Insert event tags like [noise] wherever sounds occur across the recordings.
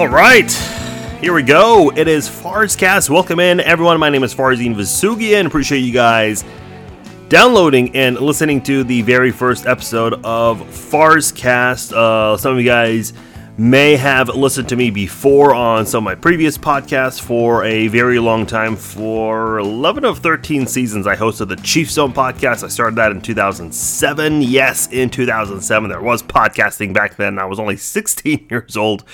All right, here we go. It is Farscast. Welcome in, everyone. My name is Farzine Vasugian. Appreciate you guys downloading and listening to the very first episode of Farscast. Uh, some of you guys may have listened to me before on some of my previous podcasts for a very long time. For 11 of 13 seasons, I hosted the Chief Zone podcast. I started that in 2007. Yes, in 2007. There was podcasting back then. I was only [laughs] 16 years old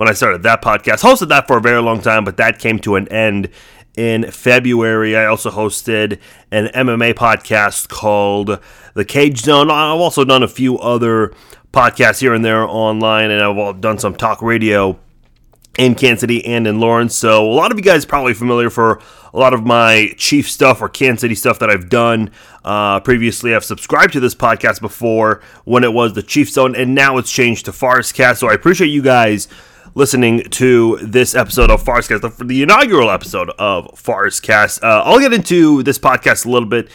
when I started that podcast. Hosted that for a very long time, but that came to an end in February. I also hosted an MMA podcast called The Cage Zone. I've also done a few other podcasts here and there online, and I've done some talk radio in Kansas City and in Lawrence. So a lot of you guys probably familiar for a lot of my Chief stuff or Kansas City stuff that I've done uh, previously. I've subscribed to this podcast before when it was the Chief Zone, and now it's changed to Farscast. So I appreciate you guys listening to this episode of Farscast, the, the inaugural episode of Farscast. Uh, I'll get into this podcast a little bit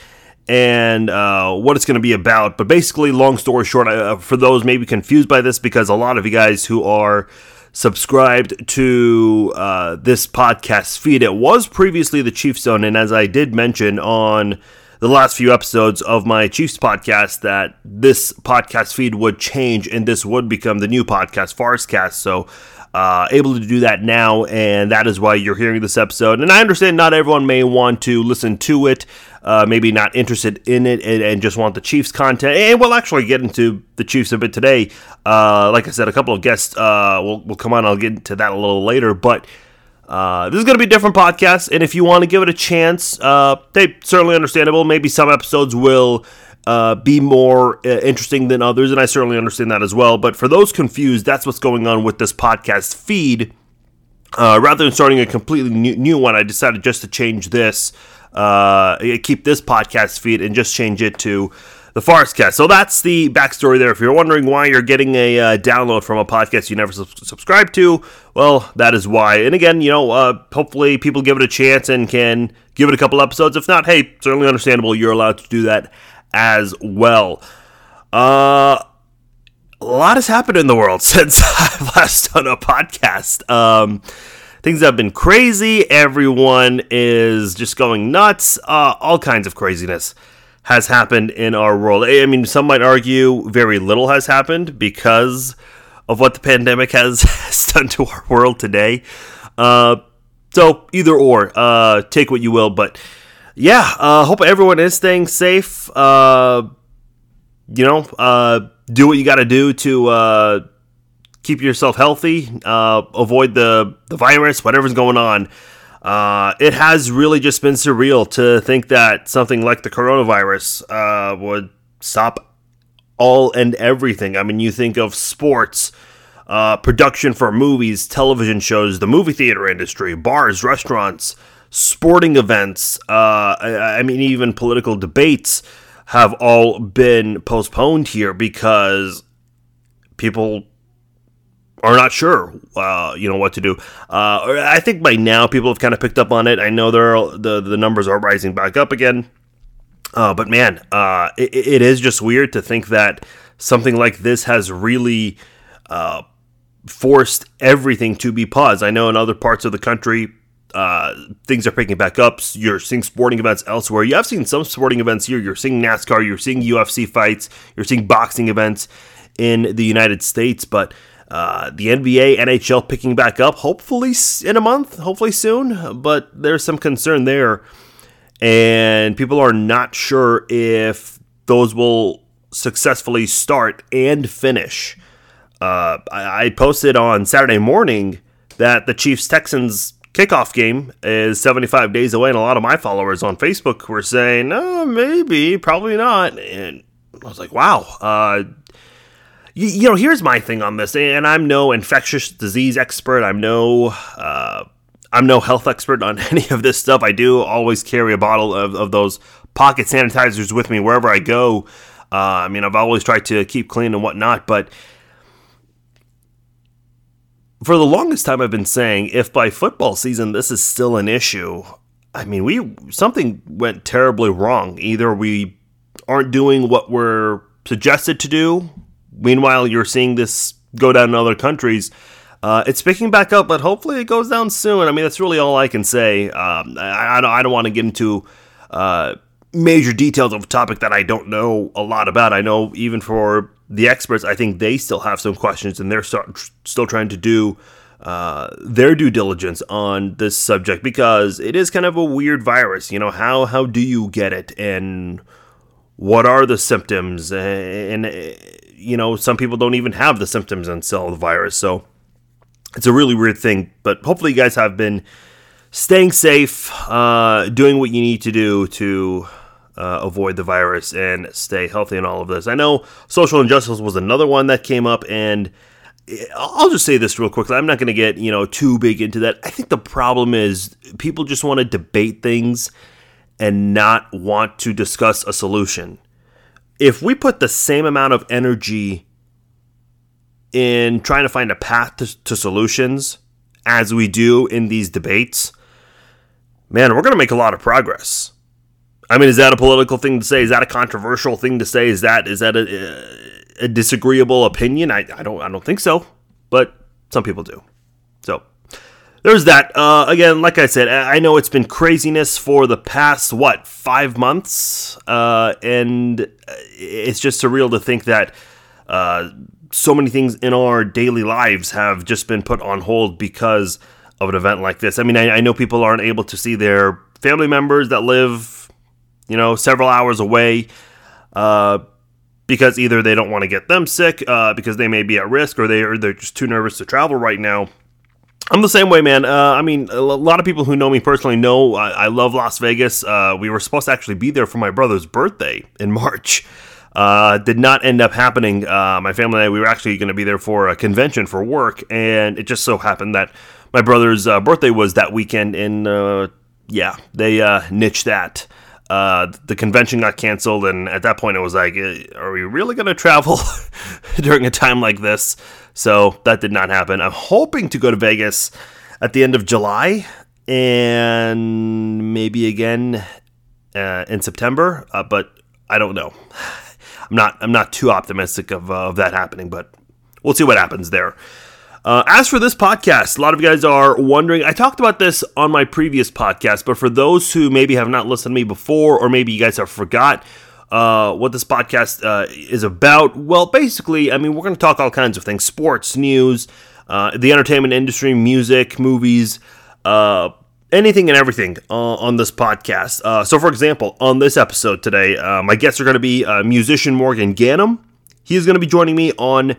and uh, what it's going to be about. But basically, long story short, uh, for those maybe confused by this, because a lot of you guys who are subscribed to uh, this podcast feed, it was previously the Chiefs Zone, and as I did mention on the last few episodes of my Chiefs podcast that this podcast feed would change and this would become the new podcast, Farscast. So uh, able to do that now, and that is why you're hearing this episode. And I understand not everyone may want to listen to it, uh, maybe not interested in it, and, and, just want the Chiefs content. And we'll actually get into the Chiefs a bit today. Uh, like I said, a couple of guests uh, will, will come on. I'll get into that a little later, but. Uh, this is going to be a different podcast, and if you want to give it a chance, uh, they certainly understandable. Maybe some episodes will uh, be more uh, interesting than others, and I certainly understand that as well. But for those confused, that's what's going on with this podcast feed. Uh, rather than starting a completely new, new, one, I decided just to change this, uh, keep this podcast feed, and just change it to the Farscast. So that's the backstory there. If you're wondering why you're getting a uh, download from a podcast you never su- subscribe to, well, that is why. And again, you know, uh, hopefully people give it a chance and can give it a couple episodes. If not, hey, certainly understandable. You're allowed to do that as well. Uh, a lot has happened in the world [laughs] since I've last done a podcast. Um, things have been crazy. Everyone is just going nuts. Uh, all kinds of craziness has happened in our world. I mean, some might argue very little has happened because of what the pandemic [laughs] has, done to our world today. Uh, so either or, uh, take what you will, but yeah, uh, hope everyone is staying safe. Uh, you know, uh, do what you got to do to uh, keep yourself healthy. Uh, avoid the the virus, whatever's going on. Uh, it has really just been surreal to think that something like the coronavirus would stop all and everything. I mean, you think of sports, production for movies, television shows, the movie theater industry, bars, restaurants, sporting events, uh, I, I mean, even political debates have all been postponed here because people are not sure, uh, you know, what to do. Uh, I think by now people have kind of picked up on it. I know there are, the the numbers are rising back up again, uh, but man, uh, it, it is just weird to think that something like this has really uh, forced everything to be paused. I know in other parts of the country uh, things are picking back up. You're seeing sporting events elsewhere. You have seen some sporting events here. You're seeing NASCAR. You're seeing UFC fights. You're seeing boxing events in the United States. But uh, the NBA, NHL picking back up, hopefully in a month, hopefully soon. But there's some concern there. And people are not sure if those will successfully start and finish. Uh, I, I posted on Saturday morning that the Chiefs Texans kickoff game is 75 days away, and a lot of my followers on Facebook were saying, "Oh, maybe, probably not." And I was like, "Wow." Uh, you, you, know, here's my thing on this, and I'm no infectious disease expert. I'm no, uh, I'm no health expert on [laughs] any of this stuff. I do always carry a bottle of, of those pocket sanitizers with me wherever I go. Uh, I mean, I've always tried to keep clean and whatnot, but for the longest time I've been saying if by football season this is still an issue, I mean, we something went terribly wrong. Either we aren't doing what we're suggested to do. Meanwhile, you're seeing this go down in other countries. Uh, it's picking back up, but hopefully it goes down soon. I mean, that's really all I can say. Um, I, I, don't, I don't want to get into uh, major details of a topic that I don't know a lot about. I know even for the experts, I think they still have some questions and they're start, still trying to do uh, their due diligence on this subject because it is kind of a weird virus. You know, how how do you get it and what are the symptoms? And, and you know, some people don't even have the symptoms and until the virus. So it's a really weird thing. But hopefully, you guys have been staying safe, uh, doing what you need to do to uh, avoid the virus and stay healthy in all of this. I know social injustice was another one that came up, and I'll just say this real quickly. I'm not going to get you know too big into that. I think the problem is people just want to debate things and not want to discuss a solution. If we put the same amount of energy in trying to find a path to, to solutions as we do in these debates, man, we're going to make a lot of progress. I mean, is that a political thing to say? Is that a controversial thing to say? Is that is that a, a disagreeable opinion? I, I don't I don't think so, but some people do. So there's that. Uh, again, like I said, I know it's been craziness for the past what five months, uh, and it's just surreal to think that uh, so many things in our daily lives have just been put on hold because of an event like this. I mean, I, I know people aren't able to see their family members that live, you know, several hours away. Uh, because either they don't want to get them sick uh, because they may be at risk or they are they're just too nervous to travel right now. I'm the same way, man. Uh, I mean, a lot of people who know me personally know I, I love Las Vegas. Uh, we were supposed to actually be there for my brother's birthday in [laughs] March. Uh, did not end up happening. Uh, my family and I, we were actually going to be there for a convention for work, and it just so happened that my brother's uh, birthday was that weekend, and uh, yeah, they uh, niched that. Uh, the convention got canceled, and at that point, it was like, are we really going to travel [laughs] during a time like this? So that did not happen. I'm hoping to go to Vegas at the end of July and maybe again in September, but I don't know. [sighs] I'm not I'm not too optimistic of, uh, of that happening, but we'll see what happens there. Uh, as for this podcast, a lot of you guys are wondering. I talked about this on my previous podcast, but for those who maybe have not listened to me before, or maybe you guys have forgot uh, what this podcast uh, is about, well, basically, I mean, we're going to talk all kinds of things: sports, news, uh, the entertainment industry, music, movies, uh, anything and everything uh, on this podcast. Uh, so, for example, on this episode today, uh, my guests are going to be uh, musician Morgan Ganem. is going to be joining me on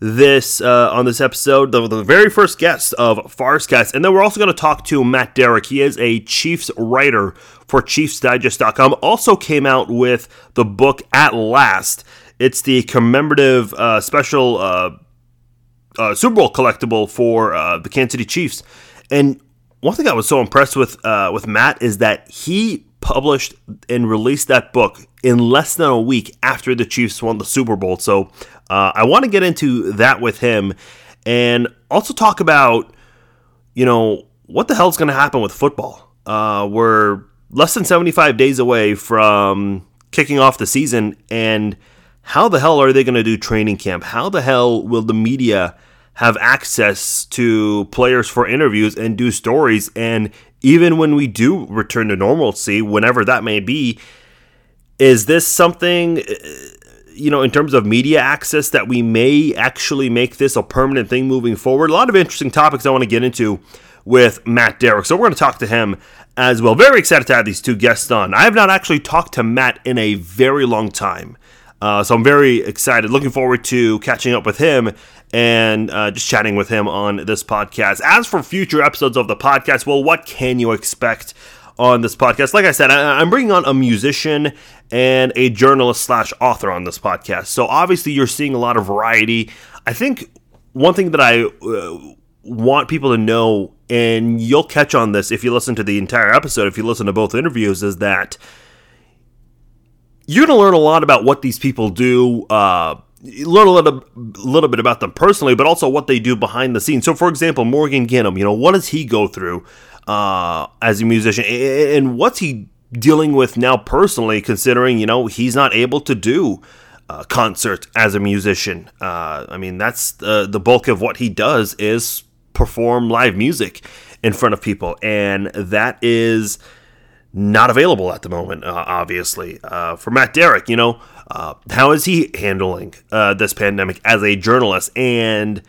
this uh, on this episode, the, the very first guest of Farscast, and then we're also going to talk to Matt Derrick. He is a Chiefs writer for ChiefsDigest.com. Also came out with the book At Last. It's the commemorative uh, special Super Bowl collectible for the Kansas City Chiefs, and one thing I was so impressed with uh, with Matt is that he published and released that book in less than a week after the Chiefs won the Super Bowl. So uh, I want to get into that with him and also talk about you know what the hell is going to happen with football. Uh, we're less than 75 days away from kicking off the season and how the hell are they going to do training camp? How the hell will the media have access to players for interviews and do stories. And even when we do return to normalcy, whenever that may be, is this something, uh, you know, in terms of media access that we may actually make this a permanent thing moving forward? A lot of interesting topics I want to get into with Matt Derrick. So we're going to talk to him as well. Very excited to have these two guests on. I have not actually talked to Matt in a very long time. Uh, so I'm very excited. Looking forward to catching up with him and uh, just chatting with him on this podcast. As for future episodes of the podcast, well, what can you expect on this podcast? Like I said, I, am bringing on a musician and a journalist slash author on this podcast. So obviously, you're seeing a lot of variety. I think one thing that I uh, want people to know, and you'll catch on this if you listen to the entire episode, if you listen to both interviews, is that you're going to learn a lot about what these people do. Uh, learn a little, little bit about them personally, but also what they do behind the scenes. So, for example, Morgan Ganem, you know, what does he go through uh, as a musician, and what's he dealing with now personally, considering you know he's not able to do uh, concerts as a musician. Uh, I mean, that's uh, the bulk of what he does is perform live music in front of people, and that is not available at the moment, uh, obviously. Uh, for Matt Derrick, you know, uh, how is he handling uh, this pandemic as a journalist? And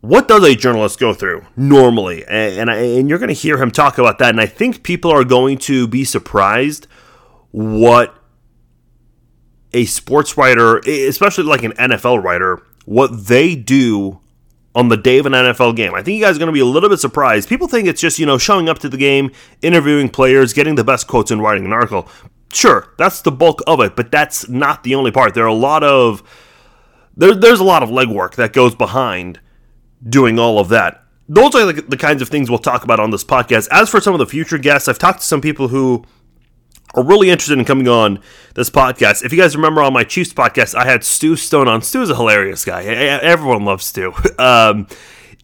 what does a journalist go through normally? And, and, and you're going to hear him talk about that. And I think people are going to be surprised what a sports writer, especially like an NFL writer, what they do on the day of an NFL game. I think you guys are going to be a little bit surprised. People think it's just, you know, showing up to the game, interviewing players, getting the best quotes, and writing an article. Sure, that's the bulk of it, but that's not the only part. There are a lot of there, there's a lot of legwork that goes behind doing all of that. Those are the, the kinds of things we'll talk about on this podcast. As for some of the future guests, I've talked to some people who are really interested in coming on this podcast. If you guys remember on my Chiefs podcast, I had Stu Stone on. Stu's a hilarious guy. Everyone loves Stu. [laughs] Um,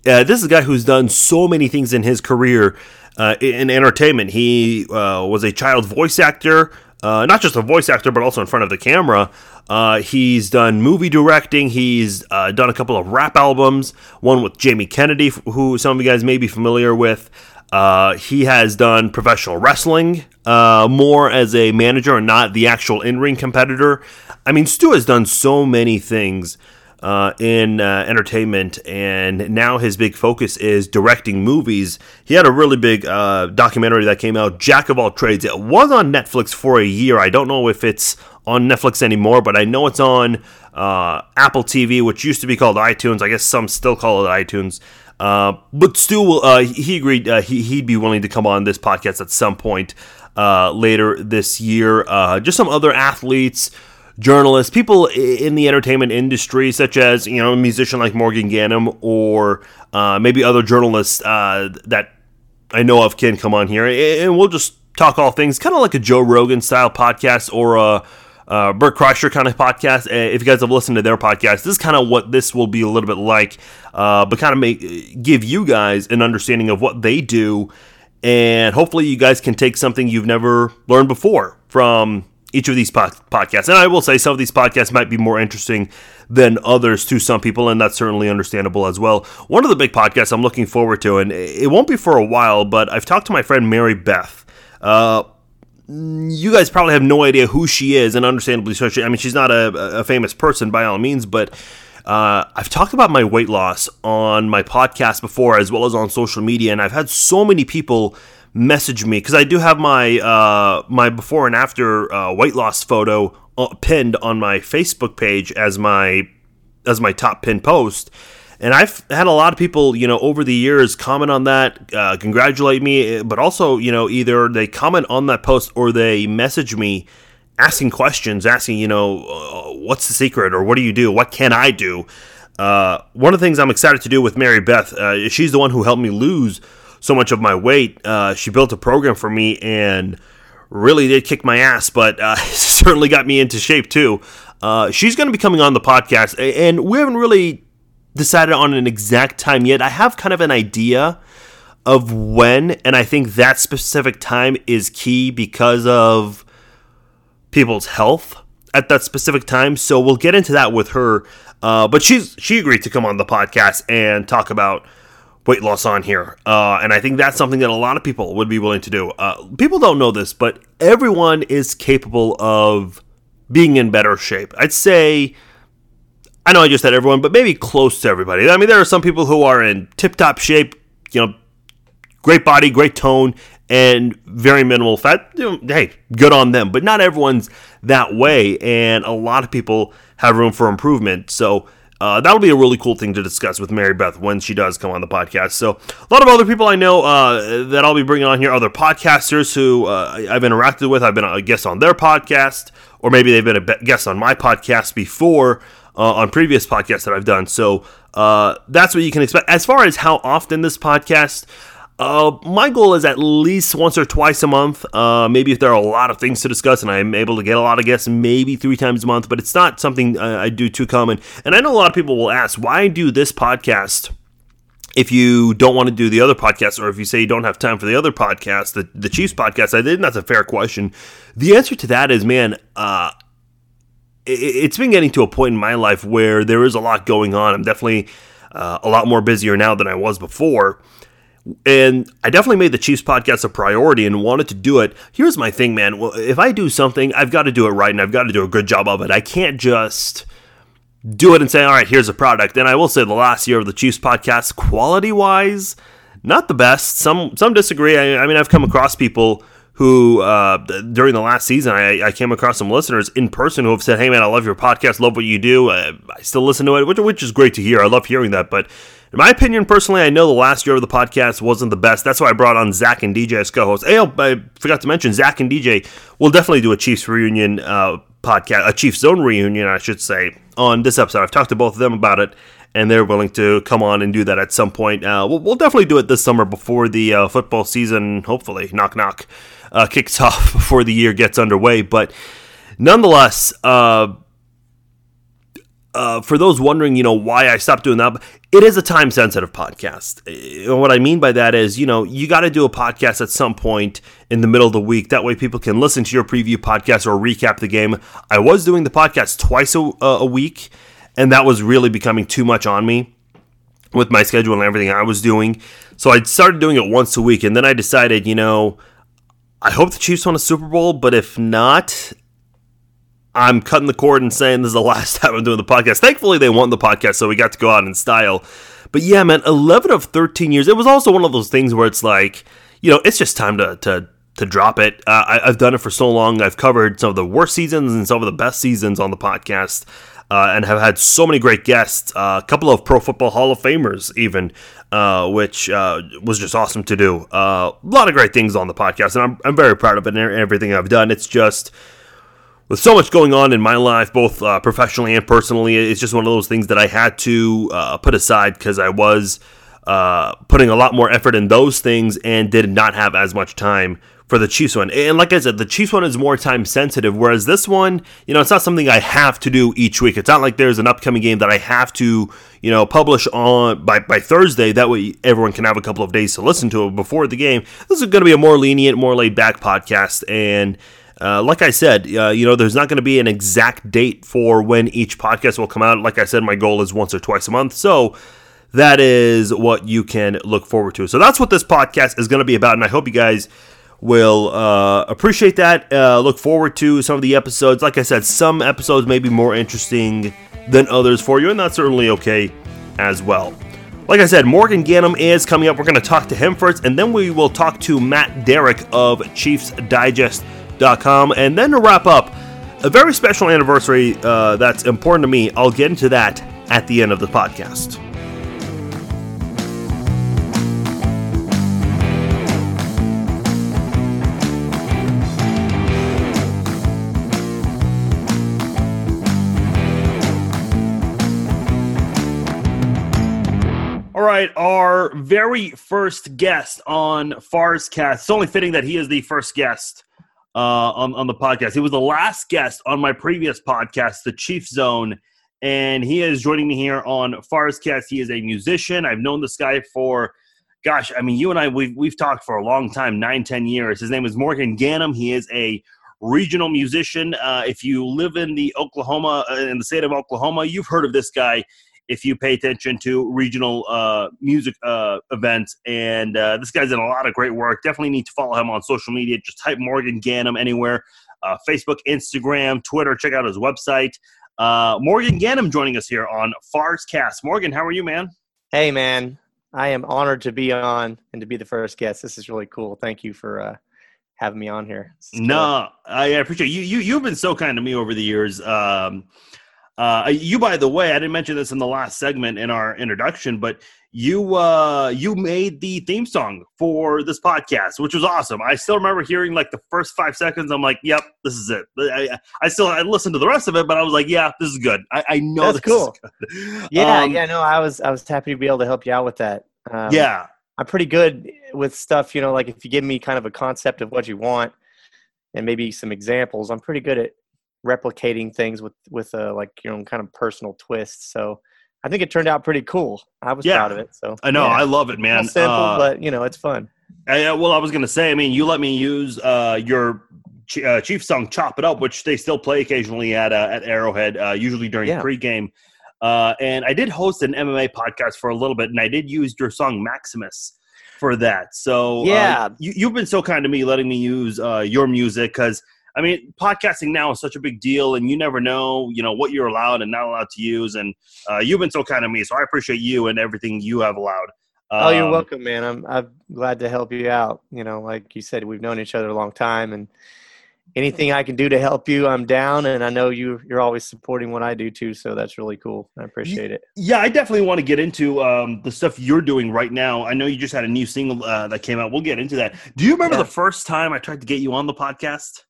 uh, this is a guy who's done so many things in his career uh, in entertainment. He uh, was a child voice actor, uh, not just a voice actor, but also in front of the camera. Uh, he's done movie directing. He's uh, done a couple of rap albums, one with Jamie Kennedy, who some of you guys may be familiar with. Uh, he has done professional wrestling uh, more as a manager and not the actual in ring competitor. I mean, Stu has done so many things uh, in uh, entertainment, and now his big focus is directing movies. He had a really big uh, documentary that came out, Jack of All Trades. It was on Netflix for a year. I don't know if it's on Netflix anymore, but I know it's on uh, Apple TV, which used to be called iTunes. I guess some still call it iTunes. Uh, but Stu, uh, he agreed he, he'd be willing to come on this podcast at some point later this year. Just some other athletes, journalists, people in the entertainment industry, such as you know a musician like Morgan Ganem or maybe other journalists that I know of can come on here, and we'll just talk all things, kind of like a Joe Rogan style podcast or a uh, Bert Kreischer kind of podcast. Uh, if you guys have listened to their podcast, this is kind of what this will be a little bit like, uh, but kind of make give you guys an understanding of what they do, and hopefully you guys can take something you've never learned before from each of these podcasts. And I will say some of these podcasts might be more interesting than others to some people, and that's certainly understandable as well. One of the big podcasts I'm looking forward to, and it won't be for a while, but I've talked to my friend Mary Beth. Uh, you guys probably have no idea who she is, and understandably so. I mean, she's not a, a famous person by all means, but uh, I've talked about my weight loss on my podcast before, as well as on social media, and I've had so many people message me because I do have my uh, my before and after uh, weight loss photo uh, pinned on my Facebook page as my as my top pin post and I've had a lot of people, you know, over the years comment on that, uh, congratulate me, but also, you know, either they comment on that post or they message me asking questions, asking, you know, uh, what's the secret or what do you do? What can I do? Uh, one of the things I'm excited to do with Mary Beth, uh, she's the one who helped me lose so much of my weight. Uh, she built a program for me and really did kick my ass, but uh, [laughs] certainly got me into shape too. she's going to be coming on the podcast, and we haven't really decided on an exact time yet. I have kind of an idea of when, and I think that specific time is key because of people's health at that specific time. So we'll get into that with her. Uh, but she's she agreed to come on the podcast and talk about weight loss on here, uh, and I think that's something that a lot of people would be willing to do. Uh, people don't know this, but everyone is capable of being in better shape. I'd say I know I just said everyone, but maybe close to everybody. I mean, there are some people who are in tip top shape, you know, great body, great tone, and very minimal fat. Hey, good on them. But not everyone's that way, and a lot of people have room for improvement. So, uh, that'll be a really cool thing to discuss with Mary Beth when she does come on the podcast. So, a lot of other people I know uh, that I'll be bringing on here, other podcasters who uh, I've interacted with. I've been a guest on their podcast, or maybe they've been a guest on my podcast before uh, on previous podcasts that I've done. So uh, that's what you can expect. As far as how often this podcast, uh, my goal is at least once or twice a month. Uh, maybe if there are a lot of things to discuss and I'm able to get a lot of guests, maybe three times a month, but it's not something I do too common. And I know a lot of people will ask, why do this podcast? if you don't want to do the other podcast, or if you say you don't have time for the other podcast, the, the Chiefs podcast, I think that's a fair question. The answer to that is, man, uh, it's been getting to a point in my life where there is a lot going on. I'm definitely uh, a lot more busier now than I was before. And I definitely made the Chiefs podcast a priority and wanted to do it. Here's my thing, man. Well, if I do something, I've got to do it right and I've got to do a good job of it. I can't just do it and say, all right, here's a product. And I will say the last year of the Chiefs podcast, quality wise, not the best. Some some disagree. I, I mean, I've come across people who uh, during the last season I, I, came across some listeners in person who have said, "Hey man, I love your podcast, love what you do. Uh, I still listen to it, which, which is great to hear. I love hearing that." But in my opinion, personally, I know the last year of the podcast wasn't the best. That's why I brought on Zach and DJ as co-hosts. Hey, oh, I forgot to mention Zach and DJ will definitely do a Chiefs reunion uh, podcast, a Chiefs Zone reunion, I should say, on this episode. I've talked to both of them about it and they're willing to come on and do that at some point. Uh, we'll, we'll, definitely do it this summer before the uh, football season, hopefully, knock knock, uh, kicks [laughs] off before the year gets underway. But nonetheless, uh, for those wondering, you know, why I stopped doing that, it is a time sensitive podcast. And what I mean by that is, you know, you got to do a podcast at some point in the middle of the week. That way people can listen to your preview podcast or recap the game. I was doing the podcast twice a, a week and that was really becoming too much on me with my schedule and everything I was doing. So I started doing it once a week, and then I decided, you know, I hope the Chiefs win a Super Bowl, but if not, I'm cutting the cord and saying this is the [laughs] last time I'm doing the podcast. Thankfully, they won the podcast, so we got to go out in style. But yeah, man, 11 of 13 years. It was also one of those things where it's like, you know, it's just time to to to drop it. Uh, I, have done it for so long. I've covered some of the worst seasons and some of the best seasons on the podcast uh, and have had so many great guests. Uh, a couple of Pro Football Hall of Famers, even, uh, which uh, was just awesome to do. Uh, a lot of great things on the podcast, and I'm, I'm very proud of it and everything I've done. It's just with so much going on in my life, both uh, professionally and personally, it's just one of those things that I had to put aside because I was putting a lot more effort in those things and did not have as much time for the Chiefs one. And like I said, the Chiefs one is more time sensitive, whereas this one, you know, it's not something I have to do each week. It's not like there's an upcoming game that I have to, you know, publish on by, by Thursday. That way everyone can have a couple of days to listen to it before the game. This is going to be a more lenient, more laid back podcast. And uh, like I said, uh, you know, there's not going to be an exact date for when each podcast will come out. Like I said, my goal is once or twice a month. So, that is what you can look forward to. So that's what this podcast is going to be about, and I hope you guys will uh, appreciate that. Uh, look forward to some of the episodes. Like I said, some episodes may be more interesting than others for you, and that's certainly okay as well. Like I said, Morgan Ganem is coming up. We're going to talk to him first, and then we will talk to Matt Derrick of ChiefsDigest.com. And then to wrap up, a very special anniversary uh, that's important to me. I'll get into that at the end of the podcast. All right, our very first guest on Farzcast. It's only fitting that he is the first guest uh, on, on the podcast. He was the last guest on my previous podcast, The Chief Zone, and he is joining me here on Farzcast. He is a musician. I've known this guy for, gosh, I mean, you and I, we've, we've talked for a long time, nine, ten years. His name is Morgan Ganem. He is a regional musician. Uh, if you live in the Oklahoma, uh, in the state of Oklahoma, you've heard of this guy if you pay attention to regional uh, music uh, events. And uh, this guy's done a lot of great work. Definitely need to follow him on social media. Just type Morgan Ganem anywhere uh, Facebook, Instagram, Twitter. Check out his website. Uh, Morgan Ganem joining us here on Farzcast. Morgan, how are you, man? Hey, man. I am honored to be on and to be the first guest. This is really cool. Thank you for uh, having me on here. No, I appreciate you. You you've been so kind to me over the years. Um, uh, you, by the way, I didn't mention this in the last segment in our introduction, but you uh, you made the theme song for this podcast, which was awesome. I still remember hearing like the first five seconds. I'm like, "Yep, this is it." I, I still I listened to the rest of it, but I was like, "Yeah, this is good." I, I know that's cool. Yeah, um, yeah. No, I was I was happy to be able to help you out with that. Um, yeah, I'm pretty good with stuff. You know, like if you give me kind of a concept of what you want and maybe some examples, I'm pretty good at replicating things with with a like you know kind of personal twist. So I think it turned out pretty cool. I was yeah, proud of it. So I know yeah. I love it, man. It's simple, uh, but you know it's fun. I, well, I was gonna say, I mean, you let me use uh, your uh, Chief song "Chop It Up," which they still play occasionally at uh, at Arrowhead, uh, usually during yeah. pregame. Uh, and I did host an MMA podcast for a little bit, and I did use your song Maximus for that. So Yeah. uh, you, you've been so kind to me, letting me use uh, your music because I mean, podcasting now is such a big deal, and you never know, you know, what you're allowed and not allowed to use. And uh, you've been so kind to me, so I appreciate you and everything you have allowed. oh, you're Um, welcome, man. I'm I'm glad to help you out. You know, like you said, we've known each other a long time, and anything I can do to help you, I'm down. And I know you you're always supporting what I do too, so that's really cool. I appreciate it. Yeah, I definitely want to get into um, the stuff you're doing right now. I know you just had a new single uh, that came out. We'll get into that. Do you remember Yeah. the first time I tried to get you on the podcast?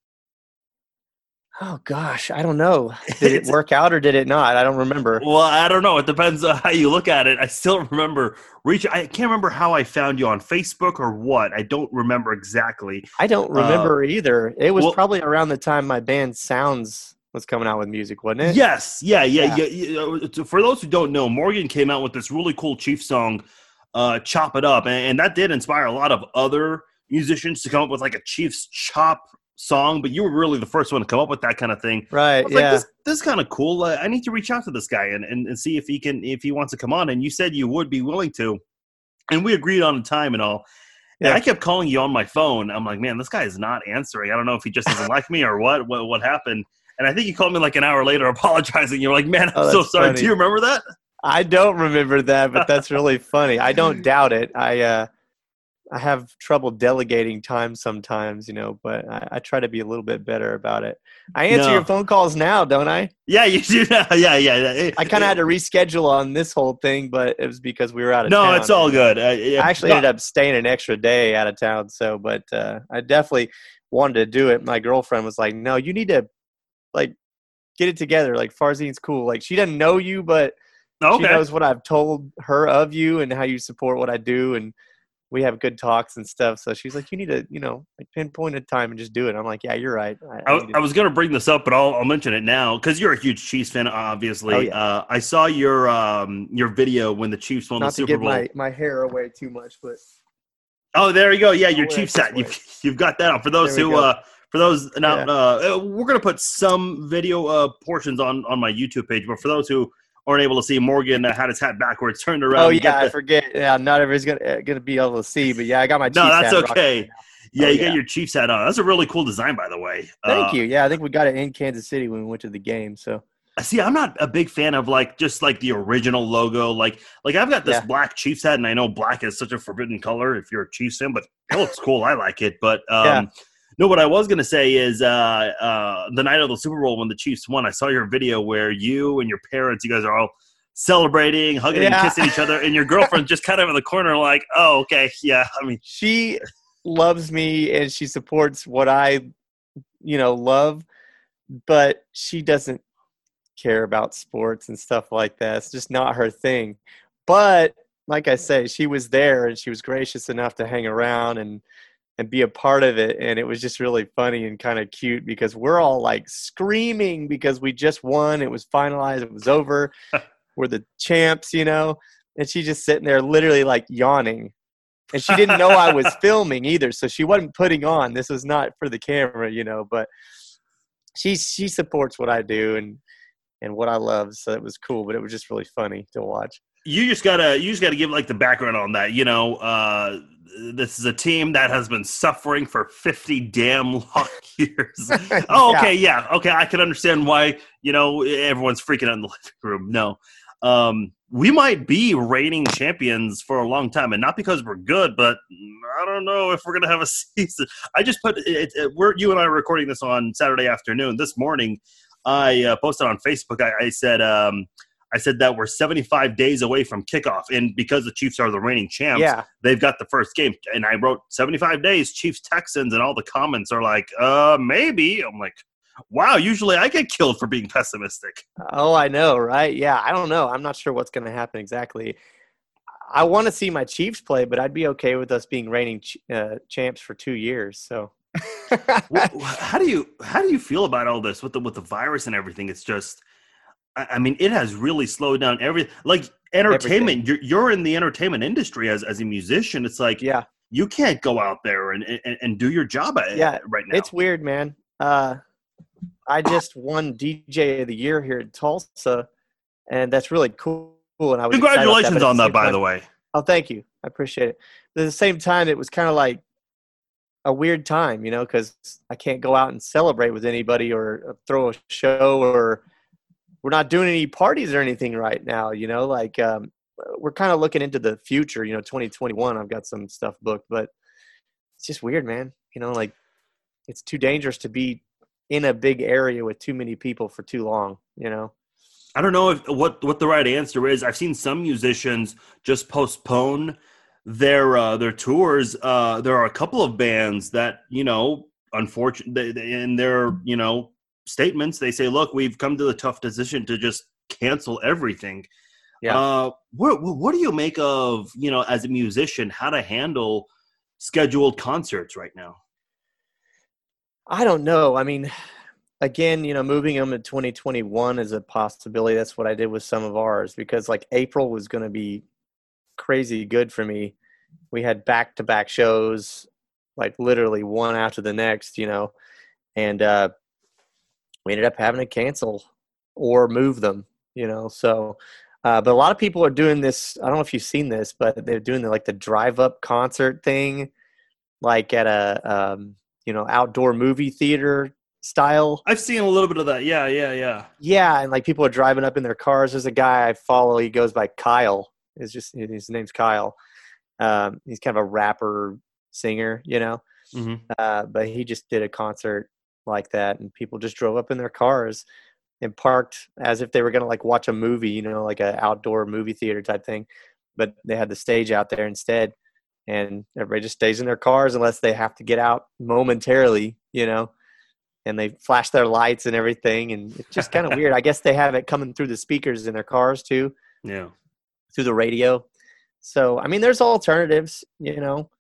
Oh gosh, I don't know. [laughs] Did it work out or did it not? I don't remember. Well, I don't know. It depends on how you look at it. I still remember reach. I can't remember how I found you on Facebook or what. I don't remember exactly. I don't remember either. It was well- probably around the time my band Sounds was coming out with music, wasn't it? Yes, yeah, yeah, yeah. Yeah. yeah. Uh, For those who don't know, Morgan came out with this really cool Chief song, uh, "Chop It Up," and, and that did inspire a lot of other musicians to come up with like a Chiefs chop song. But you were really the first one to come up with that kind of thing. I Right. Yeah. like, this, this is kind of cool. Uh, I need to reach out to this guy and, and, and see if he can, if he wants to come on. And you said you would be willing to, and we agreed on a time and all. And Yeah. I kept calling you on my phone. I'm like, man, this guy is not answering. I don't know if he just doesn't like me or what, what, what happened. And I think you called me like an hour later [laughs] apologizing. You're like, man, I'm Oh, so sorry. funny. Do you remember that? I don't remember that, but that's really funny. I don't [laughs] doubt it. I uh, I have trouble delegating time sometimes, you know, but I, I try to be a little bit better about it. I answer No. your phone calls now, don't I? Yeah, you do. [laughs] Yeah, yeah. yeah. I kind of had to reschedule on this whole thing, but it was because we were out of No, town. No, it's all good. Uh, yeah, I actually no, ended up staying an extra day out of town. So, but uh, I definitely wanted to do it. My girlfriend was like, "No, you need to like get it together. Like Farzine's cool. Like she doesn't know you, but Okay. she knows what I've told her of you and how you support what I do, and we have good talks and stuff. So she's like, "You need to, you know, like pinpoint a time and just do it." I'm like, "Yeah, you're right." I, I, to I was going to bring this up, but I'll, I'll mention it now because you're a huge Chiefs fan, obviously. Oh, yeah. uh, I saw your um, your video when the Chiefs won not the Super Bowl. my, my hair away too much, but Oh, there you go. Yeah, your Chiefs hat. You've, [laughs] you've got that on. For those who, go. uh, for those now, Yeah. uh, we're going to put some video uh, portions on on my YouTube page. But for those who aren't able to see, Morgan uh, had his hat backwards, turned around. oh yeah, got I the- forget. Yeah, not everybody's gonna uh, gonna be able to see, but yeah, I got my No, that's hat okay. right yeah, Oh, you yeah. got your Chiefs hat on. That's a really cool design, by the way. Thank Uh, you. Yeah, I think we got it in Kansas City when we went to the game. So See, I'm not a big fan of like just like the original logo. Like, like I've got this Yeah. black Chiefs hat, and I know black is such a forbidden color if you're a Chiefs fan, but it looks cool. I like it. But um, Yeah. No, what I was gonna say is uh, uh, the night of the Super Bowl when the Chiefs won, I saw your video where you and your parents, you guys are all celebrating, hugging and kissing each other, and your girlfriend just kind of in the corner, like, oh, okay, yeah. I mean, she loves me and she supports what I, you know, love, but she doesn't care about sports and stuff like that. It's just not her thing. But like I say, she was there and she was gracious enough to hang around and and be a part of it and it was just really funny and kind of cute because we're all like screaming because we just won it was finalized it was over [laughs] we're the champs you know and she's just sitting there literally like yawning and she didn't know I was [laughs] filming either, so she wasn't putting on. This was not for the camera, you know. But she she supports what I do and and what I love, so it was cool. But it was just really funny to watch. You just gotta you just gotta give like the background on that you know uh this is a team that has been suffering for 50 damn [laughs] long years. [laughs] Oh Yeah. okay yeah okay i can understand why you know everyone's freaking out in the [laughs] living room no. Um we might be reigning champions for a long time and not because we're good but i don't know if we're gonna have a season. I just put it, it we're you and i are recording this on saturday afternoon. This morning i uh, posted on facebook I, I said um I said that we're 75 days away from kickoff, and because the Chiefs are the reigning champs, Yeah, they've got the first game. And I wrote 75 days, Chiefs Texans, and all the comments are like, uh, maybe. I'm like, wow. Usually I get killed for being pessimistic. oh, I know, right? Yeah, I don't know. I'm not sure what's going to happen exactly. I want to see my Chiefs play, but I'd be okay with us being reigning ch- uh, champs for two years. So. [laughs] How do you how do you feel about all this with the with the virus and everything? It's just, I, I mean, it has really slowed down every like entertainment. You're, you're in the entertainment industry as as a musician. It's like yeah, you can't go out there and and, and do your job at, Yeah, right now. It's weird, man. Uh, I just won DJ of the year here in Tulsa, and that's really cool. And I was congratulations that, on that, by time, the way. Oh, thank you. I appreciate it. But at the same time, it was kind of like a weird time, you know, because I can't go out and celebrate with anybody or uh, throw a show or we're not doing any parties or anything right now, you know, like um, we're kind of looking into the future, you know, 2021. I've got some stuff booked, but it's just weird, man. You know, like it's too dangerous to be in a big area with too many people for too long, you know. I don't know if what what the right answer is. I've seen some musicians just postpone their uh, their tours. Uh, there are a couple of bands that you know, unfortunately, in their you know statements, they say, "Look, we've come to the tough decision to just cancel everything." Yeah. Uh, what what do you make of you know as a musician how to handle scheduled concerts right now? I don't know. I mean, again, you know, moving them to 2021 is a possibility. That's what I did with some of ours because like April was going to be crazy good for me. We had back to back shows, like literally one after the next, you know, and uh, we ended up having to cancel or move them, you know. So, uh, but a lot of people are doing this. I don't know if you've seen this, but they're doing the, like the drive up concert thing, like at a um, you know outdoor movie theater style. I've seen a little bit of that. Yeah, yeah, yeah. Yeah, and like people are driving up in their cars. There's a guy I follow. He goes by Kyle. Is just his name's Kyle. Um, he's kind of a rapper singer, you know. Mm-hmm. Uh, but he just did a concert like that, and people just drove up in their cars and parked as if they were going to like watch a movie, you know, like an outdoor movie theater type thing. But they had the stage out there instead, and everybody just stays in their cars unless they have to get out momentarily, you know. And they flash their lights and everything, and it's just kind of [laughs] weird. I guess they have it coming through the speakers in their cars too. Yeah through the radio. So, I mean, there's alternatives, you know,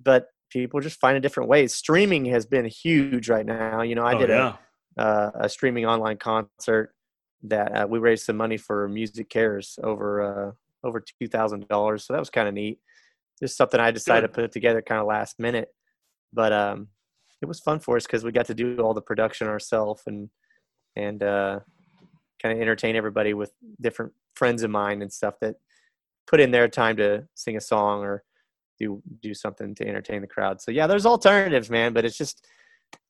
but people just find a different ways. Streaming has been huge right now. You know, I oh, did yeah. a, uh, a streaming online concert that uh, we raised some money for MusiCares over uh, over two thousand dollars. So that was kind of neat. Just something I decided Good. to put together kind of last minute, but um, it was fun for us because we got to do all the production ourselves and and uh, kind of entertain everybody with different friends of mine and stuff that put in their time to sing a song or do do something to entertain the crowd. So yeah, there's alternatives, man, but it's just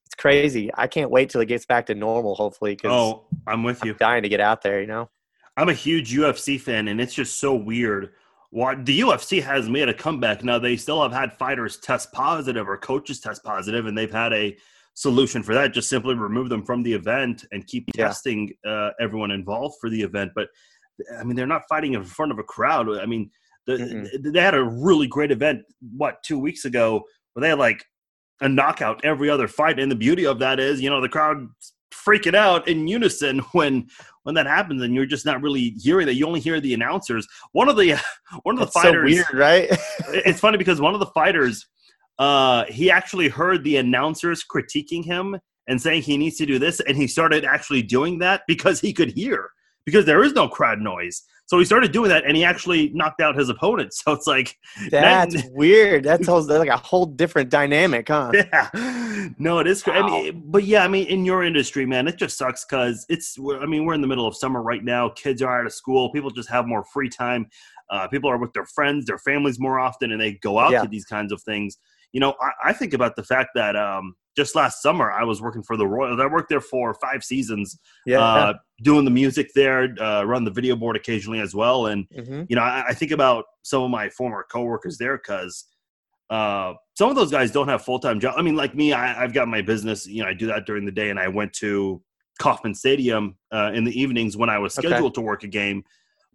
it's crazy. I can't wait till it gets back to normal. Hopefully, because oh, I'm with you. I'm dying to get out there. You know, I'm a huge UFC fan, and it's just so weird. What the UFC has made a comeback now. They still have had fighters test positive or coaches test positive, and they've had a solution for that. Just simply remove them from the event and keep yeah. testing uh, everyone involved for the event. But I mean, they're not fighting in front of a crowd. I mean, the, they had a really great event, what, two weeks ago, where they had like a knockout every other fight. And the beauty of that is, you know, the crowd freaking out in unison [laughs] when when that happens and you're just not really hearing that you only hear the announcers one of the [laughs] one of the That's fighters so weird right [laughs] it's funny because one of the fighters uh he actually heard the announcers critiquing him and saying he needs to do this and he started actually doing that because he could hear because there is no crowd noise. So he started doing that, and he actually knocked out his opponent. [laughs] So it's like that's that, weird. That's like a whole different dynamic, huh? [laughs] Yeah. No, it is. Wow. I mean, but yeah, I mean, in your industry, man, it just sucks because it's. I mean, we're in the middle of summer right now. Kids are out of school. People just have more free time. Uh, people are with their friends, their families more often, and they go out yeah. to these kinds of things. You know, I, I think about the fact that um, just last summer I was working for the Royals. I worked there for five seasons, yeah, uh, doing the music there, uh, run the video board occasionally as well. And mm-hmm. you know, I, I, think about some of my former coworkers there because uh, some of those guys don't have full time jobs. I mean, like me, I, have got my business. You know, I do that during the day, and I went to Kauffman Stadium uh, in the evenings when I was scheduled okay. to work a game.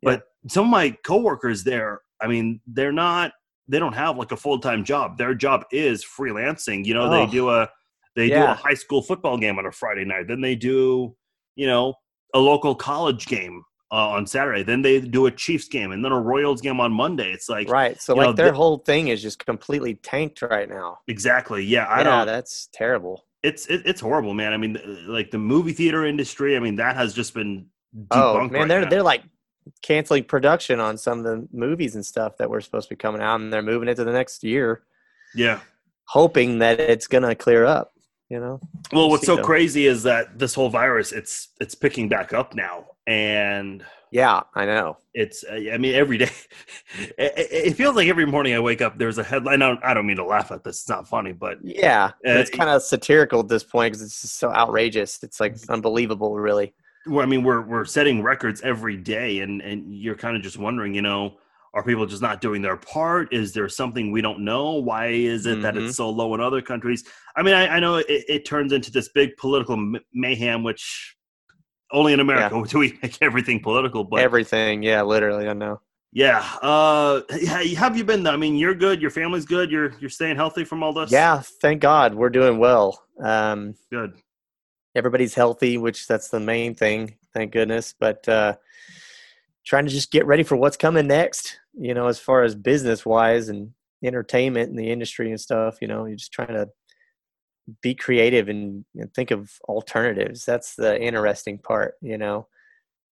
But yeah. some of my coworkers there, I mean, they're not. They don't have like a full time job. Their job is freelancing. You know, oh. they do a they yeah. do a high school football game on a Friday night. Then they do, you know, a local college game uh, on Saturday. Then they do a Chiefs game and then a Royals game on Monday. It's like right. So like know, their whole thing is just completely tanked right now. Exactly. Yeah. I yeah, don't. That's terrible. It's it, it's horrible, man. I mean, like the movie theater industry. I mean, that has just been oh man, right they're now. they're like canceling production on some of the movies and stuff that were supposed to be coming out, and they're moving it to the next year. Yeah, hoping that it's gonna clear up you know. Well, what's so though. crazy is that this whole virus it's it's picking back up now, and Yeah, I know. it's uh, I mean every day [laughs] it, it feels like every morning I wake up there's a headline. I don't, I don't mean to laugh at this; it's not funny, but Yeah, but it's Uh, kind of satirical at this point because it's just so outrageous. It's like unbelievable, really. Well, I mean we're we're setting records every day, and and you're kind of just wondering, you know, are people just not doing their part? Is there something we don't know? Why is it that Mhm. it's so low in other countries? I mean, I, I know it, it turns into this big political mayhem, which only in America [laughs] do we make everything political. But Everything, yeah, literally. I know. yeah, uh, have you been? though? I mean, you're good. Your family's good. You're you're staying healthy from all this. Yeah, thank God we're doing well. Um, good. Everybody's healthy, which that's the main thing. Thank goodness. But uh, trying to just get ready for what's coming next. You know, as far as business wise and entertainment and the industry and stuff. You know, you're just trying to be creative and, and think of alternatives. That's the interesting part. You know,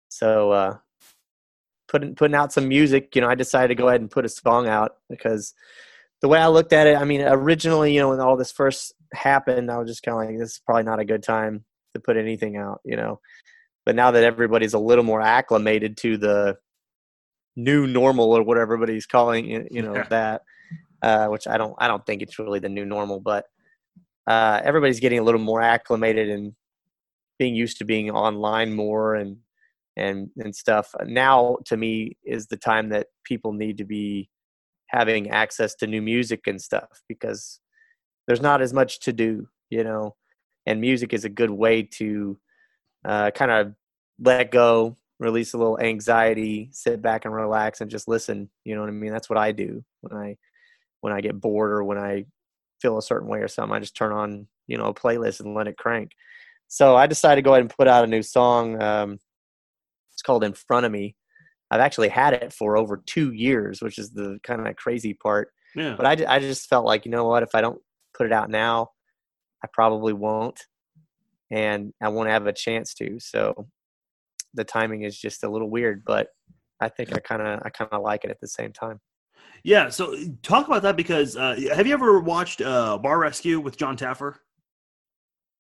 so uh, putting putting out some music. You know, I decided to go ahead and put a song out because the way I looked at it, I mean, originally, you know, when all this first happened, I was just kind of like, this is probably not a good time to put anything out, you know. But now that everybody's a little more acclimated to the new normal or what everybody's calling it, you know, Yeah. that, uh, which I don't, I don't think it's really the new normal, but uh, everybody's getting a little more acclimated and being used to being online more and and and stuff. Now, to me, is the time that people need to be having access to new music and stuff because there's not as much to do, you know, and music is a good way to uh, kind of let go, release a little anxiety, sit back and relax and just listen. You know what I mean? That's what I do when I when I get bored or when I feel a certain way or something. I just turn on you know a playlist and let it crank. So I decided to go ahead and put out a new song. Um, it's called "In Front of Me." I've actually had it for over two years, which is the kind of crazy part. Yeah. But I, I just felt like, you know what, if I don't put it out now, I probably won't. And I won't have a chance to. So the timing is just a little weird, but I think I kind of I kind of like it at the same time. Yeah. So talk about that because uh, have you ever watched uh, Bar Rescue with John Taffer?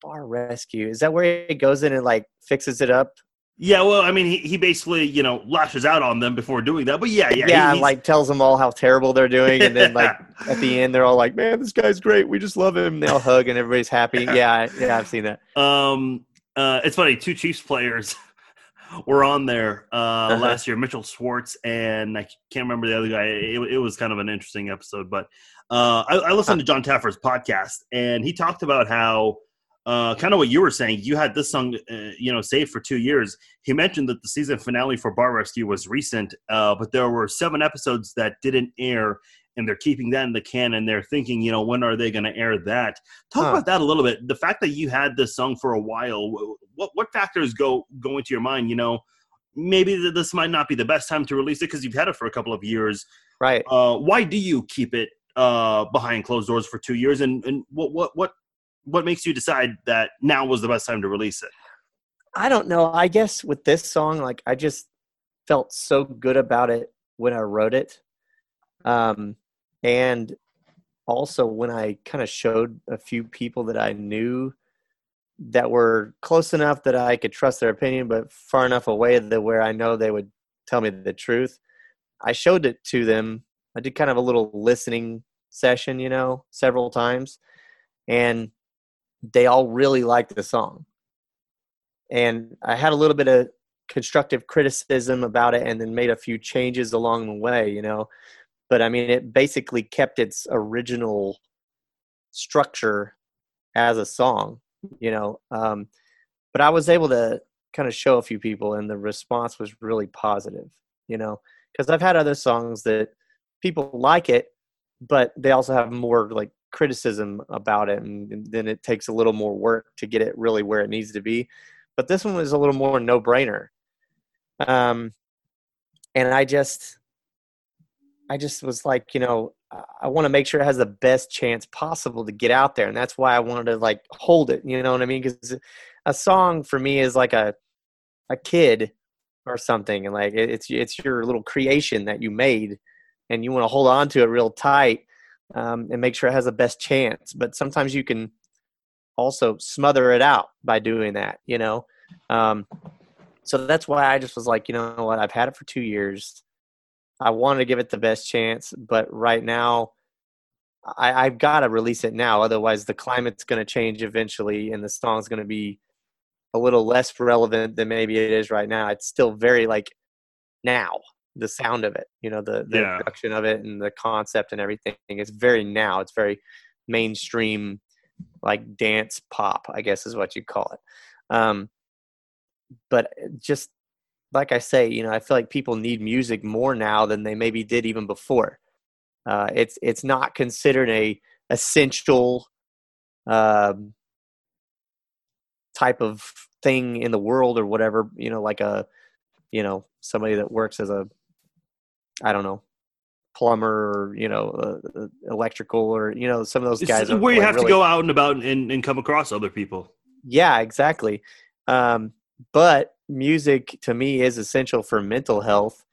Bar Rescue is that where he goes in and like fixes it up? Yeah. Well, I mean, he, he basically you know lashes out on them before doing that. But yeah, yeah, Yeah, he- like tells them all how terrible they're doing, and then like [laughs] at the end they're all like, "Man, this guy's great. We just love him." And they'll hug, and everybody's happy. [laughs] Yeah, yeah, I've seen that. Um, uh, it's funny. Two Chiefs players [laughs] were on there uh, Uh-huh. last year. Mitchell Schwartz and I can't remember the other guy. It, it was kind of an interesting episode, but uh, I, I listened to John Taffer's podcast, and he talked about how uh, kind of what you were saying. You had this song, uh, you know, saved for two years. He mentioned that the season finale for Bar Rescue was recent, uh, but there were seven episodes that didn't air. And they're keeping that in the can, and they're thinking, you know, when are they going to air that? Talk Huh. about that a little bit. The fact that you had this song for a while, what what factors go go into your mind? You know, maybe this might not be the best time to release it because you've had it for a couple of years. Right. Uh, why do you keep it uh, behind closed doors for two years? And and what what what what makes you decide that now was the best time to release it? I don't know. I guess with this song, like I just felt so good about it when I wrote it. Um, and also when I kind of showed a few people that I knew that were close enough that I could trust their opinion, but far enough away that where I know they would tell me the truth. I showed it to them. I did kind of a little listening session, you know, several times, and they all really liked the song and I had a little bit of constructive criticism about it and then made a few changes along the way, you know. But I mean, it basically kept its original structure as a song, you know. Um, but I was able to kind of show a few people, and the response was really positive, you know, because I've had other songs that people like it, but they also have more like criticism about it, and, and then it takes a little more work to get it really where it needs to be but this one was a little more no brainer. Um, and I just, I just was like, you know, I- want to make sure it has the best chance possible to get out there, and that's why I wanted to like hold it. You know what I mean? Because a song for me is like a a kid or something, and like it's it's your little creation that you made, and you want to hold on to it real tight um, and make sure it has the best chance. But sometimes you can also smother it out by doing that, you know. Um, so that's why I just was like, you know what, I've had it for two years. I want to give it the best chance, but right now, I, I've got to release it now. Otherwise, the climate's going to change eventually, and the song's going to be a little less relevant than maybe it is right now. It's still very like now the sound of it, you know, the, the Yeah. production of it and the concept and everything. It's very now. It's very mainstream, like dance pop, I guess is what you call it. Um, but just like I say, you know, I feel like people need music more now than they maybe did even before. Uh, it's it's not considered a essential um, type of thing in the world or whatever. You know, like a you know somebody that works as a I don't know plumber or you know uh, uh, electrical or you know some of those guys where you have to go out and about and, and come across other people. yeah, exactly. Um, but music to me is essential for mental health,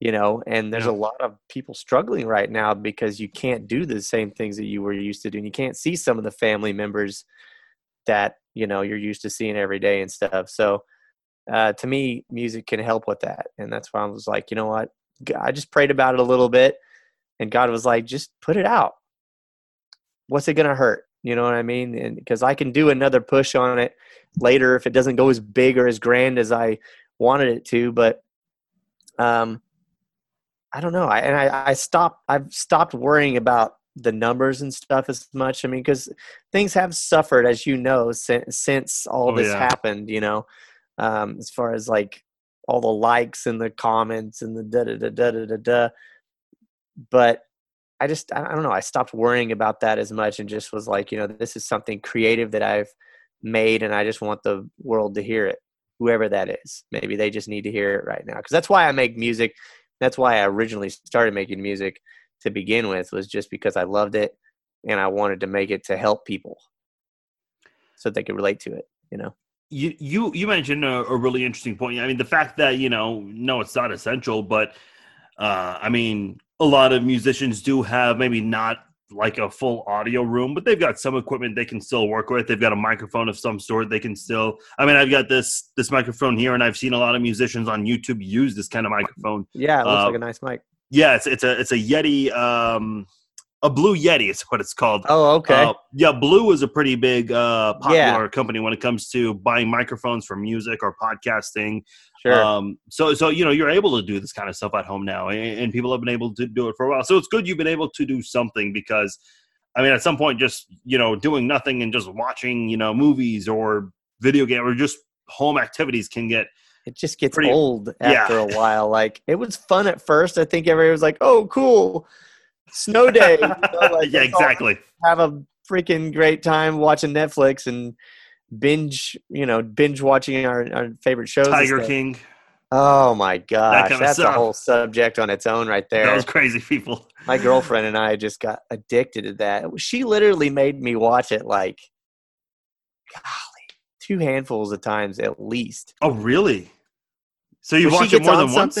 you know, and there's Yeah. a lot of people struggling right now because you can't do the same things that you were used to doing. You can't see some of the family members that, you know, you're used to seeing every day and stuff. So, uh, to me, music can help with that. And that's why I was like, you know what? I just prayed about it a little bit and God was like, just put it out. What's it going to hurt? You know what I mean? And because I can do another push on it later if it doesn't go as big or as grand as I wanted it to. But um, I don't know. I, and I, I stopped. I've stopped worrying about the numbers and stuff as much. I mean, because things have suffered, as you know, since since all Oh, this yeah. happened. You know, um, as far as like all the likes and the comments and the da da da da da da. But I just I don't know. I stopped worrying about that as much and just was like, you know, this is something creative that I've made, and I just want the world to hear it, whoever that is. Maybe they just need to hear it right now because that's why I make music. That's why I originally started making music to begin with was just because I loved it and I wanted to make it to help people so they could relate to it. You know. You you you mentioned a, a really interesting point. I mean, the fact that you know, no, it's not essential, but uh, I mean, a lot of musicians do have maybe not like a full audio room, but they've got some equipment they can still work with. They've got a microphone of some sort. They can still. I mean, I've got this this microphone here, and I've seen a lot of musicians on YouTube use this kind of microphone. Yeah, it looks Uh, like a nice mic. Yeah, it's it's a it's a Yeti, um, a Blue Yeti is what it's called. Oh, okay. Uh, yeah, Blue is a pretty big uh, popular Yeah. company when it comes to buying microphones for music or podcasting. sure. Um, so, so you know, you're able to do this kind of stuff at home now, and, and people have been able to do it for a while. So it's good you've been able to do something because, I mean, at some point, just you know, doing nothing and just watching, you know, movies or video game or just home activities can get it just gets pretty- old yeah. after a while. Like it was fun at first. I think everybody was like, "Oh, cool, snow day." You know, [laughs] like, yeah, exactly. Have a freaking great time watching Netflix and binge. You know, binge watching our, our favorite shows. Tiger. King. Oh my gosh, kinda that's a whole subject on its own right there. Those crazy, people. My girlfriend and I just got addicted to that. She literally made me watch it like, golly, two handfuls of times at least. Oh, really? So you watch it more than once?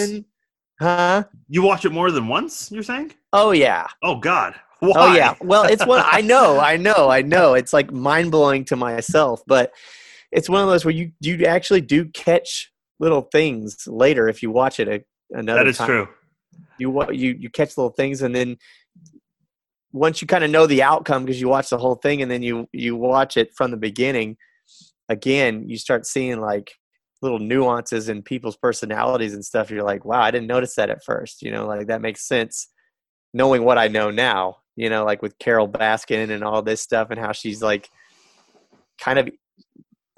Huh? You watch it more than once? You're saying? Oh yeah. Oh God. Why? Oh yeah. Well, it's one I know, [laughs] I know, I know. It's like mind blowing to myself, but it's one of those where you you actually do catch little things later if you watch it a, another that is time. true. You you you catch little things, and then once you kind of know the outcome because you watch the whole thing, and then you you watch it from the beginning again, you start seeing like little nuances in people's personalities and stuff. You're like, wow, I didn't notice that at first. You know, like that makes sense knowing what I know now, you know, like with Carole Baskin and all this stuff and how she's like kind of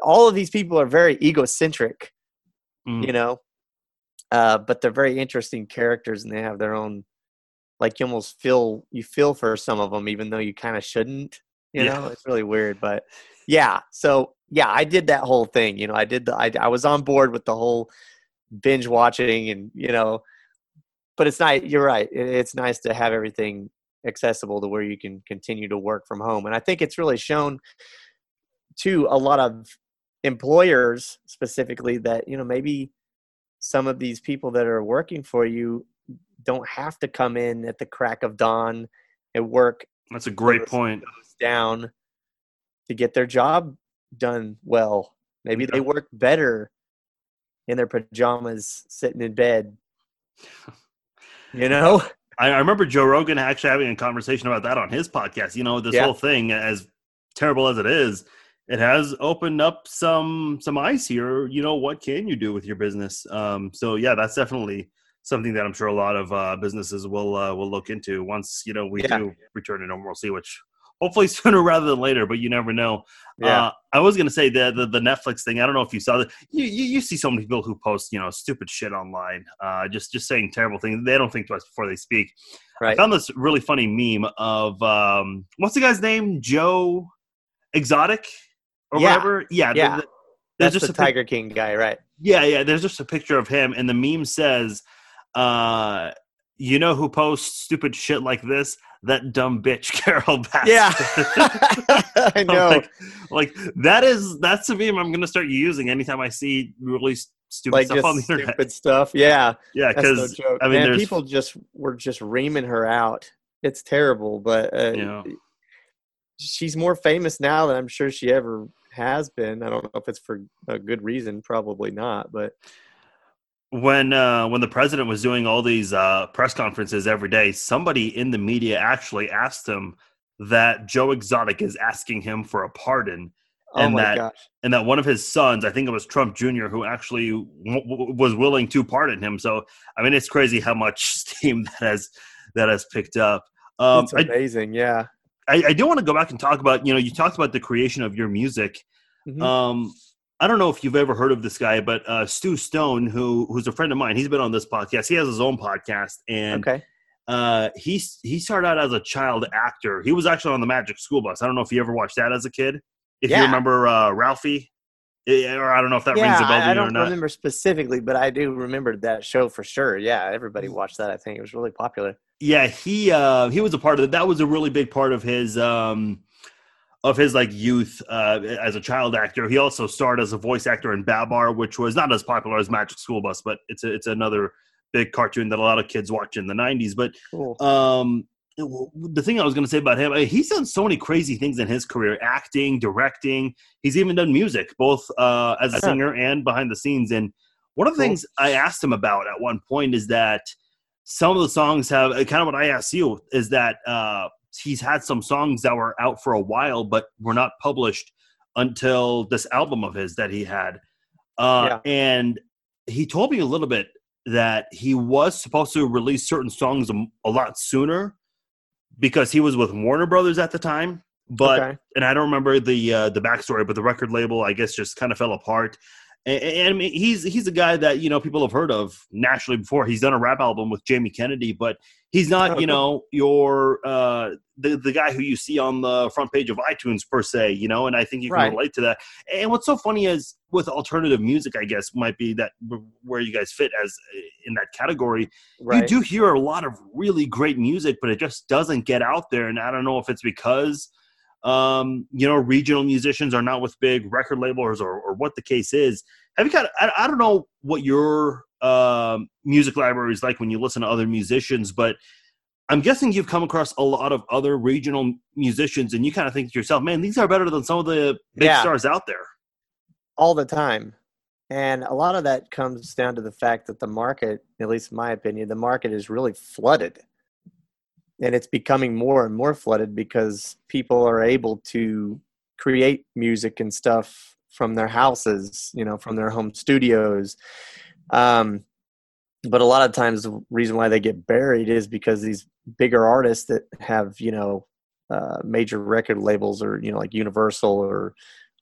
all of these people are very egocentric, Mm. you know. Uh, but they're very interesting characters and they have their own like you almost feel you feel for some of them even though you kind of shouldn't, you Yeah. know. It's really weird, but yeah. So, yeah, I did that whole thing, you know. I did the I I was on board with the whole binge watching and, you know, but it's not you're right it, it's nice to have everything accessible to where you can continue to work from home and i think it's really shown to a lot of employers specifically that you know maybe some of these people that are working for you don't have to come in at the crack of dawn and work That's a great point. down to get their job done well. Maybe they work better in their pajamas sitting in bed. [laughs] You know? I, remember Joe Rogan actually having a conversation about that on his podcast. You know, this Yeah. whole thing, as terrible as it is, it has opened up some some eyes here. You know, what can you do with your business? Um, so yeah, that's definitely something that I'm sure a lot of uh, businesses will uh, will look into once you know we Yeah. do return to normalcy, which hopefully [laughs] sooner rather than later. But you never know. Yeah. Uh, I was gonna say the, the the Netflix thing. I don't know if you saw that. You, you you see so many people who post you know stupid shit online, uh, just just saying terrible things. They don't think twice before they speak. I found this really funny meme of um, what's the guy's name? Joe Exotic or Yeah. whatever. Yeah, Yeah. the- the- That's just the a pic- Tiger King guy, right? yeah, yeah. There's just a picture of him, and the meme says, uh, "You know who posts stupid shit like this? That dumb bitch, [laughs] Carole Baskin." Yeah. [laughs] I [laughs] know. Like, like that is that's a meme I'm gonna start using anytime I see really stupid Like, stuff on the internet. stupid stuff. Yeah. Yeah, That's no because. I mean, Man, people just were just reaming her out. It's terrible, but uh, Yeah. she's more famous now than I'm sure she ever has been. I don't know if it's for a good reason, probably not. But when uh, when the president was doing all these uh, press conferences every day, somebody in the media actually asked him that Joe Exotic is asking him for a pardon, oh And my that- gosh, and that one of his sons, I think it was Trump Jr., who actually w- w- was willing to pardon him. So, I mean, it's crazy how much [laughs] steam that has that has picked up. Um, it's I, amazing. yeah. I, I do want to go back and talk about you know you talked about the creation of your music. Mhm. Um, I don't know if you've ever heard of this guy, but uh, Stu Stone, who who's a friend of mine, he's been on this podcast. He has his own podcast, and okay. uh, he he started out as a child actor. He was actually on the Magic School Bus. I don't know if you ever watched that as a kid. If you remember uh, Ralphie, Eh, or I don't know if that yeah, rings a bell to I, I don't remember specifically, but I do remember that show for sure. Yeah, everybody watched that. I think it was really popular. yeah he uh he was a part of it that was a really big part of his um of his like youth uh as a child actor. He also starred as a voice actor in babar which was not as popular as magic school bus but it's a, it's another big cartoon that a lot of kids watch in the 90s but Cool. um the thing i was going to say about him he's done so many crazy things in his career acting directing. He's even done music both uh as a singer and behind the scenes. And one of the Cool. things i asked him about at one point is that some of the songs have kind of what i asked you is that uh he's had some songs that were out for a while but were not published until this album of his that he had uh Yeah. and he told me a little bit that he was supposed to release certain songs a, a lot sooner because he was with Warner Brothers at the time. But okay. and I don't remember the uh, the backstory, but the record label I guess just kind of fell apart. And, and I mean, he's he's a guy that you know people have heard of nationally before. He's done a rap album with Jamie Kennedy, but he's not [laughs] you know your uh, the the guy who you see on the front page of iTunes per se. You know, and I think you can Right. relate to that. And what's so funny is with alternative music, I guess might be that where you guys fit as uh, in that category Right. you do hear a lot of really great music, but it just doesn't get out there. And I don't know if it's because um, you know regional musicians are not with big record labels or, or what the case is. Have you got? I, I don't know what your um, music library is like when you listen to other musicians, but I'm guessing you've come across a lot of other regional musicians, and you kind of think to yourself, "Man, these are better than some of the big Yeah. stars out there." all the time. And a lot of that comes down to the fact that the market, at least in my opinion, the market is really flooded. And it's becoming more and more flooded because people are able to create music and stuff from their houses, you know, from their home studios. Um, but a lot of times the reason why they get buried is because these bigger artists that have, you know, uh, major record labels or, you know, like Universal or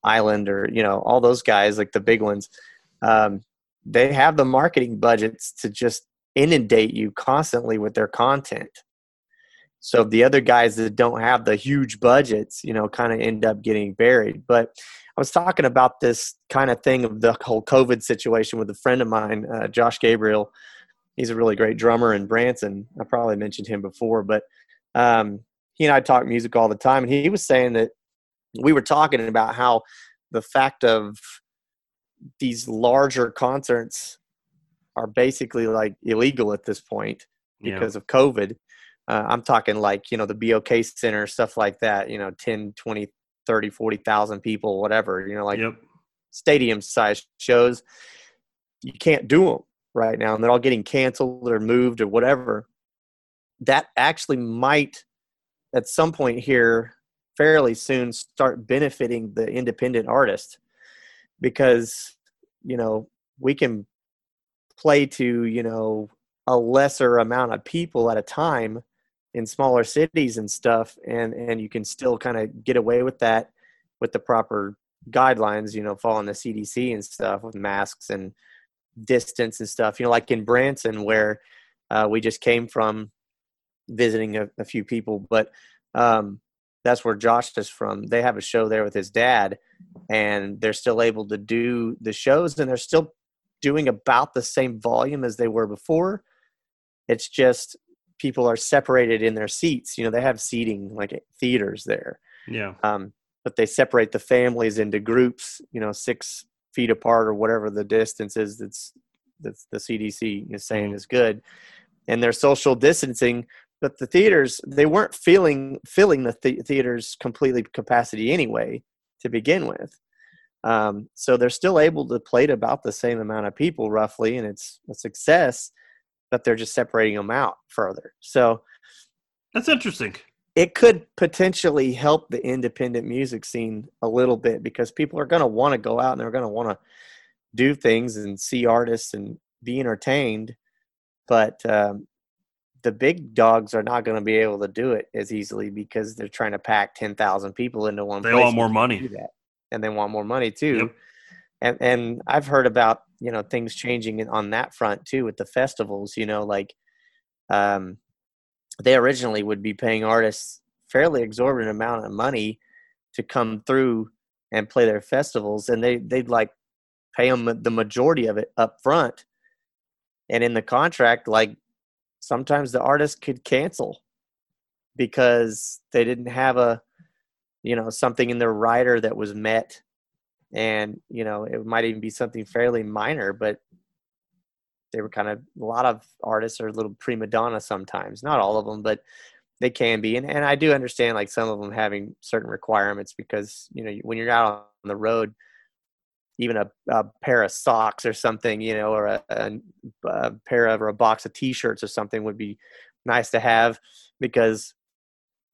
Island or you know all those guys like the big ones, um, they have the marketing budgets to just inundate you constantly with their content. So the other guys that don't have the huge budgets, you know, kind of end up getting buried. But I was talking about this kind of thing of the whole COVID situation with a friend of mine, uh, Josh Gabriel. He's a really great drummer in Branson. I probably mentioned him before, but um, he and I talk music all the time, and he was saying that we were talking about how the fact of these larger concerts are basically like illegal at this point Yeah. because of COVID. Uh, I'm talking like, you know, the BOK Center, stuff like that, you know, 10, 20, 30, 40,000 people, whatever, you know, like Yep. stadium size shows. You can't do them right now, and they're all getting canceled or moved or whatever. That actually might, at some point here, fairly soon, start benefiting the independent artist because you know we can play to you know a lesser amount of people at a time in smaller cities and stuff and and you can still kind of get away with that with the proper guidelines you know following the cdc and stuff with masks and distance and stuff. You know like in branson where uh, we just came from visiting a, a few people but um, that's where josh is from. They have a show there with his dad and they're still able to do the shows and they're still doing about the same volume as they were before. It's just people are separated in their seats. You know they have seating like theaters there. Yeah. um, but they separate the families into groups you know six feet apart or whatever the distance is that's that's the cdc is saying Mhm. is good. And they're social distancing but the theaters they weren't filling filling the th- theaters completely capacity anyway to begin with. Um, so they're still able to play to about the same amount of people roughly and it's a success but they're just separating them out further so That's interesting. it could potentially help the independent music scene a little bit because people are going to want to go out and they're going to want to do things and see artists and be entertained but um, the big dogs are not going to be able to do it as easily because they're trying to pack 10,000 people into one They place. want more money. that. and they want more money too Yep. and and I've heard about you know things changing on that front too with the festivals. You know, like um, they originally would be paying artists fairly exorbitant amount of money to come through and play their festivals, and they they'd like pay them the majority of it up front, and in the contract, like sometimes the artist could cancel because they didn't have a you know something in their rider that was met and you know it might even be something fairly minor but they were kind of a lot of artists are a little prima donna sometimes not all of them but they can be and, and i do understand like some of them having certain requirements because you know when you're out on the road even a, a pair of socks or something you know or a, a, a pair of or a box of t-shirts or something would be nice to have because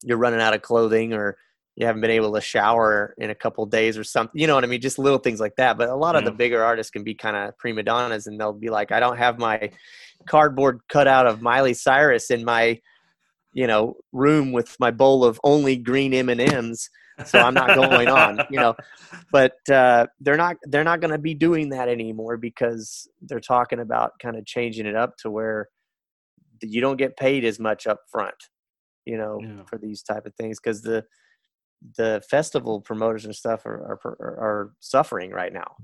you're running out of clothing or you haven't been able to shower in a couple days or something. You know what I mean? Just little things like that. But a lot of the bigger artists can be kind of prima donnas, and they'll be like, "I don't have my cardboard cutout of Miley Cyrus in my, you know, room with my bowl of only green M and M's, so I'm not going on." You know, but uh, they're not they're not going to be doing that anymore because they're talking about kind of changing it up to where you don't get paid as much up front you know Yeah. for these type of things because the the festival promoters and stuff are are, are suffering right now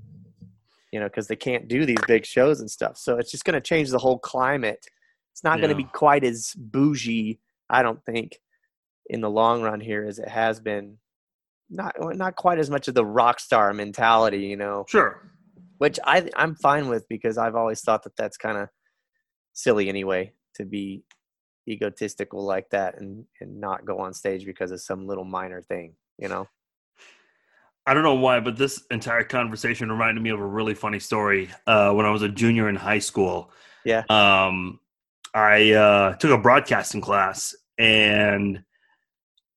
you know because they can't do these big shows and stuff. So it's just going to change the whole climate. It's not going to be quite as bougie i don't think in the long run here as it has been. Not not quite as much of the rock star mentality you know. Sure. which I I'm fine with because I've always thought that that's kind of silly anyway to be egotistical like that and and not go on stage because of some little minor thing, you know. I don't know why, but this entire conversation reminded me of a really funny story. Uh, when I was a junior in high school, Yeah. um, I uh, took a broadcasting class, and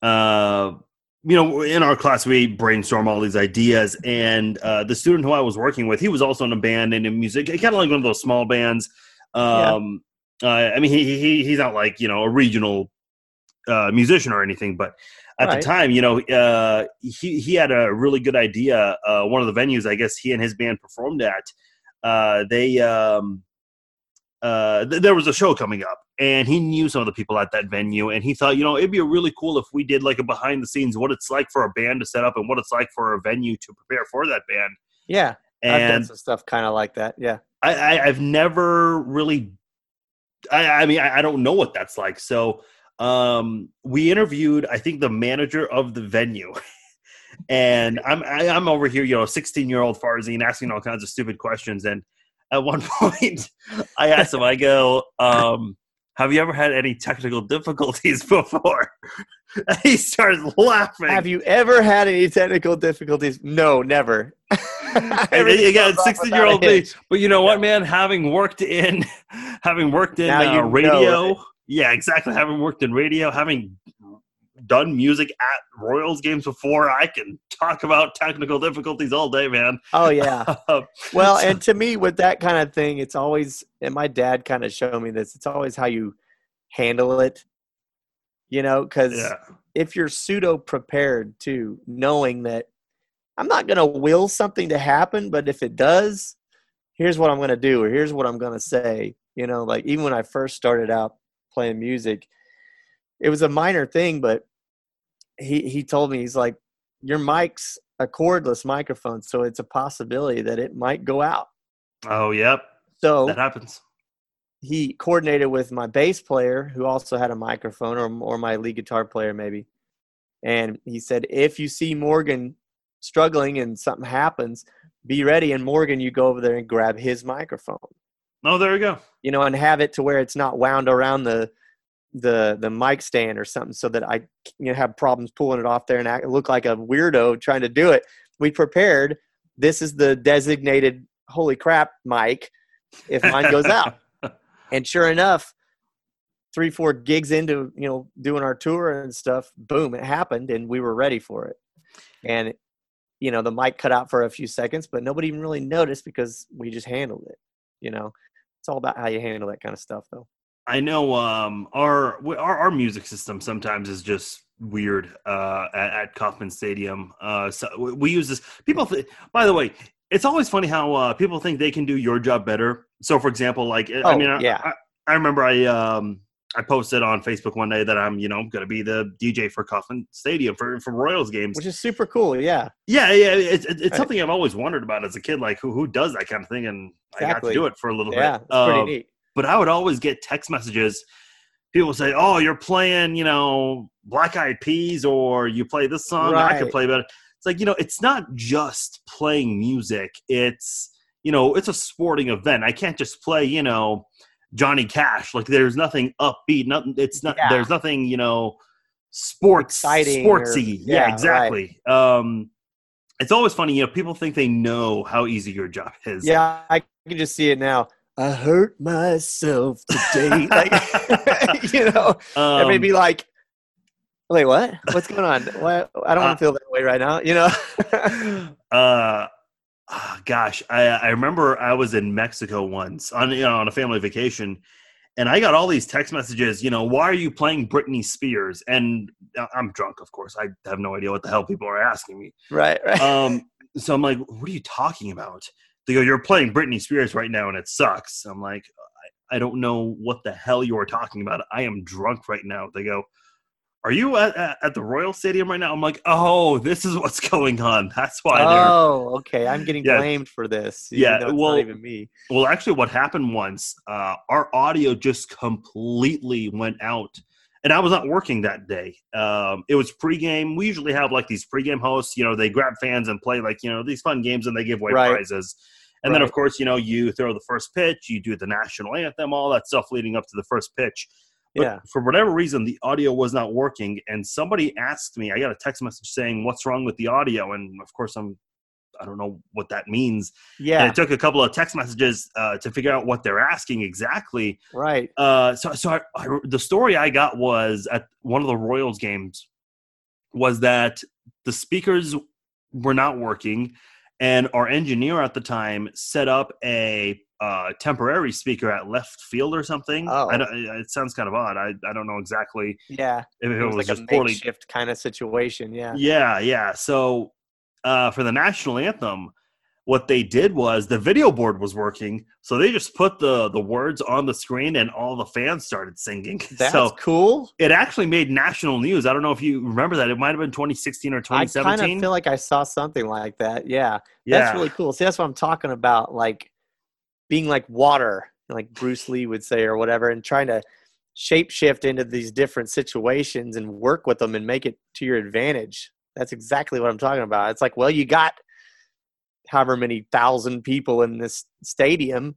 uh, you know, in our class we brainstorm all these ideas. And uh, the student who I was working with, he was also in a band and in music, kind of like one of those small bands. Um, uh, I mean, he, he he's not like you know a regional uh, musician or anything, but at Right. the time, you know, uh, he he had a really good idea. Uh, one of the venues, I guess, he and his band performed at. Uh, they um, uh, th- there was a show coming up, and he knew some of the people at that venue, and he thought, you know, it'd be really cool if we did like a behind the scenes, what it's like for a band to set up, and what it's like for a venue to prepare for that band. Yeah. I've done And some stuff kind of like that. Yeah. I, I I've never really I, I mean I, I don't know what that's like. So um we interviewed I think the manager of the venue. [laughs] and I'm I, I'm over here, you know, 16 year old Farzine asking all kinds of stupid questions. And at one [laughs] point I asked him, I go, um, have you ever had any technical difficulties [laughs] before? He starts laughing. Have you ever had any technical difficulties? No, never. [laughs] And Everything you got sixteen-year-old me. But you know what, man? Having worked in, [laughs] having worked in uh, radio, yeah, exactly. Having worked in radio, having done music at Royals games before, I can talk about technical difficulties all day, man. Oh yeah. [laughs] Well, and to me, with that kind of thing, it's always, and my dad kind of showed me this. It's always how you handle it. You know, because yeah, if you're pseudo prepared too, knowing that I'm not going to will something to happen, but if it does, here's what I'm going to do, or here's what I'm going to say. You know, like even when I first started out playing music, it was a minor thing, but he he told me he's like, your mic's a cordless microphone, so it's a possibility that it might go out. oh, yep, So that happens. he coordinated with my bass player who also had a microphone or, or my lead guitar player maybe and he said if you see morgan struggling and something happens be ready and morgan you go over there and grab his microphone Oh, there you go. you know and have it to where it's not wound around the the the mic stand or something so that i you know have problems pulling it off there and act, look like a weirdo trying to do it we prepared this is the designated holy crap mic if mine goes out [laughs] and sure enough, three, four gigs into, you know, doing our tour and stuff, boom, it happened and we were ready for it. And, you know, the mic cut out for a few seconds, but nobody even really noticed because we just handled it. You know, it's all about how you handle that kind of stuff, though. I know um, our, our our music system sometimes is just weird uh, at, at Kauffman Stadium. Uh, so we, we use this. People, th- by the way, it's always funny how uh, people think they can do your job better. So, for example, like I Oh, mean, I, yeah. I, I remember I um, I posted on Facebook one day that I'm you know going to be the DJ for Kauffman Stadium for for Royals games. Which is super cool. Yeah. Yeah, yeah, it's it's, it's Right. something I've always wondered about as a kid. Like who who does that kind of thing, and I got to do it for a little Yeah. bit. It's pretty Uh, neat. but I would always get text messages. People say, "Oh, you're playing, you know, Black Eyed Peas, or you play this song. I could Right. play better." It's like you know, it's not just playing music. It's you know, it's a sporting event. I can't just play, you know, Johnny Cash. Like there's nothing upbeat. Nothing. It's not. Yeah. There's nothing. You know, sports, Exciting or- sportsy. yeah, yeah, right. exactly. Um, it's always funny. You know, people think they know how easy your job is. Yeah. I can just see it now. I hurt myself today. [laughs] like, [laughs] you know, Um, may be like, wait, what? What's going on? Why? I don't Uh, want to feel that way right now. You know? [laughs] uh ah, gosh i i remember i was in mexico once on you know on a family vacation and i got all these text messages you know why are you playing britney spears? And I- i'm drunk of course i have no idea what the hell people are asking me. Right, right. um so i'm like what are you talking about? They go you're playing britney spears right now and it sucks. I'm like i, I don't know what the hell you are talking about. I am drunk right now. They go are you at, at, the royal stadium right now i'm like oh this is what's [laughs] going on that's why oh, okay. I'm getting Yeah. blamed for this. Yeah, even though it's well- not even me. Well, actually, what happened once, uh, our audio just completely went out, and I was not working that day. Um, it was pregame. We usually have like these pregame hosts. You know, they grab fans and play like you know these fun games, and they give away Right. prizes. And then, of course, you know, you throw the first pitch, you do the national anthem, all that stuff leading up to the first pitch. But Yeah. for whatever reason, the audio was not working, and somebody asked me. I got a text message saying, "What's wrong with the audio?" And of course, I'm. I don't know what that means. And Yeah. it took a couple of text messages uh, to figure out what they're asking exactly. Right. Uh, so, so I, I, the story I got was at one of the Royals games was that the speakers were not working, and our engineer at the time set up a uh, temporary speaker at left field or something. Oh. I don't, it sounds kind of odd. I, I don't know exactly Yeah. if it, It was, was, like a poorly makeshift kind of situation. Yeah. yeah, yeah. So uh, for the national anthem, what they did was the video board was working, so they just put the the words on the screen, and all the fans started singing. [laughs] That's so cool. it actually made national news. I don't know if you remember that. It might have been 2016 or 2017. I kind of feel like I saw something like that. Yeah. yeah, That's really cool. See, that's what I'm talking about. Like being like water, like Bruce Lee would say, or whatever, and trying to shape shift into these different situations and work with them and make it to your advantage. That's exactly what I'm talking about. It's like, well, you got however many thousand people in this stadium.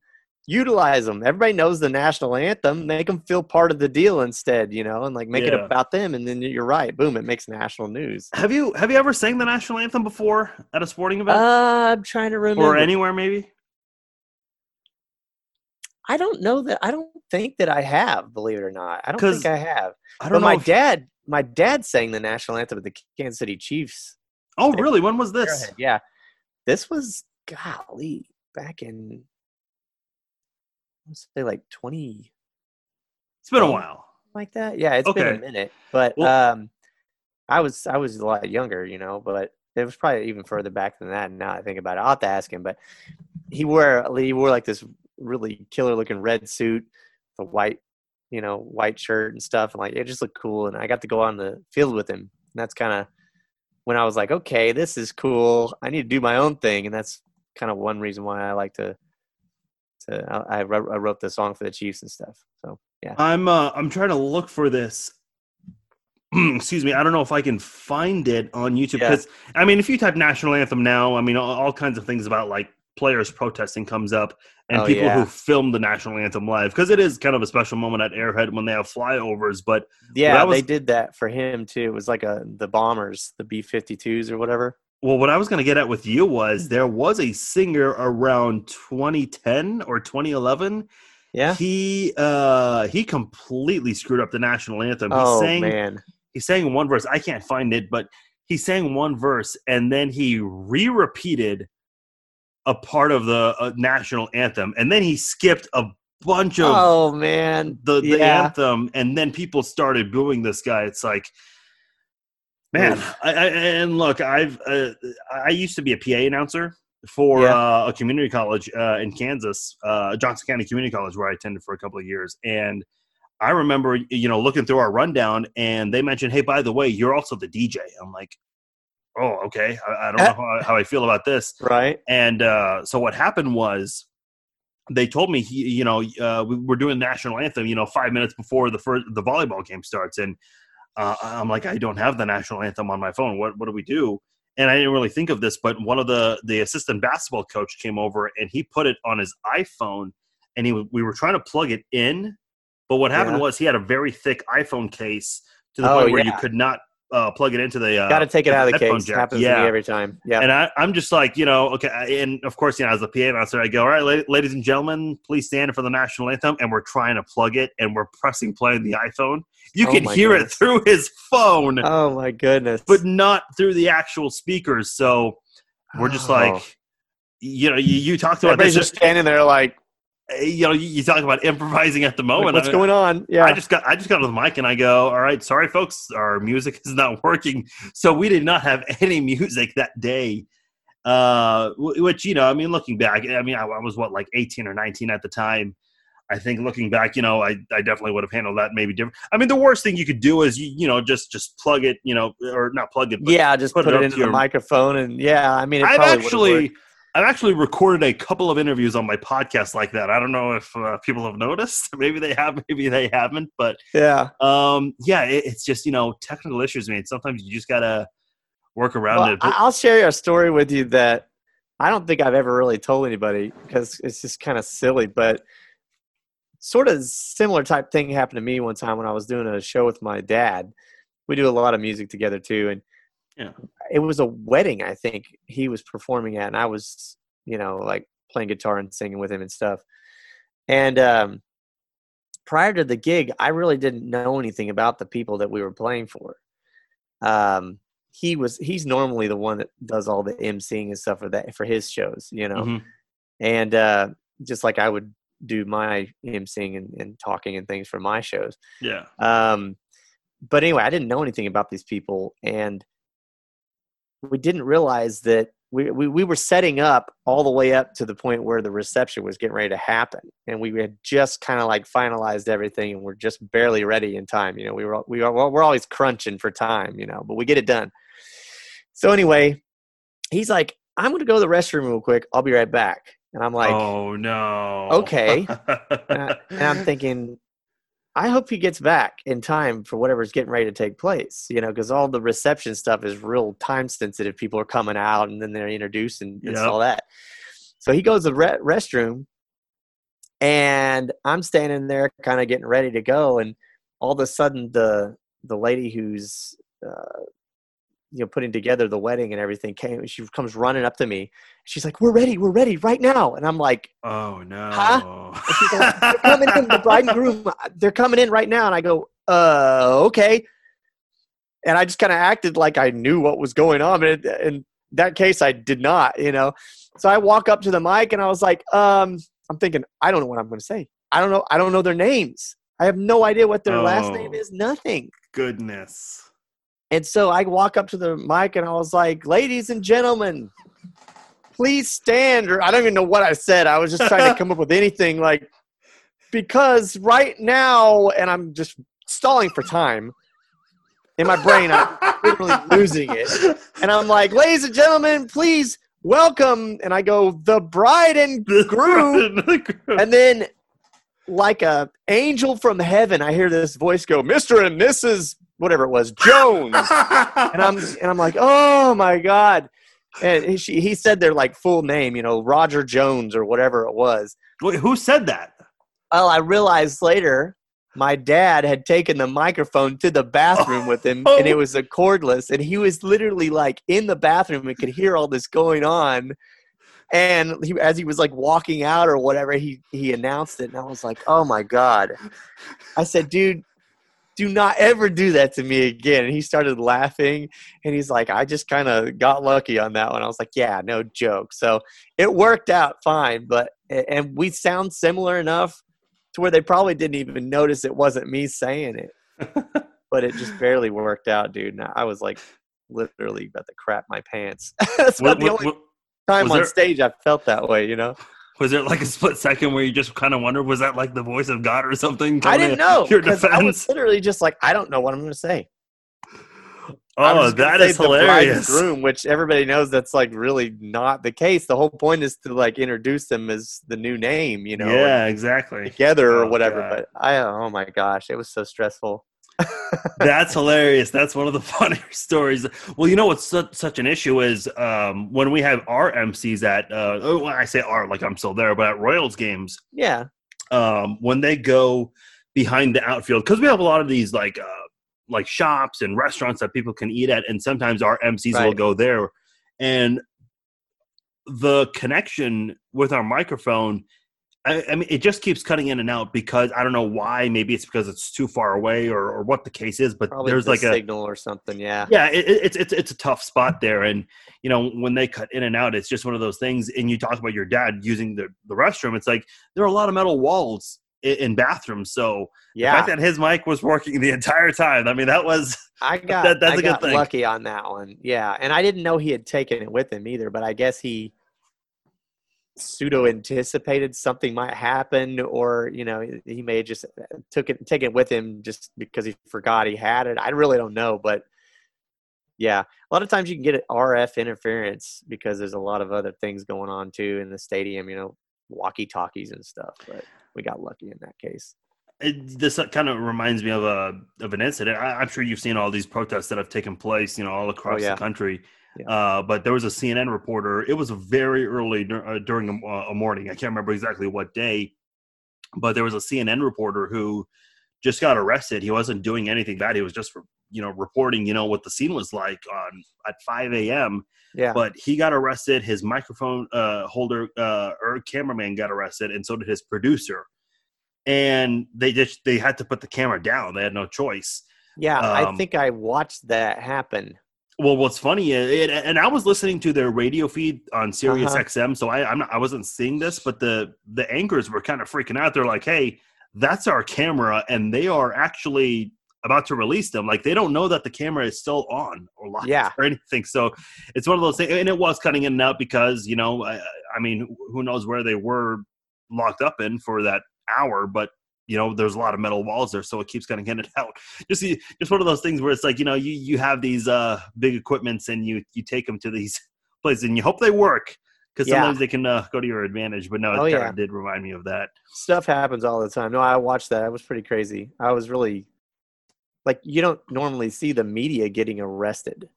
utilize them. Everybody knows the national anthem. Make them feel part of the deal instead, you know, and like make it about them. And then you're right. Boom, it makes national news. Have you have you ever sang the national anthem before at a sporting event Uh, I'm trying to remember. or anywhere maybe? I don't know that. I don't think that I have. Believe it or not, I don't think I have. I But don't know. my if- dad, my dad sang the national anthem at the Kansas City Chiefs. oh, really? When was this? Yeah, this was golly back in. Let's say like twenty, It's been a while. like that. Yeah, it's been a minute, but Well- um, I was I was a lot younger, you know, but it was probably even further back than that. Now I think about it, I'll have to ask him. But he wore he wore like this really killer looking red suit, the white, you know, white shirt and stuff, and like it just looked cool. And I got to go on the field with him. And that's kind of when I was like, okay, this is cool. I need to do my own thing, and that's kind of one reason why I like to. To I, I wrote the song for the Chiefs and stuff. So yeah. I'm uh, I'm trying to look for this. [clears throat] Excuse me. I don't know if I can find it on YouTube Yeah. because I mean, if you type national anthem now, I mean, all, all kinds of things about like players protesting comes up, and Oh, people yeah. who film the national anthem live because it is kind of a special moment at Arrowhead when they have flyovers. But Yeah, was- they did that for him too. It was like a the bombers, the B fifty twos or whatever. well, what I was going to get at with you was there was a singer around 2010 or 2011. Yeah. He uh he completely screwed up the national anthem. He oh sang man. he sang one verse. I can't find it, but he sang one verse and then he re-repeated a part of the uh, national anthem, and then he skipped a bunch of Oh man. the, the yeah. anthem, and then people started booing this guy. It's like, man, I, I, and look, I've uh, I used to be a PA announcer for Yeah. uh, a community college uh, in Kansas, uh, Johnson County Community College, where I attended for a couple of years, and I remember, you know, looking through our rundown, and they mentioned, "Hey, by the way, you're also the DJ." I'm like, "Oh, okay. I, I don't know how, how I feel about this." Right. And uh, so what happened was they told me, he, you know, uh, we were doing the national anthem, you know, five minutes before the first the volleyball game starts, and uh, I'm like, I don't have the national anthem on my phone. What what do we do? And I didn't really think of this, but one of the the assistant basketball coach came over and he put it on his iPhone, and he we were trying to plug it in, but what happened Yeah. was he had a very thick iPhone case to the Oh, point where you could not uh, plug it into the. Uh, Got to take it out of the case. jack. Happens to me every time. Yeah. And I, I'm just like, you know, okay. And of course, you know, as a PA announcer, I go, all right, ladies and gentlemen, please stand for the national anthem. And we're trying to plug it and we're pressing play on the iPhone. You Oh can hear goodness. it through his phone, oh my goodness. but not through the actual speakers. So we're just Oh. like, you know, you, you talked about everybody's this, just standing there like, you know, you, talk about improvising at the like, moment. what's I- going on? Yeah. I just got I just got on the mic and I go, all right, sorry folks, our music is not [laughs] working. So we did not have [laughs] any music that day. Uh, which you know, I mean, looking back, I mean, I, I was what like eighteen or nineteen at the time. I think looking back, you know, I, I definitely would have handled that maybe different. I mean, the worst thing you could do is you you know just just plug it, you know, or not plug it. But yeah, just put put, it it, into to the your- microphone and yeah, I mean, it I've actually. I've actually recorded a couple of interviews on my podcast like that. I don't know if uh, people have noticed. [laughs] Maybe they have, maybe they haven't, but yeah. um yeah it, it's just you know technical issues man sometimes you just gotta work around Well, it I- I'll share a story with you that I don't think I've ever really told anybody because it's just kind of silly, but sort of similar type thing happened to me one time when I was doing a show with my dad. We do a lot of music together too, and Yeah. it was a wedding. I think he was performing at, and I was, you know, like playing guitar and singing with him and stuff. And um, prior to the gig, I really didn't know anything about the people that we were playing for. Um, he was he's normally the one that does all the emceeing and stuff for that for his shows, you know. Mhm. And uh, just like I would do my emceeing and, and talking and things for my shows. yeah Um, but anyway, I didn't know anything about these people, and we didn't realize that we, we we were setting up all the way up to the point where the reception was getting ready to happen, and we had just kind of like finalized everything, and we're just barely ready in time. You know, we were we are we're always crunching for time, you know, but we get it done. So anyway, he's like, "I'm going to go to the restroom real quick. I'll be right back." And I'm like, oh no okay. [laughs] and, I, and I'm thinking, I hope he gets back in time for whatever's getting ready to take place. You know, because all the reception stuff is real time sensitive. People are coming out and then they're introduced and, Yep. all that. So he goes to the re- restroom, And I'm standing there, kind of getting ready to go, and all of a sudden, the the lady who's uh, you know putting together the wedding and everything came. She comes running up to me. She's like, "We're ready, we're ready right now." And I'm like, "Oh no!" Huh? Like, "They're coming in, the bride and groom. They're coming in right now." And I go, "Uh, okay." And I just kind of acted like I knew what was going on, and in that case, I did not. You know, so I walk up to the mic and I was like, um, I'm thinking, I don't know what I'm going to say. I don't know. I don't know their names. I have no idea what their oh, last name oh. is. Nothing. Goodness. And so I walk up to the mic and I was like, ladies and gentlemen, please stand. Or I don't even know what I said. I was just trying to come up with anything like, because right now, and I'm just stalling for time in my brain, I'm literally losing it. And I'm like, ladies and gentlemen, please welcome. And I go, the bride and [laughs] groom. and then, like a angel from heaven, I hear this voice go, Mr. and Mrs. whatever it was, Jones. and I'm and I'm like, oh my God. And he, she, he said their like full name, you know, Roger Jones or whatever it was. Wait, who said that? Well, I realized later my dad had taken the microphone to the bathroom with him and it oh. was a cordless and he was literally like in the bathroom and could hear all this going on and he, as he was like walking out or whatever he he announced it and i was like oh my god i said dude do not ever do that to me again and he started laughing and he's like i just kind of got lucky on that one i was like yeah no joke so it worked out fine but and we sound similar enough to where they probably didn't even notice it wasn't me saying it. [laughs] but it just barely worked out, dude. And I was like literally about to crap my pants. [laughs] That's what, the only what, time on there, stage I felt that way, you know. Was there like a split second where you just kind of wondered, was that like the voice of God or something? I didn't know. Your defense? I was literally just like, I don't know what I'm going to say. Oh, that is hilarious. Groom, which everybody knows that's like really not the case. The whole point is to like introduce them as the new name, you know. Yeah, exactly. Together or oh, whatever. God. But I, oh my gosh, it was so stressful. That's hilarious. That's one of the [laughs] funnier stories. Well, you know what's such, such an issue is um, when we have our MCs at, uh, oh, when I say our, like I'm still there, but at Royals games. Yeah. Um, when they go behind the outfield, because we have a lot of these like uh, like shops and restaurants that people can eat at, and sometimes our MCs right. will go there, and the connection with our microphone. I, I, mean, it just keeps cutting in and out because I don't know why. Maybe it's because it's too far away, or, or what the case is. But Probably there's the like a signal or something. Yeah, yeah. It, it's it's it's a tough spot there, and you know when they cut in and out, it's just one of those things. And you talk about your dad using the the restroom. It's like there are a lot of metal walls in bathrooms. So yeah, the fact that his mic was working the entire time. I mean, that was [laughs] I [laughs] got that, that's I a good thing. Lucky on that one. Yeah, and I didn't know he had taken it with him either. But I guess he pseudo anticipated something might happen, or you know, he may have just took it taken it with him just because he forgot he had it. I really don't know, but. Yeah, a lot of times you can get RF interference because there's a lot of other things going on too in the stadium. You know, walkie talkies and stuff. But we got lucky in that case. It, this kind of reminds me of a of an incident. I, am sure you've seen all these protests that have taken place, you know, all oh, across oh, yeah. the country. Yeah. Uh, but there was a CNN reporter. It was very early uh, during a, a, morning. I can't remember exactly what day, but there was a CNN reporter who just got arrested. He wasn't doing anything bad. He was just, you know, reporting, you know, what the scene was like on at 5 a.m. Yeah. But he got arrested. His microphone uh, holder uh, or cameraman got arrested, and so did his producer. And they just they had to put the camera down. They had no choice. Yeah, um, I think I watched that happen. Well, what's funny is, it, and I was listening to their radio feed on Sirius uh-huh. XM, so I I'm not, I wasn't seeing this, but the the anchors were kind of freaking out. They're like, "Hey, that's our camera," and they are actually about to release them. Like they don't know that the camera is still on or live yeah. [laughs] or anything. So it's one of those things, and it was cutting in and out because you know, I, I mean, who knows where they were locked up in for that hour, but you know, there's a lot of metal walls there, so it keeps cutting in [laughs] and out. Just just one of those things where it's like you know, you you have these uh big equipments and you you take them to these [laughs] places and you hope they work because sometimes yeah. they can uh, go to your advantage. But no, it oh, kind of yeah. did remind me of that. Stuff happens all the time. No, I watched that. It was pretty crazy. I was really like you don't normally see the media getting arrested.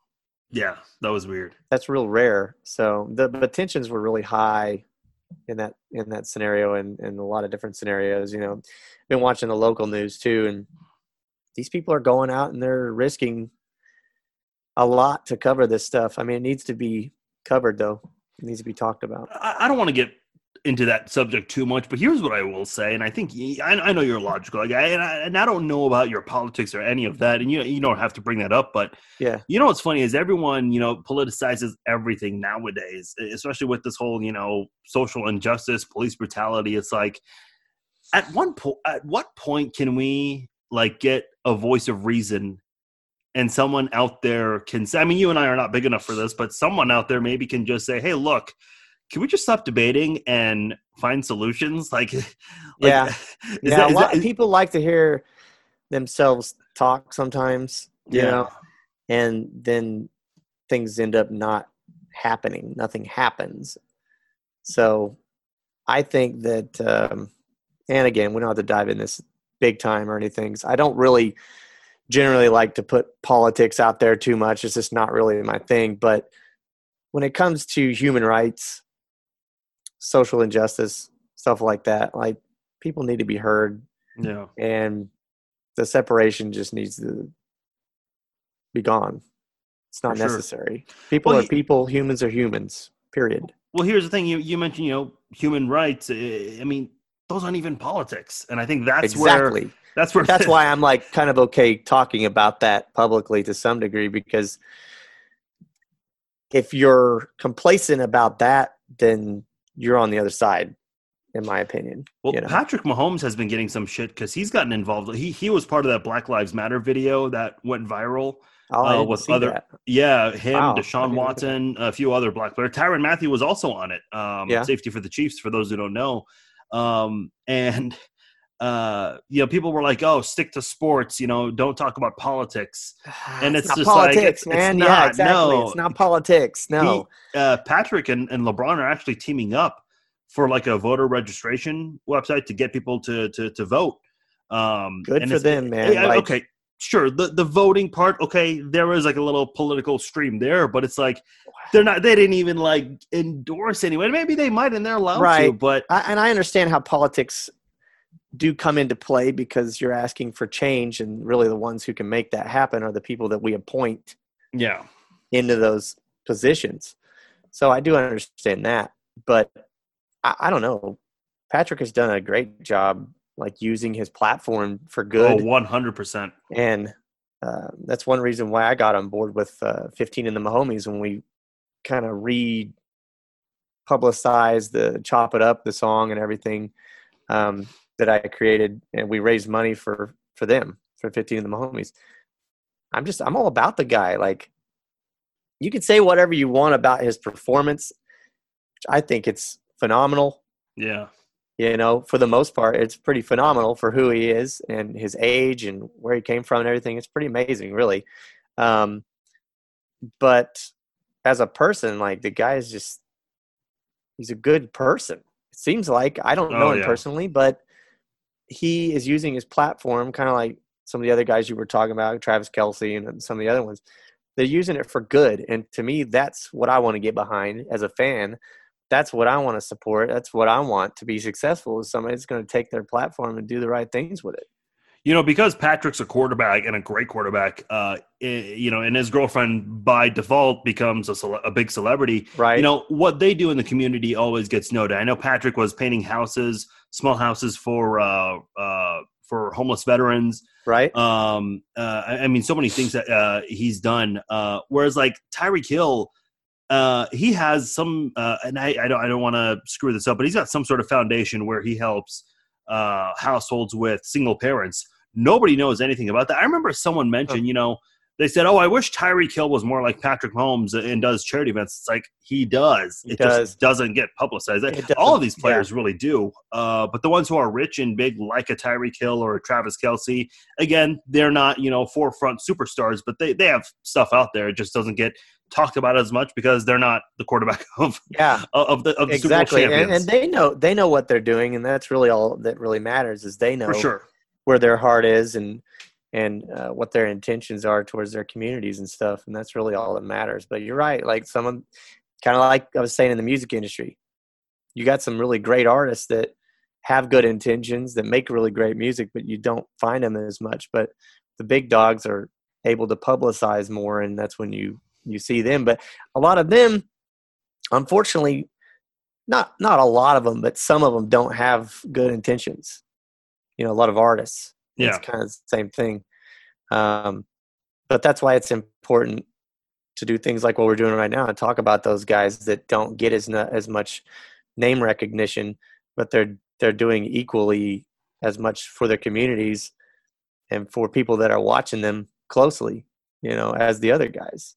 Yeah, that was weird. That's real rare. So the, the tensions were really high in that in that scenario and in a lot of different scenarios. You know, been watching the local news too, and these people are going out and they're risking a lot to cover this stuff. I mean, it needs to be covered though. It needs to be talked about. I, I don't want to get into that subject too much, but here's what I will say, and I think I, I know you're logical, like, and, I, and I don't know about your politics or any of that, and you you don't have to bring that up, but yeah, you know what's funny is everyone you know politicizes everything nowadays, especially with this whole you know social injustice, police brutality. It's like at one point, at what point can we like get a voice of reason and someone out there can say, I mean, you and I are not big enough for this, but someone out there maybe can just say, hey, look, can we just stop debating and find solutions? [laughs] Like, like yeah, [laughs] yeah. That, a lot of people like to hear themselves talk sometimes, you yeah. know, and then things end up not happening. Nothing happens. So, I think that, um, and again, we don't have to dive in this big time or anything. I don't really generally like to put politics out there too much. It's just not really my thing. But when it comes to human rights, social injustice, stuff like that. Like people need to be heard. Yeah. And the separation just needs to be gone. It's not necessary. People well, are people, humans are humans. Period. Well, here's the thing you you mentioned, you know, human rights. I mean, those aren't even politics. And I think that's exactly. where that's where that's [laughs] why I'm like kind of okay talking about that publicly to some degree because if you're complacent about that, then you're on the other side, in my opinion. Well, you know? Patrick Mahomes has been getting some shit because he's gotten involved. He he was part of that Black Lives Matter video that went viral. Oh, uh, with other, that. yeah, him, wow, Deshaun Watson, a few other black players. Tyrann Mathieu was also on it. Um, yeah. Safety for the Chiefs, for those who don't know. Um, and uh, you know, people were like, "Oh, stick to sports," you know, don't talk about politics. [sighs] And it's, it's just politics, like, it's, man. It's not, yeah, exactly. No. It's not politics. No. He, uh, Patrick and, and LeBron are actually teaming up for like a voter registration website to get people to to to vote. Um, Good for them, man. like, okay, sure. The the voting part, okay, there is like a little political stream there, but it's like they're not. They didn't even like endorse anyone. Maybe they might, and they're allowed right. to. But I, and I understand how politics do come into play because you're asking for change and really the ones who can make that happen are the people that we appoint yeah. into those positions. So i do understand that but i, I don't know. Patrick has done a great job like using his platform for good. Oh 100% and uh, that's one reason why i got on board with uh, 15 and the mahomies when we kind of re publicized the chop it up the song and everything. Um, that I created, and we raised money for for them for 15 of the homies. I'm just I'm all about the guy. Like you can say whatever you want about his performance, which I think it's phenomenal. Yeah. You know, for the most part, it's pretty phenomenal for who he is and his age and where he came from and everything. It's pretty amazing, really. Um, but as a person, like the guy is just he's a good person. It seems like I don't know oh, him yeah. personally, but he is using his platform, kind of like some of the other guys you were talking about, Travis Kelce and some of the other ones. They're using it for good, and to me, that's what I want to get behind as a fan. That's what I want to support. That's what I want to be successful. Is somebody that's going to take their platform and do the right things with it you know, because Patrick's a quarterback and a great quarterback, uh, you know, and his girlfriend by default becomes a, cele- a, big celebrity. Right. You know, what they do in the community always gets noted. I know Patrick was painting houses, small houses for uh, uh, for homeless veterans. Right. Um. Uh, I, I mean, so many things that uh, he's done. Uh, whereas like Tyreek Hill. Uh, he has some, uh, and I, I don't, I don't want to screw this up, but he's got some sort of foundation where he helps uh, households with single parents. Nobody knows anything about that. I remember someone mentioned, you know, they said, "Oh, I wish Tyreek Hill was more like Patrick Mahomes and does charity events." It's like he does. He it does. just doesn't get publicized. All of these players yeah. really do, uh, but the ones who are rich and big, like a Tyreek Hill or a Travis Kelce, again, they're not you know forefront superstars, but they they have stuff out there. It just doesn't get talked about as much because they're not the quarterback [laughs] of yeah of the of the exactly. And, and, they know they know what they're doing, and that's really all that really matters is they know For sure. where their heart is and and uh, what their intentions are towards their communities and stuff, and that's really all that matters. But you're right, like someone kind of like I was saying in the music industry, you got some really great artists that have good intentions that make really great music, but you don't find them as much. But the big dogs are able to publicize more, and that's when you you see them. But a lot of them, unfortunately, not not a lot of them, but some of them don't have good intentions. You know, a lot of artists. Yeah. It's kind of the same thing. Um, but that's why it's important to do things like what we're doing right now and talk about those guys that don't get as as much name recognition, but they're they're doing equally as much for their communities and for people that are watching them closely, you know, as the other guys.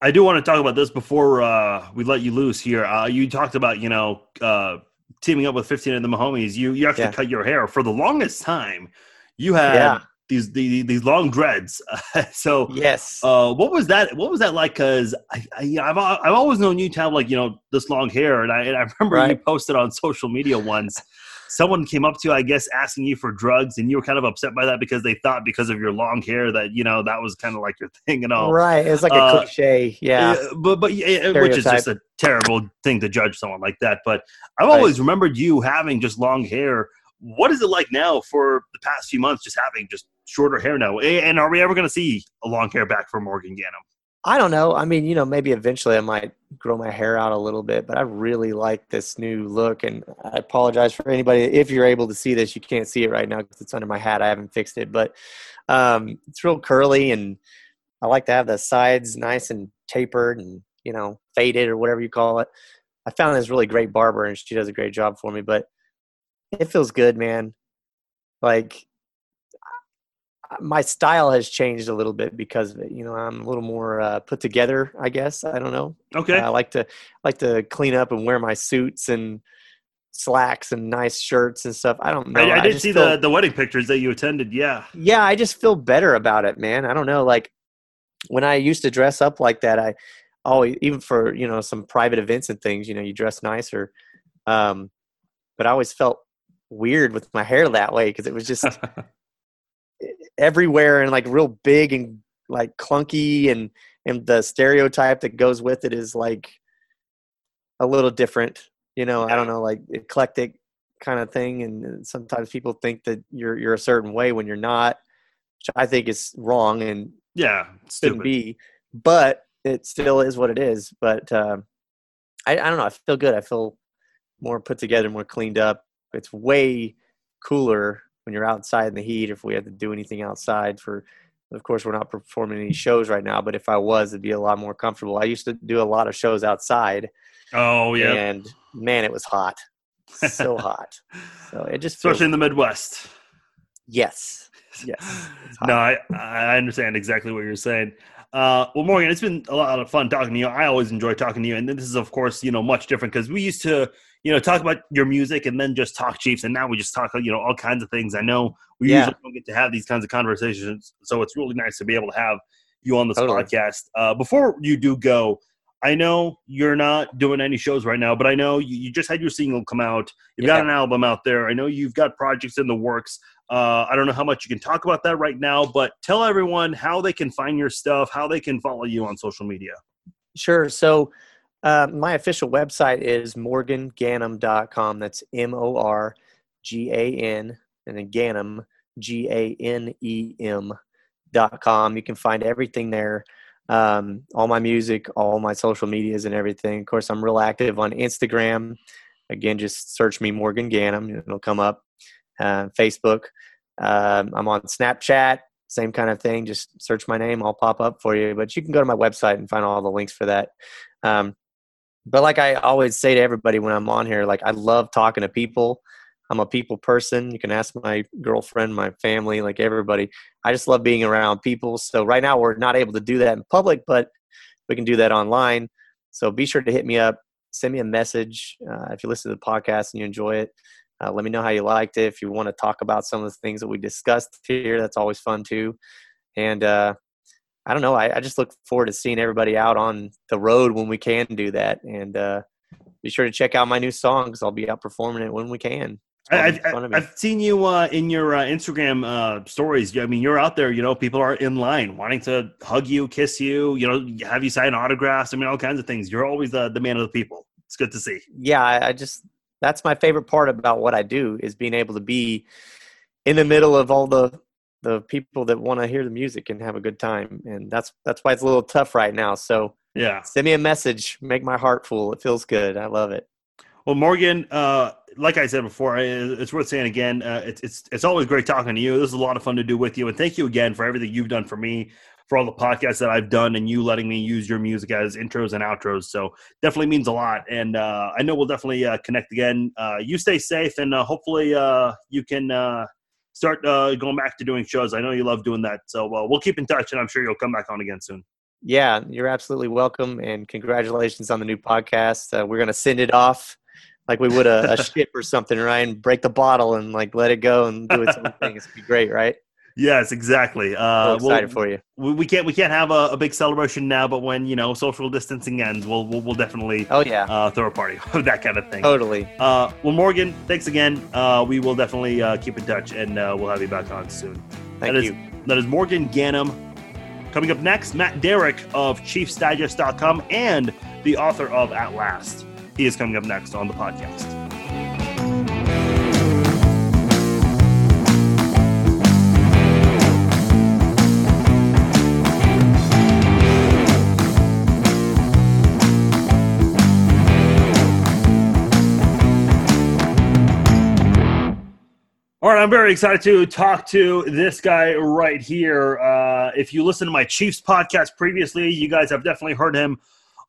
I do want to talk about this before uh, we let you loose here. Uh, you talked about you know uh, teaming up with 15 of the Mahomies. You you actually Yeah. cut your hair for the longest time. You had Yeah. these the, these long dreads. [laughs] so Yes. uh, what was that? What was that like? Because I, I, I've I've always known you to have like you know this long hair, and I and I [laughs] remember you posted on social media once. Someone came up to you, I guess, asking you for drugs, and you were kind of upset by that because they thought because of your long hair that you know that was kind of like your [laughs] thing and all. right. It's like a uh, cliche. Yeah. But but yeah, which is just a terrible thing to judge someone like that. But I've Right. always remembered you having just long hair. What is it like now for the past few months, just having just shorter hair now? And are we ever going to see a long hair back for Morgan Ganem? I don't know. I mean, you know, maybe eventually I might grow my hair out a little bit, but I really like this new look. And I apologize for anybody if you're able to see this. You can't see it right now because it's under my hat. I haven't fixed it, but um, it's real curly, and I like to have the sides nice and tapered and you know faded or whatever you call it. I found this really great barber, and she does a great job for me. But it feels good, man. Like my style has changed a little bit because of it. You know, I'm a little more uh, put together. I guess I don't know. Okay, I like to like to clean up and wear my suits and slacks and nice shirts and stuff. I don't know. I, I did just see feel- the the wedding pictures that you attended. Yeah, yeah, I just feel better about it, man. I don't know. Like when I used to dress up like that, I always even for you know some private events and things. You know, you dress nicer. Um, but I always felt weird with my hair that way because it was just [laughs] everywhere and like real big and like clunky and and the stereotype that goes with it is like a little different you know i don't know like eclectic kind of thing. And sometimes people think that you're you're a certain way when you're not which i think is wrong and yeah, shouldn't be but it still is what it is. But uh, I, I don't know i feel good. I feel more put together more cleaned up. It's way cooler when you're outside in the heat if we had to do anything outside for of course we're not performing any shows right now but if i was it'd be a lot more comfortable i used to do a lot of shows outside Oh yeah, and man it was hot so [laughs] hot so it just feels, especially in the Midwest. yes [laughs] yes. No, I, I understand exactly what you're saying. Uh, well, Morgan, it's been a lot of fun talking to you. I always enjoy talking to you, and this is, of course, you know, much different because we used to, you know, talk about your music and then just talk Chiefs, and now we just talk, you know, all kinds of things. I know we Yeah. usually don't get to have these kinds of conversations, so it's really nice to be able to have you on this Totally. podcast. Uh, before you do go, I know you're not doing any shows right now, but I know you, you just had your single come out. You've got an album out there. I know you've got projects in the works. Uh, I don't know how much you can talk about that right now, but tell everyone how they can find your stuff, how they can follow you on social media. Sure. So uh, my official website is morganganem.com. That's M O R G A N and then Ganem, G A N E M dot com. You can find everything there. Um, all my music, all my social medias, and everything. Of course, I'm real active on Instagram. Again, just search me Morgan Ganem, it'll come up. Uh, Facebook. Um, I'm on Snapchat, same kind of thing. Just search my name, I'll pop up for you. But you can go to my website and find all the links for that. Um, but like I always say to everybody when I'm on here, like I love talking to people. I'm a people person. You can ask my girlfriend, my family, like everybody. I just love being around people. So right now we're not able to do that in public, but we can do that online. So be sure to hit me up, send me a message uh, if you listen to the podcast and you enjoy it. Uh, let me know how you liked it. If you want to talk about some of the things that we discussed here, that's always fun too. And uh, I don't know. I, I just look forward to seeing everybody out on the road when we can do that. And uh, be sure to check out my new songs. I'll be out performing it when we can. I, gonna be I've, fun to me. I've seen you uh, in your uh, Instagram uh, stories. I mean, you're out there. You know, people are in line wanting to hug you, kiss you. You know, have you sign autographs. I mean, all kinds of things. You're always the the man of the people. It's good to see. Yeah, I, I just that's my favorite part about what I do is being able to be in the middle of all the the people that want to hear the music and have a good time and that's that's why it's a little tough right now so yeah send me a message make my heart full it feels good i love it well morgan uh like i said before it's worth saying again uh, it's, it's it's always great talking to you this is a lot of fun to do with you and thank you again for everything you've done for me for all the podcasts that I've done and you letting me use your music as intros and outros. So definitely means a lot. And uh, I know we'll definitely uh, connect again. Uh, you stay safe and uh, hopefully uh, you can start going back to doing shows. I know you love doing that. So we'll keep in touch and I'm sure you'll come back on again soon. Yeah, you're absolutely welcome. And congratulations on the new podcast. we're to send it off like we would a, a [laughs] ship or something, right? And break the bottle and like let it go and do its own thing. It's be great, right? Yes, exactly. Uh, excited we'll, for you. We, we, can't we can't have a, a, big celebration now, but when you know social distancing ends, we'll we'll, we'll definitely oh yeah uh, throw a party [laughs] of that kind of thing. Totally. Uh, well, Morgan, thanks again. Uh, we will definitely uh, keep in touch, and uh, we'll have you back on soon. Thank that you. Is, that is Morgan Ganem. Coming up next, Matt Derrick of ChiefsDigest.com and the author of At Last. He is coming up next on the podcast. All right, I'm very excited to talk to this guy right here. Uh, if you listen to my Chiefs podcast previously, you guys have definitely heard him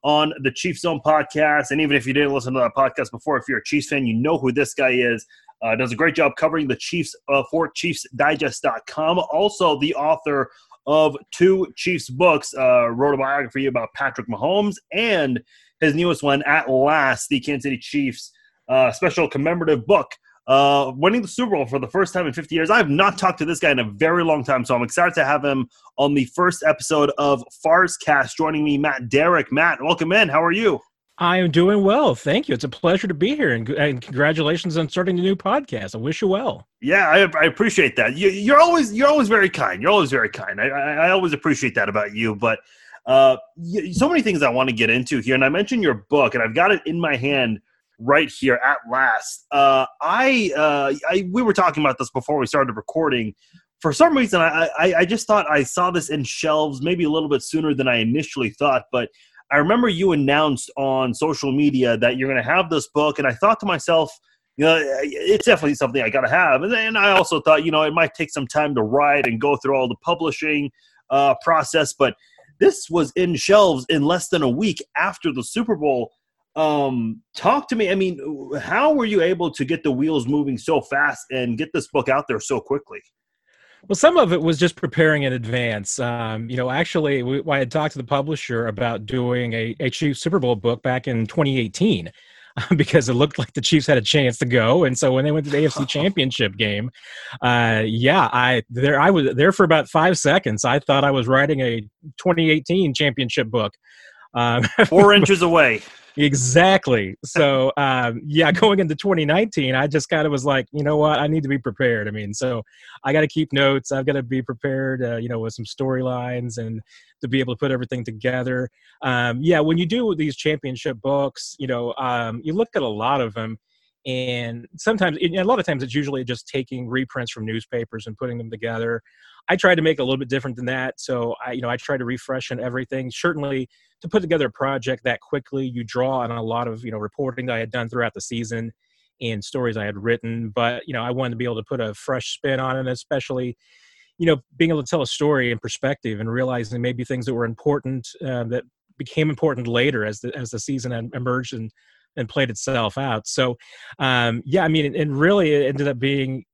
on the Chiefs Zone podcast. And even if you didn't listen to that podcast before, if you're a Chiefs fan, you know who this guy is. Uh, does a great job covering the Chiefs uh, for ChiefsDigest.com. Also, the author of two Chiefs books, uh, wrote a biography about Patrick Mahomes, and his newest one, At Last, the Kansas City Chiefs uh, special commemorative book uh, winning the Super Bowl for the first time in 50 years. I have not talked to this guy in a very long time, so I'm excited to have him on the first episode of Farscast. Joining me, Matt Derrick. Matt, welcome in. How are you? I am doing well. Thank you. It's a pleasure to be here, and, and congratulations on starting the new podcast. I wish you well. Yeah, I, I appreciate that. You, are always you're always very kind. You're always very kind. I, I, I always appreciate that about you. But uh, so many things I want to get into here, and I mentioned your book, and I've got it in my hand right here at last. Uh, I, uh, I we were talking about this before we started recording. For some reason, I, I, I just thought I saw this in shelves maybe a little bit sooner than I initially thought. But I remember you announced on social media that you're going to have this book, and I thought to myself, you know, it's definitely something I got to have. And then I also thought, you know, it might take some time to write and go through all the publishing uh, process, but this was in shelves in less than a week after the Super Bowl um talk to me i mean how were you able to get the wheels moving so fast and get this book out there so quickly well some of it was just preparing in advance um, you know actually we, i had talked to the publisher about doing a, a chiefs super bowl book back in 2018 [laughs] because it looked like the Chiefs had a chance to go. And so when they went to the AFC [laughs] Championship game, uh, yeah, I there I was there for about five seconds. I thought I was writing a 2018 championship book. Um, [laughs] Four inches away. Exactly. So, um, yeah, going into 2019, I just kind of was like, you know what, I need to be prepared. I mean, so I got to keep notes. I've got to be prepared, uh, you know, with some storylines and to be able to put everything together. Um, yeah, when you do these championship books, you know, um, you look at a lot of them and sometimes a lot of times it's usually just taking reprints from newspapers and putting them together i tried to make a little bit different than that so i you know i try to refresh on everything. Certainly to put together a project that quickly you draw on a lot of you know reporting that i had done throughout the season and stories i had written but you know i wanted to be able to put a fresh spin on it especially you know being able to tell a story in perspective and realizing maybe things that were important uh, that became important later as the as the season emerged and and played itself out. So, um, yeah, I mean, and really it ended up being,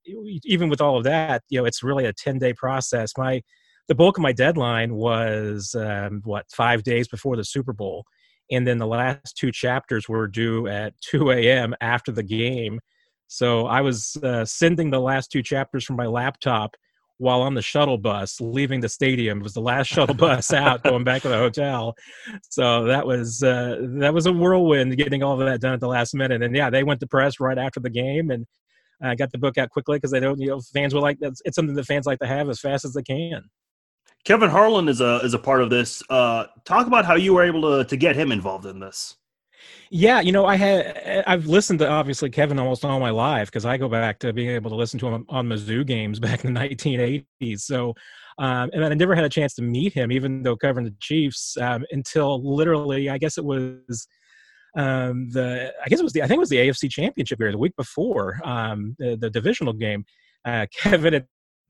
even with all of that, you know, it's really a 10 day process. My, the bulk of my deadline was um, what, five days before the Super Bowl. And then the last two chapters were due at [laughs] 2 a.m. after the game. So I was uh, sending the last two chapters from my laptop while on the shuttle bus leaving the stadium. It was the last shuttle bus out going back to the hotel. So that was uh, that was a whirlwind getting all of that done at the last minute. And yeah, they went to press right after the game and uh, got the book out quickly because they don't you know fans will like it's something that fans like to have as fast as they can. Kevin Harlan is a is a part of this. Uh, talk about how you were able to to get him involved in this. Yeah, you know, I had I've listened to obviously Kevin almost all my life because I go back to being able to listen to him on Mizzou games [laughs] back in the 1980s. So, um, and I never had a chance to meet him, even though covering the Chiefs um, until literally, I guess it was um, the I guess it was the I think it was the AFC Championship year, the week before um, the, the divisional game. Uh, [laughs] Kevin had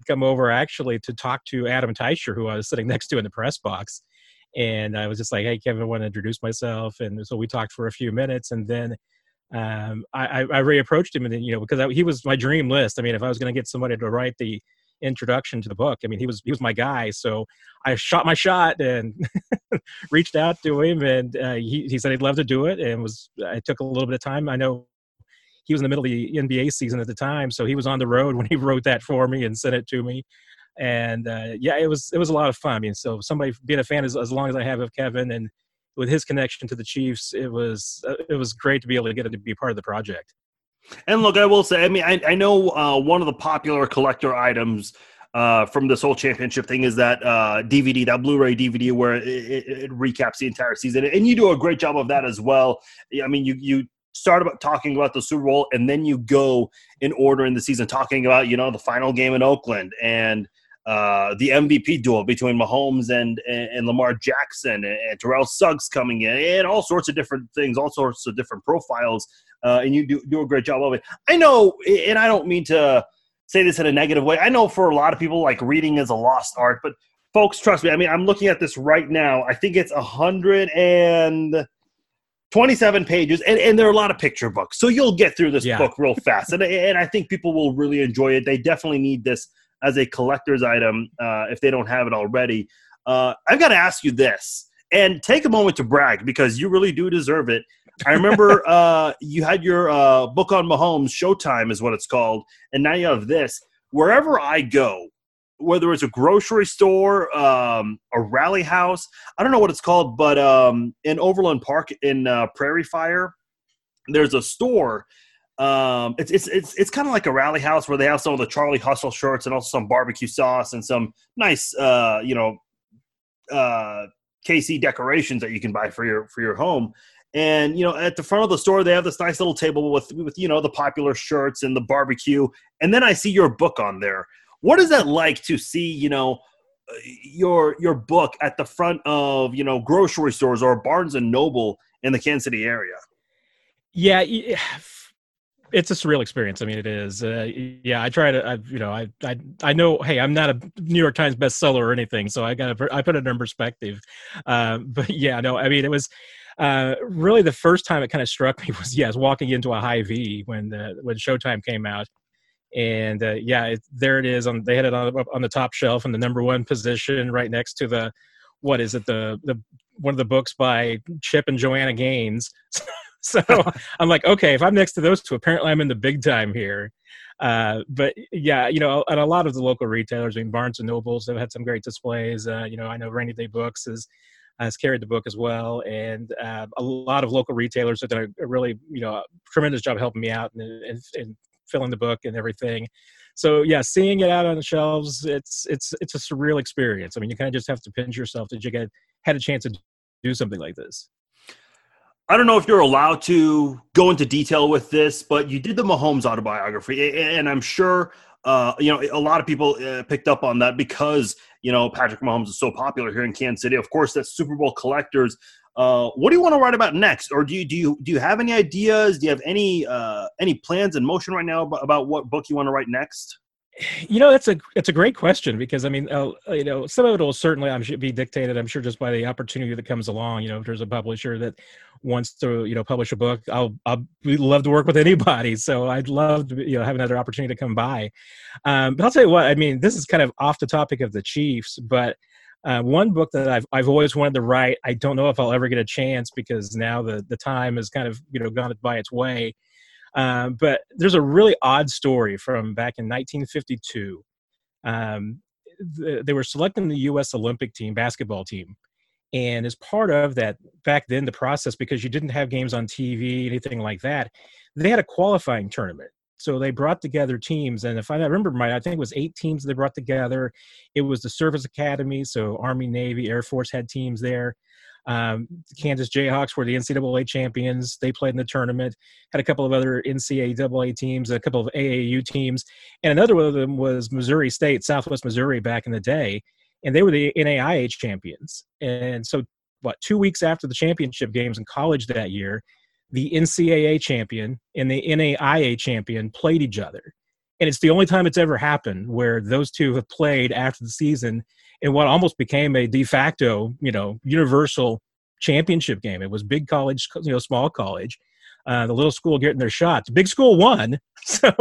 come over actually to talk to Adam Teicher, who I was sitting next to in the press box and I was just like, "Hey, Kevin, I want to introduce myself." And so we talked for a few minutes, and then um, I, I reapproached him, and then you know because I, he was my dream list. I mean, if I was going to get somebody to write the introduction to the book, I mean, he was he was my guy. So I shot my shot and [laughs] reached out to him, and uh, he he said he'd love to do it, and was I took a little bit of time. I know he was in the middle of the NBA season at the time, so he was on the road [laughs] when he wrote that for me and sent it to me and uh, yeah, it was it was a lot of fun. I mean, so somebody being a fan as, as long as I have of Kevin and with his connection to the Chiefs, it was uh, it was great to be able to get it to be part of the project. And look, I will say, I mean, I, I know uh, one of the popular collector items uh, from this whole championship thing is that uh, DVD, that Blu-ray DVD, where it, it, it, recaps the entire season, and you do a great job of that as well. I mean, you you start about talking about the Super Bowl, and then you go in order in the season, talking about you know the final game in Oakland and uh, the MVP duel between Mahomes and, and, and Lamar Jackson and, and, Terrell Suggs coming in and all sorts of different things, all sorts of different profiles. Uh, and you do, do a great job of it. I know, and I don't mean to say this in a negative way. I know for a lot of people, like reading is a lost art, but folks, trust me. I mean, I'm looking at this right now. I think it's a hundred and 27 pages and, and there are a lot of picture books so you'll get through this yeah. book real fast and, and i think people will really enjoy it they definitely need this as a collector's item uh, if they don't have it already. Uh, I've got to ask you this, and take a moment to brag because you really do deserve it. I remember [laughs] uh, you had your uh, book on Mahomes, Showtime is what it's called, and now you have this. Wherever I go, whether it's a grocery store, um, a rally house, I don't know what it's called, but um, in Overland Park in uh, Prairie Fire, there's a store um, it's it's it's it's kind of like a rally house where they have some of the Charlie Hustle shirts and also some barbecue sauce and some nice, uh, you know, uh, KC decorations that you can buy for your for your home. And you know, at the front of the store, they have this nice little table with with you know the popular shirts and the barbecue. And then I see your book on there. What is that like to see? You know, your your book at the front of you know grocery stores or Barnes and Noble in the Kansas City area. Yeah, it's a surreal experience. I mean, it is. Uh, yeah, I try to. I, you know, I, I, I know. Hey, I'm not a New York Times bestseller or anything, so I got to. I put it in perspective. Uh, [laughs] but yeah, no. I mean, it was uh, really the first time it kind of struck me [laughs] was yes, walking into a Hy-Vee when the when Showtime came out, and uh, yeah, it, there it is. On they had it on on the top shelf in the number one position, right next to the what is it the the one of the books by Chip and Joanna Gaines. [laughs] [laughs] so I'm like, okay, if I'm next to those two, apparently I'm in the big time here. Uh, but yeah, you know, and a lot of the local retailers, I mean, Barnes and Nobles have had some great displays. Uh, you know, I know Rainy Day Books has has carried the book as well, and uh, a lot of local retailers have done a really, you know, tremendous job helping me out and, and, and filling the book and everything. So yeah, seeing it out on the shelves, it's it's it's a surreal experience. I mean, you kind of just have to pinch yourself that you get had a chance to do something like this. I don't know if you're allowed to go into detail with this, but you did the Mahomes autobiography, and I'm sure uh, you know a lot of people uh, picked up on that because you know Patrick Mahomes is so popular here in Kansas City. Of course, that's Super Bowl collectors. Uh, what do you want to write about next, or do you do you do you have any ideas? Do you have any uh, any plans in motion right now about, about what book you want to write next? You know, that's a it's a great question because I mean, uh, you know, some of it will certainly I'm sure be dictated. I'm sure just by the opportunity that comes along. You know, if there's a publisher that wants to you know publish a book, I'll I'll love to work with [laughs] anybody. So I'd love to you know have another opportunity to come by. Um, but I'll tell you what, I mean, this is kind of off the topic of the Chiefs, but uh, one book that I've I've always wanted to write. I don't know if I'll ever get a chance because now the the time has kind of you know gone by its way um, but there's a really odd story from back in 1952. Um, the, they were selecting the U.S. Olympic team, basketball team. And as part of that, back then, the process, because you didn't have games on TV, anything like that, they had a qualifying tournament. So they brought together teams, and if I remember right, I think it was eight teams they brought together. It was the service academy, so Army, Navy, Air Force had teams there. Um, Kansas Jayhawks were the NCAA champions. They played in the tournament. Had a couple of other NCAA teams, a couple of AAU teams, and another one of them was Missouri State, Southwest Missouri, back in the day, and they were the NAIA champions. And so, what two weeks after the championship games in college that year, the NCAA champion and the NAIA champion played each other. And it's the only time it's ever happened where those two have played after the season in what almost became a de facto, you know, universal championship game. It was big college, you know, small college. Uh, the little school getting their shots. Big school won. [laughs] So,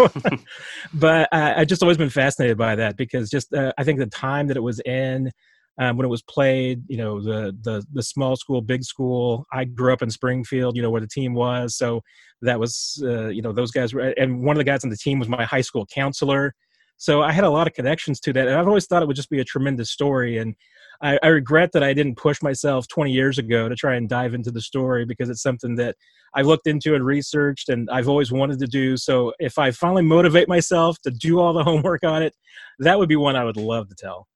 [laughs] but uh, I've just always been fascinated by that because just uh, I think the time that it was in, um, when it was played, you know, the the the small school, big school. I grew up in Springfield, you know, where the team was, so that was, uh, you know, those guys were, and one of the guys on the team was my high school counselor. So I had a lot of connections to that, and I've always thought it would just be a tremendous story. And I, I, regret that I didn't push myself 20 years ago to try and dive into the story because it's something that I've looked into and researched, and I've always wanted to do. So if I finally motivate myself to do all the [laughs] homework on it, that would be one I would love to tell.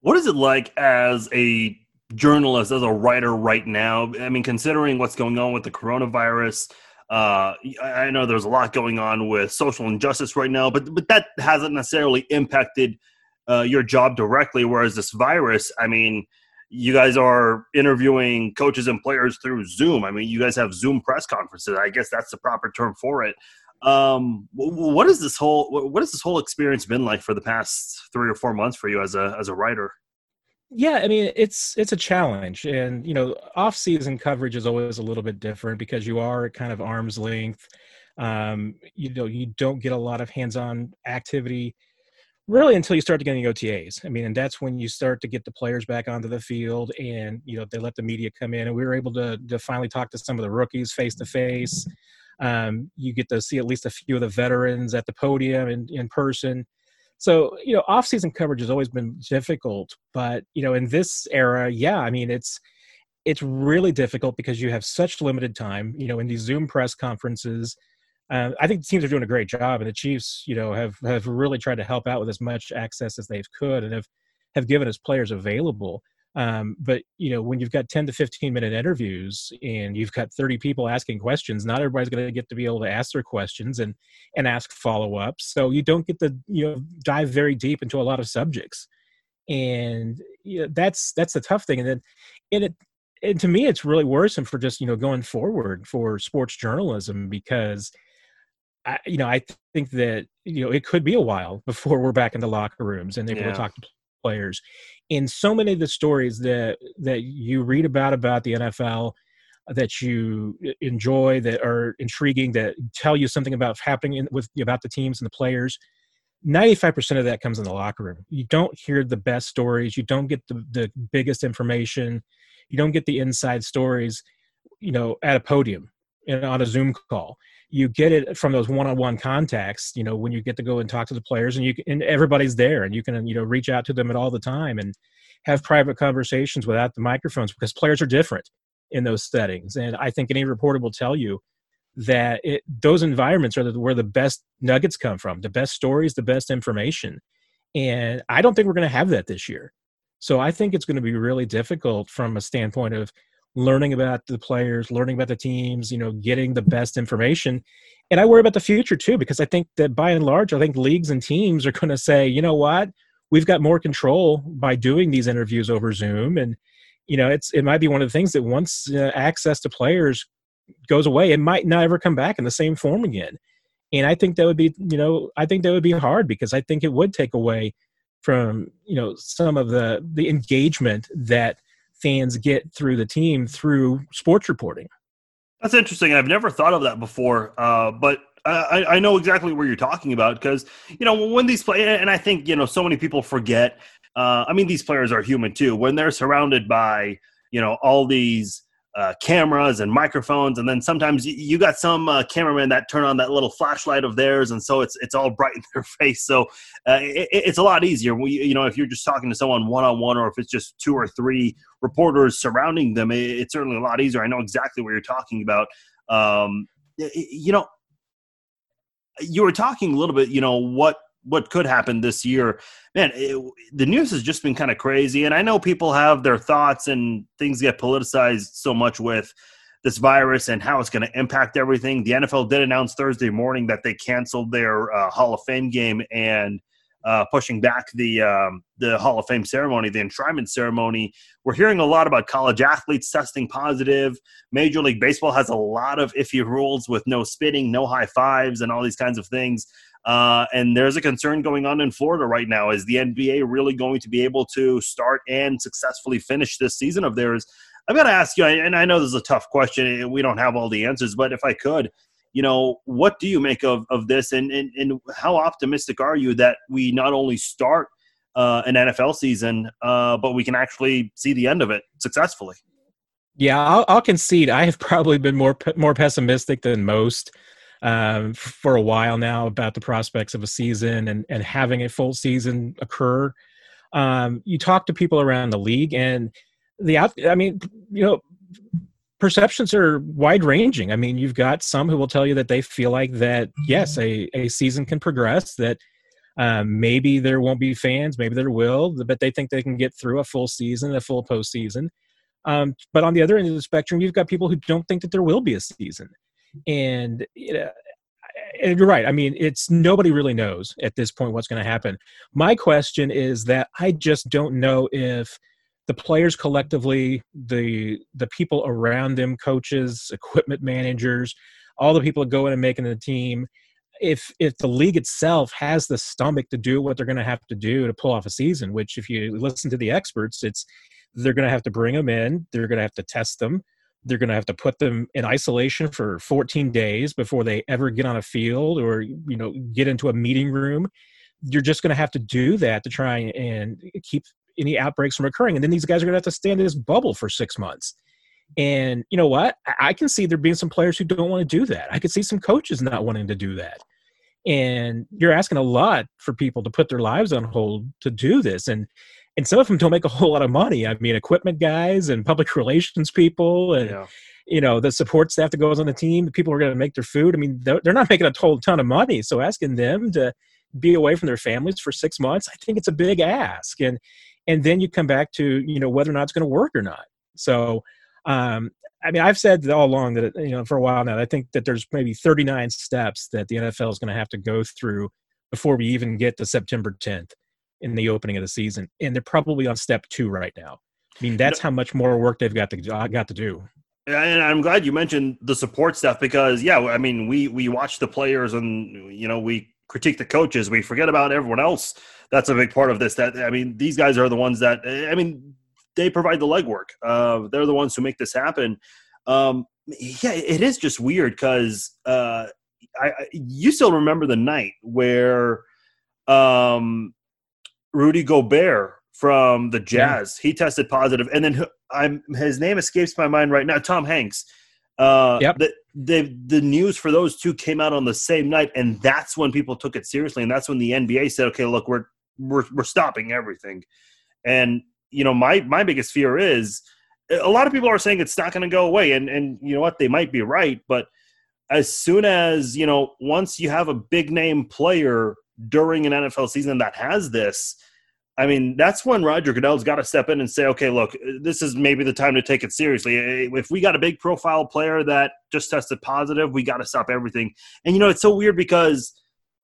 What is it like as a journalist, as a writer right now? I mean, considering what's going on with the coronavirus, uh, I know there's a lot going on with social injustice right now, but but that hasn't necessarily impacted uh, your job directly. Whereas this virus, I mean, you guys are interviewing coaches and players through Zoom. I mean, you guys have Zoom press conferences. I guess that's the proper term for it. Um, what is this whole what has this whole experience been like for the past three or four months for you as a as a writer? Yeah, I mean it's it's a challenge, and you know, off season coverage is always a little bit different because you are kind of arm's length. Um, you know, you don't get a lot of hands on activity really until you start to getting OTAs. I mean, and that's when you start to get the players back onto the field, and you know they let the media come in, and we were able to to finally talk to some of the rookies face to face. You get to see at least a few of the veterans at the podium in, in person. So, you know, off-season coverage has always been difficult, but you know, in this era, yeah, I mean, it's it's really difficult because you have such limited time. You know, in these Zoom press conferences, uh, I think the teams are doing a great job, and the Chiefs, you know, have have really tried to help out with as much access as they've could, and have have given us players available. Um, but you know, when you've got 10 to 15 minute interviews and you've got 30 people asking questions, not everybody's going to get to be able to ask their questions and and ask follow ups. So you don't get to you know dive very deep into a lot of subjects, and you know, that's that's the tough thing. And then, and it and to me, it's really worrisome for just you know going forward for sports journalism because. I, you know, I think that you know it could be a while before we're back in the locker rooms and able yeah. to talk to players. In so many of the stories that that you read about about the NFL that you enjoy that are intriguing that tell you something about happening in, with about the teams and the players 95% of that comes in the locker room. You don't hear the best stories. You don't get the, the biggest information. You don't get the inside stories you know at a podium and on a zoom call. You get it from those one-on-one contacts you know when you get to go and talk to the players and you and everybody's there and you can you know reach out to them at all the time and have private conversations without the microphones because players are different in those settings. And i think any reporter will tell you that it, those environments are the, where the best nuggets come from the best stories the best information. And i don't think we're going to have that this year. So i think it's going to be really difficult from a standpoint of learning about the players, learning about the teams, you know, getting the best information. And I worry about the future too, because I think that by and large, I think leagues and teams are going to say, you know what, we've got more control by doing these interviews over Zoom. And, you know, it's, it might be one of the things that once uh, access to players goes away, it might not ever come back in the same form again. And I think that would be, you know, I think that would be hard because I think it would take away from, you know, some of the, the engagement that, fans get through the team through sports reporting. That's interesting. I've never thought of that before, uh, but I, I, know exactly where you're talking about because you know when these play, and I think you know so many people forget. Uh, I mean, these players are human too. When they're surrounded by you know all these uh, cameras and microphones, and then sometimes you, you got some uh, cameramen that turn on that little flashlight of theirs, and so it's it's all [laughs] bright in their face. So uh, it, it's a lot easier. We, you know, if you're just talking to someone one on one, or if it's just two or three reporters surrounding them, it, it's certainly a lot easier. I know exactly what you're talking about. Um, you know, you were talking a little bit. You know what what could happen this year. Man, it, the news has just been kind of crazy, and I know people have their thoughts and things get politicized so much with this virus and how it's going to impact everything. The NFL did announce Thursday morning that they canceled their uh, Hall of Fame game and uh, pushing back the um, the Hall of Fame ceremony, the enshrinement ceremony. We're hearing a lot about college athletes testing positive. Major League Baseball has a lot of iffy rules with no spitting, no high fives, and all these kinds of things. Uh, and there's a concern going on in Florida right now. Is the NBA really going to be able to start and successfully finish this season of theirs? I've got to ask you, and I know this is a tough question. and We don't have all the answers, but if I could, you know, what do you make of, of this and, and, and how optimistic are you that we not only start uh, an NFL season, uh, but we can actually see the end of it successfully? Yeah, I'll, I'll concede. I have [laughs] probably been more more pessimistic than most um, for a while now about the prospects of a season and, and having a full season occur. Um, you talk to people around the league, and the I mean, you know, perceptions are wide ranging. I mean, you've got some who will tell you that they feel like that, yes, a, a season can progress, that um, maybe there won't be fans, maybe there will, but they think they can get through a full season, a full postseason. Um, but on the other end of the spectrum, you've got people who don't think that there will be a season. And, you know, you're right. I mean, it's nobody really knows at this point what's going to happen. My question is that I just don't know if the players collectively, the the people around them, coaches, equipment managers, all the people that go in and making the team, if if the league itself has the stomach to do what they're going to have to do to pull off a season, which if you listen to the experts, it's they're going to have to bring them in, they're going to have to test them, they're going to have to put them in isolation for 14 days before they ever get on a field or you know get into a meeting room. You're just going to have to do that to try and keep any outbreaks from occurring. And then these guys are going to have to stand in this bubble for six months. And you know what? I can see there being some players who don't want to do that. I could see some coaches not wanting to do that. And you're asking a lot for people to put their lives on hold to do this. And and some of them don't make a whole lot of money. I mean, equipment guys and public [laughs] relations people and yeah. you know the support staff that goes on the team, the people who are going to make their food. I mean, they're, they're not making a whole ton of money. So asking them to be away from their families for six months, I think it's a big ask. And and then you come back to you know whether or not it's going to work or not so um, i mean i've said all along that you know for a while now i think that there's maybe 39 steps that the nfl is going to have to go through before we even get to september 10th in the opening of the season and they're probably on step two right now i mean that's how much more work they've got to got to do and I'm glad you mentioned the support stuff because yeah, I mean we we watch the players and you know we critique the coaches, we forget about everyone else that's a big part of this. That I mean, these guys are the ones that I mean, they provide the legwork. Uh, they're the ones who make this happen. Um, yeah, it is just weird because uh, I, I, you still remember the night where um, Rudy Gobert from the Jazz yeah. he tested positive, and then I'm his name escapes my mind right now. Tom Hanks. Uh, yep. The, the the news for those two came out on the same night, and that's when people took it seriously, and that's when the NBA said, "Okay, look, we're we're we're stopping everything. And you know, my my biggest fear is a lot of people are saying it's not going to go away, and and you know what, they might be right, but as soon as you know, once you have a big name player during an NFL season that has this. I mean, that's when Roger Goodell's got to step in and say, okay, look, this is maybe the time to take it seriously. If we got a big profile player that just tested positive, we got to stop everything. And, you know, it's so weird because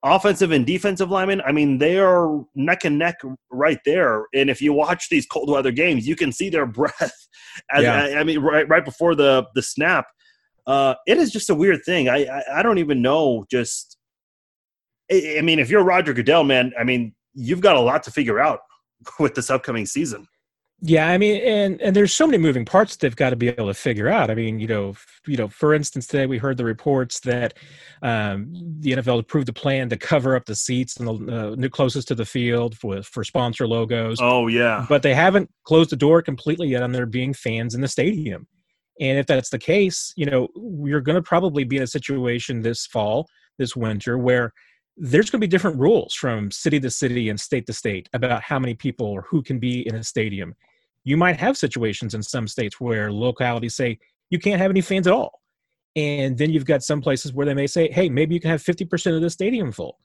offensive and defensive linemen, I mean, they are neck and neck right there. And if you watch these cold weather games, you can see their [laughs] breath. As, yeah. I, I, mean, right right before the the snap. Uh, it is just a weird thing. I, I, I don't even know. Just, I, I mean, if you're Roger Goodell, man, I mean, you've got a lot to figure out [laughs] with this upcoming season. Yeah, I mean, and and there's so many moving parts they've got to be able to figure out. I mean, you know, f- you know, for instance, today we heard the reports that um, the NFL approved a plan to cover up the seats and the uh, closest to the field for for sponsor logos. Oh yeah, but they haven't closed the door completely yet on there being fans in the stadium. And if that's the case, you know, we're going to probably be in a situation this fall, this winter, where there's going to be different rules from city to city and state to state about how many people or who can be in a stadium you might have situations in some states where localities say you can't have any fans at all. And then you've got some places where they may say, hey, maybe you can have 50% of the stadium full.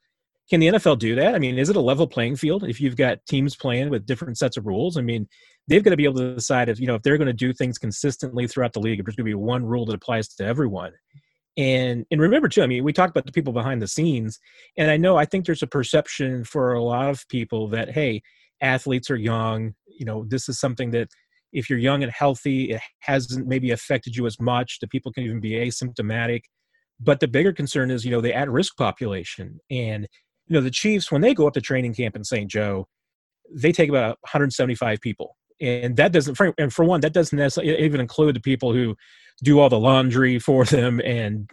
can the NFL do that? I mean, is it a level playing field if you've got teams playing with different sets of rules? I mean, they've got to be able to decide if you know if they're going to do things consistently throughout the league. If there's going to be one rule that applies to everyone. And and remember too, I mean, we talked about the people behind the scenes, and I know I think there's a perception for a lot of people that hey, athletes are young. You know, this is something that if you're young and healthy, it hasn't maybe affected you as much. the people can even be asymptomatic. But the bigger concern is, you know, the at-risk population. And, you know, the Chiefs, when they go up to training camp in St. Joe, they take about 175 people. And that doesn't, and for one, that doesn't even include the people who do all the laundry for them and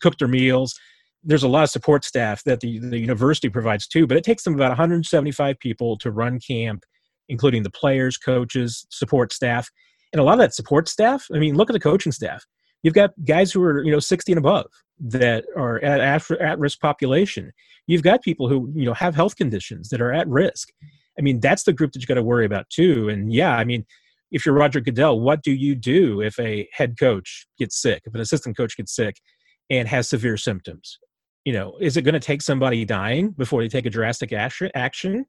cook their meals. There's a lot of support staff that the, the university provides too, but it takes them about 175 people to run camp, including the players, coaches, support staff. And a lot of that support staff, I mean, look at the coaching staff You've got guys who are you know 60 and above that are at at risk population. You've got people who you know have health conditions that are at risk. I mean, that's the group that you got to worry about too. And yeah, I mean, if you're Roger Goodell, what do you do if a head coach gets sick, if an assistant coach gets sick and has severe symptoms? You know, is it going to take somebody dying before they take a drastic action?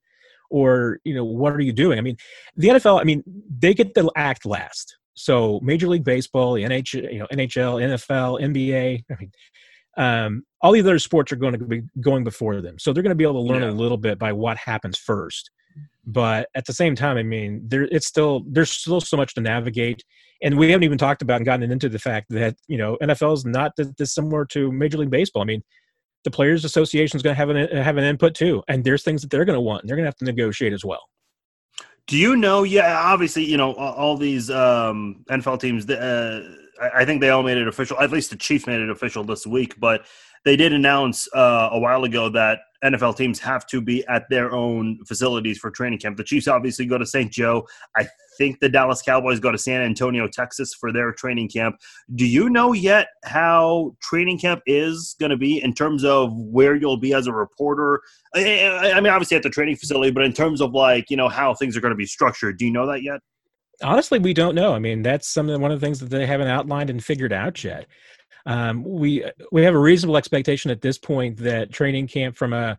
Or, you know, what are you doing? I mean, the NFL, I mean, they get the act last. So Major League Baseball, the NHL, you know, NHL, NFL, NBA, I mean, um, all the other sports are going to be going before them. So they're going to be able to learn yeah. a little bit by what happens first. But at the same time, I mean, there it's still there's still so much to navigate, and we haven't even talked about and gotten into the fact that you know NFL is not dissimilar to Major League Baseball. I mean, the Players Association is going to have an have an input too, and there's things that they're going to want. And they're going to have to negotiate as well. Do you know? Yeah, obviously, you know all these um, NFL teams. Uh, I think they all made it official. At least the Chiefs made it official this week. But they did announce uh, a while ago that NFL teams have to be at their own facilities for training camp. The Chiefs obviously go to St. Joe. I think the Dallas Cowboys go to San Antonio, Texas for their training camp. Do you know yet how training camp is going to be in terms of where you'll be as a reporter? I mean, obviously at the training facility, but in terms of like, you know, how things are going to be structured, do you know that yet? Honestly, we don't know. I mean, that's some one of the things that they haven't outlined and figured out yet. Um, we we have a reasonable expectation at this point that training camp from a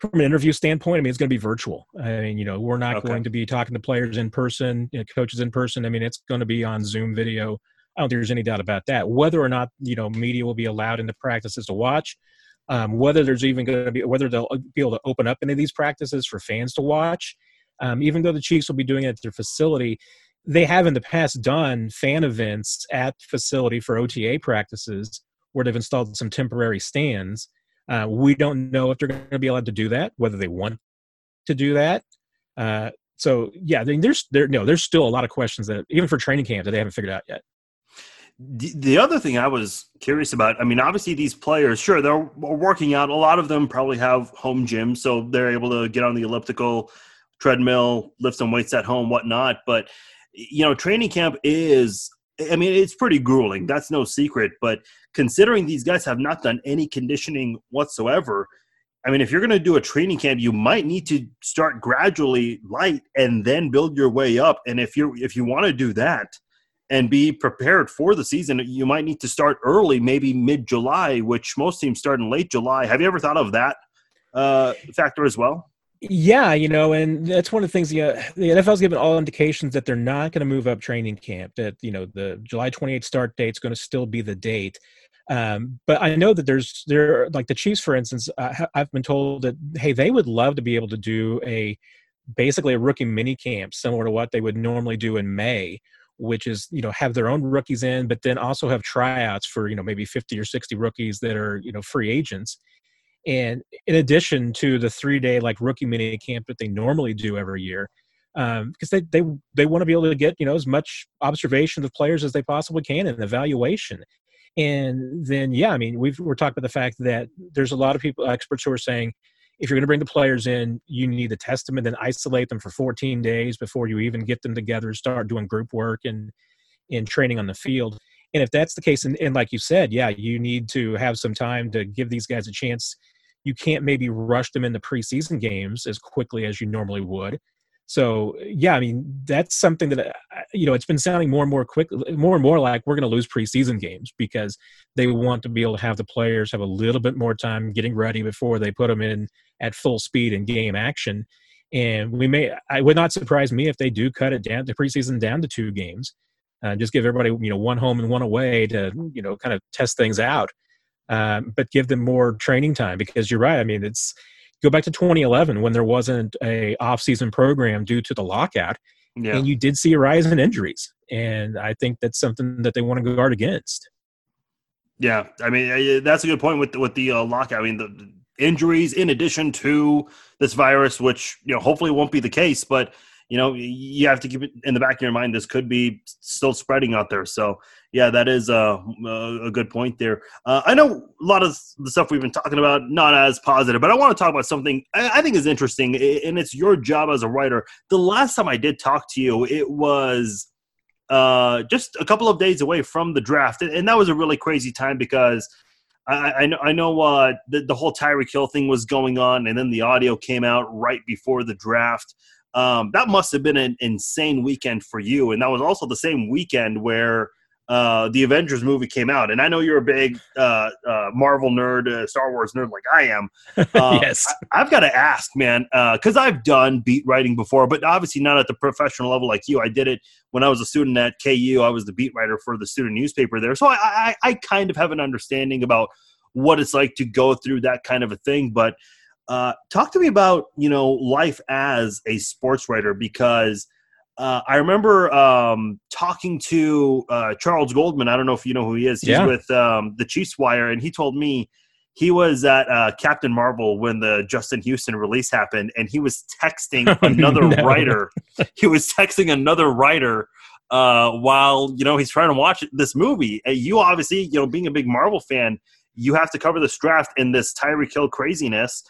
from an interview standpoint, I mean, it's going to be virtual. I mean, you know, we're not okay. going to be talking to players in person, you know, coaches in person. I mean, it's going to be on Zoom video. I don't think there's any doubt about that. Whether or not you know media will be allowed into practices to watch, um, whether there's even going to be whether they'll be able to open up any of these practices for fans to watch, um, even though the Chiefs will be doing it at their facility, they have in the past done fan events at facility for OTA practices where they've installed some temporary stands. Uh, we don't know if they're going to be allowed to do that, whether they want to do that. Uh, so yeah, there's there no, there's still a lot of questions that even for training camp that they haven't figured out yet. The, the other thing I was curious about, I mean, obviously these players, sure, they're working out. A lot of them probably have home gyms, so they're able to get on the elliptical treadmill, lift some weights at home, whatnot. But you know, training camp is I mean, it's pretty grueling. That's no secret. But considering these guys have not done any conditioning whatsoever, I mean, if you're going to do a training camp, you might need to start gradually light and then build your way up. And if you if you want to do that and be prepared for the season, you might need to start early, maybe mid July, which most teams start in late July. Have you ever thought of that uh, factor as well? Yeah, you know, and that's one of the things. The, uh, the NFL's given all indications that they're not going to move up training camp. That you know the July 28th start date is going to still be the date. Um, but I know that there's there like the Chiefs, for instance. I've been told that hey, they would love to be able to do a basically a rookie mini camp similar to what they would normally do in May, which is you know have their own rookies in, but then also have tryouts for you know maybe 50 or 60 rookies that are you know free agents and in addition to the three day like rookie mini camp that they normally do every year um, because they they they want to be able to get you know as much observation of players as they possibly can and evaluation. And then yeah i mean we've we're talking about the fact that there's a lot of people experts who are saying if you're going to bring the players in you need to test them and then isolate them for 14 days before you even get them together and start doing group work and and training on the field. And if that's the case and, and like you said yeah you need to have some time to give these guys a chance you can't maybe rush them into preseason games as quickly as you normally would. So yeah, I mean that's something that uh, you know it's been sounding more and more quick, more and more like we're going to lose preseason games because they want to be able to have the players have a little bit more time getting ready before they put them in at full speed in game action. And we may, I would not surprise me if they do cut it down the preseason down to two games, uh, just give everybody you know one home and one away to you know kind of test things out, um, but give them more training time because you're right. I mean it's go back to 2011 when there wasn't a off-season program due to the lockout yeah. and you did see a rise in injuries and i think that's something that they want to guard against yeah i mean that's a good point with with the uh, lockout i mean the injuries in addition to this virus which you know hopefully won't be the case but you know you have to keep it in the back of your mind this could be still spreading out there. So yeah that is a, a good point there. Uh, i know a lot of the stuff we've been talking about not as positive but i want to talk about something i think is interesting and it's your job as a writer. The last time i did talk to you it was uh, just a couple of days away from the draft and that was a really crazy time because I, I, know, I know uh, the, the whole Tyreek Hill thing was going on, and then the audio came out right before the draft. Um, that must have been an insane weekend for you, and that was also the same weekend where uh, the Avengers movie came out. And I know you're a big uh, uh, Marvel nerd, uh, Star Wars nerd, like I am. [laughs] Uh, yes, I, have got to ask, man, because uh, I've done beat writing before, but obviously not at the professional level like you. I did it when I was a student at KU. I was the beat writer for the student newspaper there, so I, I, I kind of have an understanding about what it's like to go through that kind of a thing, but uh, talk to me about you know life as a sports writer because uh, I remember um, talking to uh, Charles Goldman. I don't know if you know who he is. He's yeah. with um, the Chiefs Wire, and he told me he was at uh, Captain Marvel when the Justin Houston release happened, and he was texting [laughs] another no. writer. He was texting another writer uh, while you know he's trying to watch this movie. you obviously, you know, being a big Marvel fan, you have to cover this draft in this Tyreek Hill craziness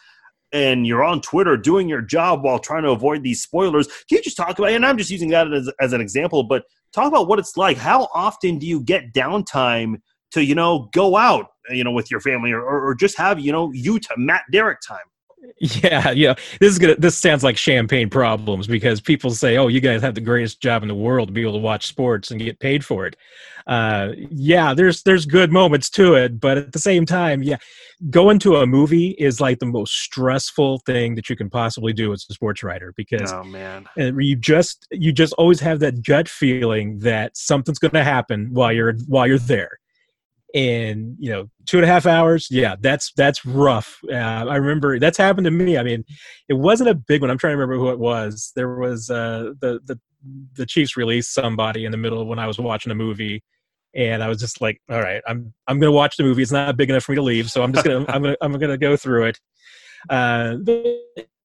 and you're on Twitter doing your job while trying to avoid these spoilers. Can you just talk about, and I'm just using that as, as an example, but talk about what it's like. How often do you get downtime to, you know, go out, you know, with your family or, or, or just have, you know, you to Matt Derrick time? Yeah, [laughs] yeah. This is gonna. This sounds like champagne problems because people say, "Oh, you guys have the greatest job in the world to be able to watch sports and get paid for it." Uh, yeah, there's there's good moments to it, but at the same time, yeah, going to a movie is like the most stressful thing that you can possibly do as a sports writer because oh man, you just you just always have that gut feeling that something's going to happen while you're while you're there. And you know two and a half hours yeah that's that's rough. Uh, i remember that's happened to me. I mean it wasn't a big one. I'm trying to remember who it was. There was uh the the the chiefs released somebody in the middle when i was watching a movie and i was just like all right i'm i'm gonna watch the movie. It's not big enough for me to leave so i'm just gonna i'm gonna i'm gonna go through it. Uh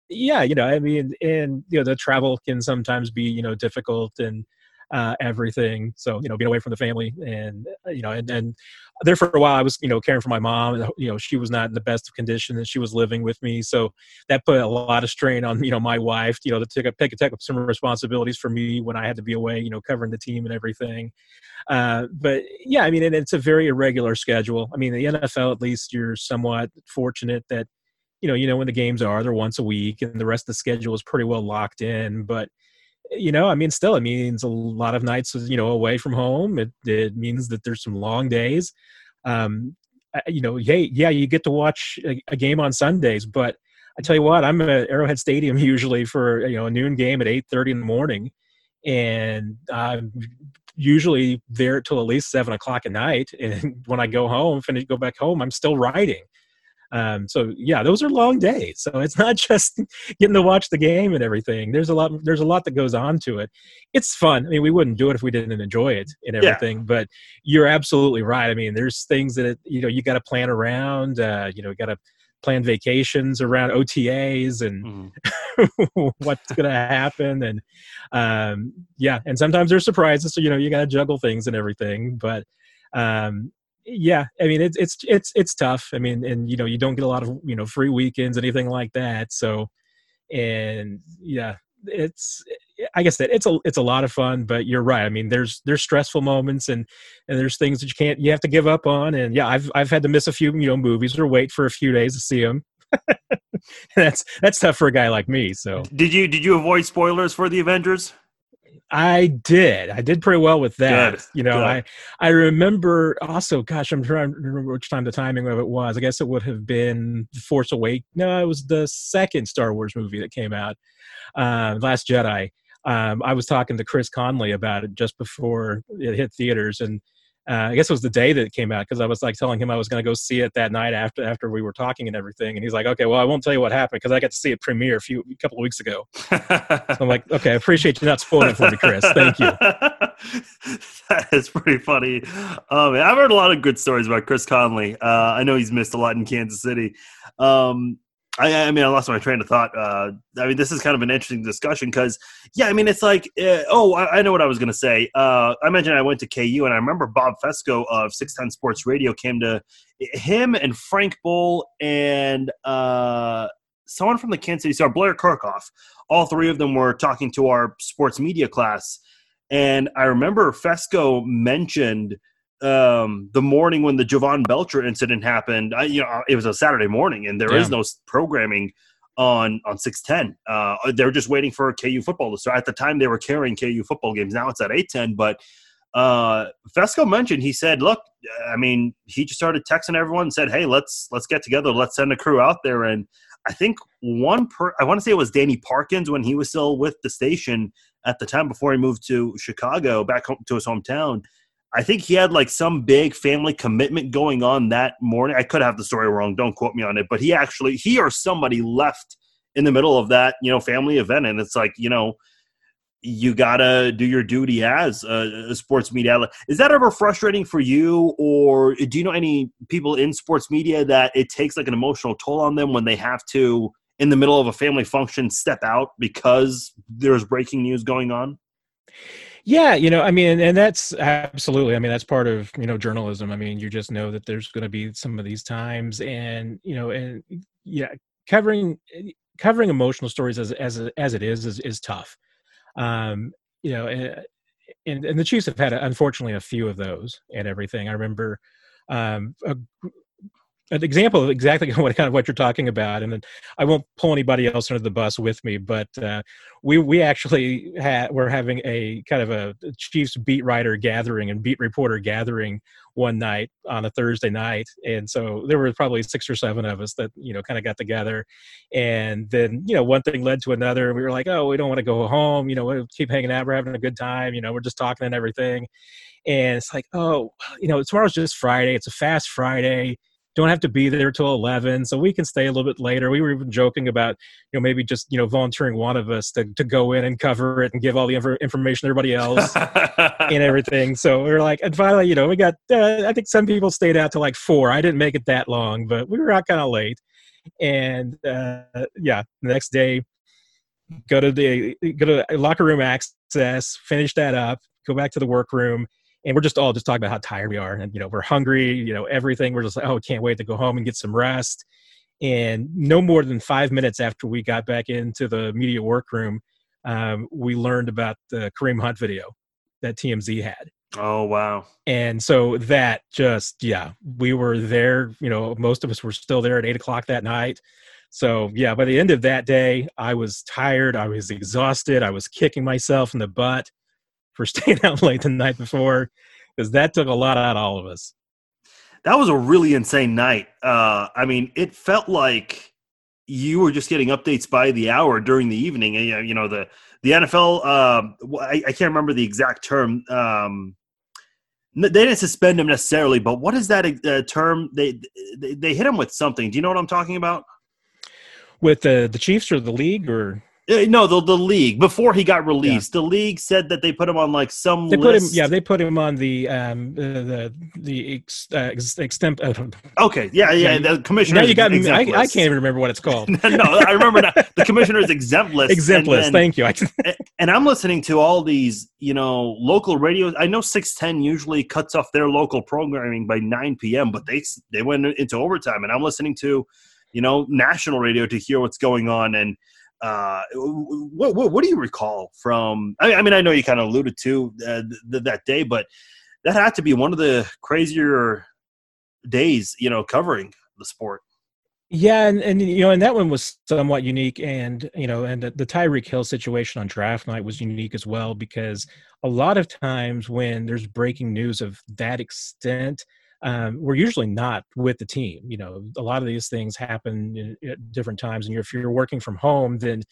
yeah you know i mean and you know the travel can sometimes be you know difficult and uh, everything. So you know, being away from the family, and uh, you know, and, and there for a while, I was you know caring for my mom. You know, she was not in the best of condition, and she was living with me, so that put a lot of strain on you know my wife. You know, to take up take, take up some responsibilities for me when I had to be away. You know, covering the team and everything. Uh, but yeah, I mean, and it's a very irregular schedule. I mean, the NFL at least you're somewhat fortunate that you know you know when the games are they're once a week and the rest of the schedule is pretty well locked in but you know, I mean, still, it means a lot of nights, you know, away from home. It, it means that there's some long days. Um, you know, hey, yeah, you get to watch a, a, game on Sundays, but I tell you what, I'm at Arrowhead Stadium [laughs] usually for you know a noon game at 8:30 in the morning, and I'm usually there till at least seven o'clock at night. And [laughs] when I go home, finish go back home, I'm still writing. Um, so yeah, those are long days. So it's [laughs] not just getting to watch the game and everything. There's a lot. There's a lot that goes on to it. It's fun. I mean, we wouldn't do it if we didn't enjoy it and everything. Yeah. But you're absolutely right. I mean, there's things that you know you got to plan around. Uh, you know, got to plan vacations around OTAs and mm. [laughs] what's going to happen. And um, yeah, and sometimes there's surprises. So you know, you got to juggle things and everything. But um, yeah, I mean it's it's it's it's tough. I mean, and you know you don't get a lot of you know free weekends, anything like that. So, and yeah, it's I guess that it's a it's a lot of fun. But you're right. I mean, there's there's stressful moments and and there's things that you can't you have to give up on. And yeah, I've I've had to miss a few you know movies or wait for a few days to see them. [laughs] that's that's tough for a guy like me. So did you did you avoid spoilers for the Avengers? I did. I did pretty well with that. Good, you know, good. I I remember also. Gosh, I'm trying to remember which time the timing of it was. I guess it would have been Force Awake. No, it was the second Star Wars movie that came out, uh, Last Jedi. Um, I was talking to Chris Conley about it just before it hit theaters, and uh, I guess it was the day that it came out because I was like telling him I was going to go see it that night after after we were talking and everything, and he's like, "Okay, well, I won't tell you what happened because I got to see it premiere a few a couple of weeks ago." So I'm like, "Okay, I appreciate you not spoiling for me, Chris. Thank you." [laughs] that is pretty funny. Um, I've heard a lot of good stories about Chris Conley. Uh, I know he's missed a lot in Kansas City. Um, I, I mean, I lost my train of thought. Uh, I mean, this is kind of an interesting discussion because, yeah, I mean, it's like, uh, oh, I, I know what I was going to say. Uh, I mentioned I went to KU, and I remember Bob Fescoe of 610 Sports Radio came to him and Frank Boal and uh, someone from the Kansas City Star, Blair Kerkhoff. All three of them were talking to our sports media class. And I remember Fescoe mentioned um, the morning when the Jovan Belcher incident happened. I, you know, it was a Saturday morning, and there is no programming on on six ten. Uh, they're just waiting for KU football to start. At the time, they were carrying KU football games. Now it's at eight ten, but. Uh, Fescoe mentioned he said, "Look, I mean, he just started texting everyone and said, "Hey, let's let's get together. Let's send a crew out there." And I think one per I want to say it was Danny Parkins when he was still with the station at the time before he moved to Chicago, back home to his hometown. I think he had like some big family commitment going on that morning. I could have the story wrong. Don't quote me on it, but he actually he or somebody left in the middle of that you know family event, and it's like you know you gotta do your duty as a, a sports media. Is that ever frustrating for you, or do you know any people in sports media that it takes like an emotional toll on them when they have to, in the middle of a family function, step out because there's breaking news going on? Yeah, you know, I mean, and that's absolutely. I mean, that's part of you know journalism. I mean, you just know that there's going to be some of these times, and you know, and yeah, covering covering emotional stories as as as it is is is tough. Um, you know, and and, and the Chiefs have had unfortunately a few of those and everything. I remember um, a, an example of exactly [laughs] what kind of what you're talking about, and I won't pull anybody else under the bus with me, but uh, we we actually had we're having a kind of a Chiefs beat writer gathering and beat reporter gathering one night on a Thursday night, and so there were probably six or seven of us that you know kind of got together, and then you know one thing led to another, and we were like, oh, we don't want to go home, you know, we'll keep hanging out, we're having a good time, you know, we're just talking and everything, and it's like, oh, you know, tomorrow's just Friday, it's a fast Friday don't have to be there till 11 so we can stay a little bit later. We were even joking about you know maybe just you know volunteering one of us to, to go in and cover it and give all the infor- information to everybody else [laughs] and everything. So we were like and finally you know we got uh, i think some people stayed out till like four. I didn't make it that long but we were out kind of late. And uh, yeah the next day go to the go to locker room access finish that up go back to the workroom and we're just all just talking about how tired we are and you know we're hungry you know everything. We're just like oh can't wait to go home and get some rest. And no more than five minutes after we got back into the media workroom um, we learned about the kareem hunt video that tmz had. Oh wow. And so that just yeah we were there you know most of us were still there at eight o'clock that night. So yeah by the end of that day i was tired i was exhausted i was kicking myself in the butt for [laughs] staying out late the night before because that took a lot out of all of us. That was a really insane night. Uh, I mean, it felt like you were just getting updates by the hour during the evening. And, you know, the the NFL. Um, I, I can't remember the exact term. Um, they didn't suspend him necessarily, but what is that uh, term? They, they they hit him with something. Do you know what I'm talking about? With the the Chiefs or the league or Uh, No, the the league before he got released, the league said that they put him on like some they put him list. yeah they put him on the um uh, the the ex, uh, ex, extemp, uh, Okay, yeah, yeah. Yeah, The commissioner. now you got me I, I can't even remember what it's called [laughs] no, I remember now. [laughs] The commissioner's exempt list. exempt list thank you [laughs] and I'm listening to all these, you know, local radios. I know 610 usually cuts off their local programming by 9 p.m., but they they went into overtime, and I'm listening to, you know, national radio to hear what's going on. And uh, what, what what do you recall from? I, I mean, I know you kind of alluded to uh, th- that day, but that had to be one of the crazier days, you know, covering the sport. Yeah, and, and you know, and that one was somewhat unique, and you know, and the, the Tyreek Hill situation on draft night was unique as well because a lot of times when there's breaking news of that extent, um, we're usually not with the team. You know, a lot of these things happen at different times, and if you're working from home, then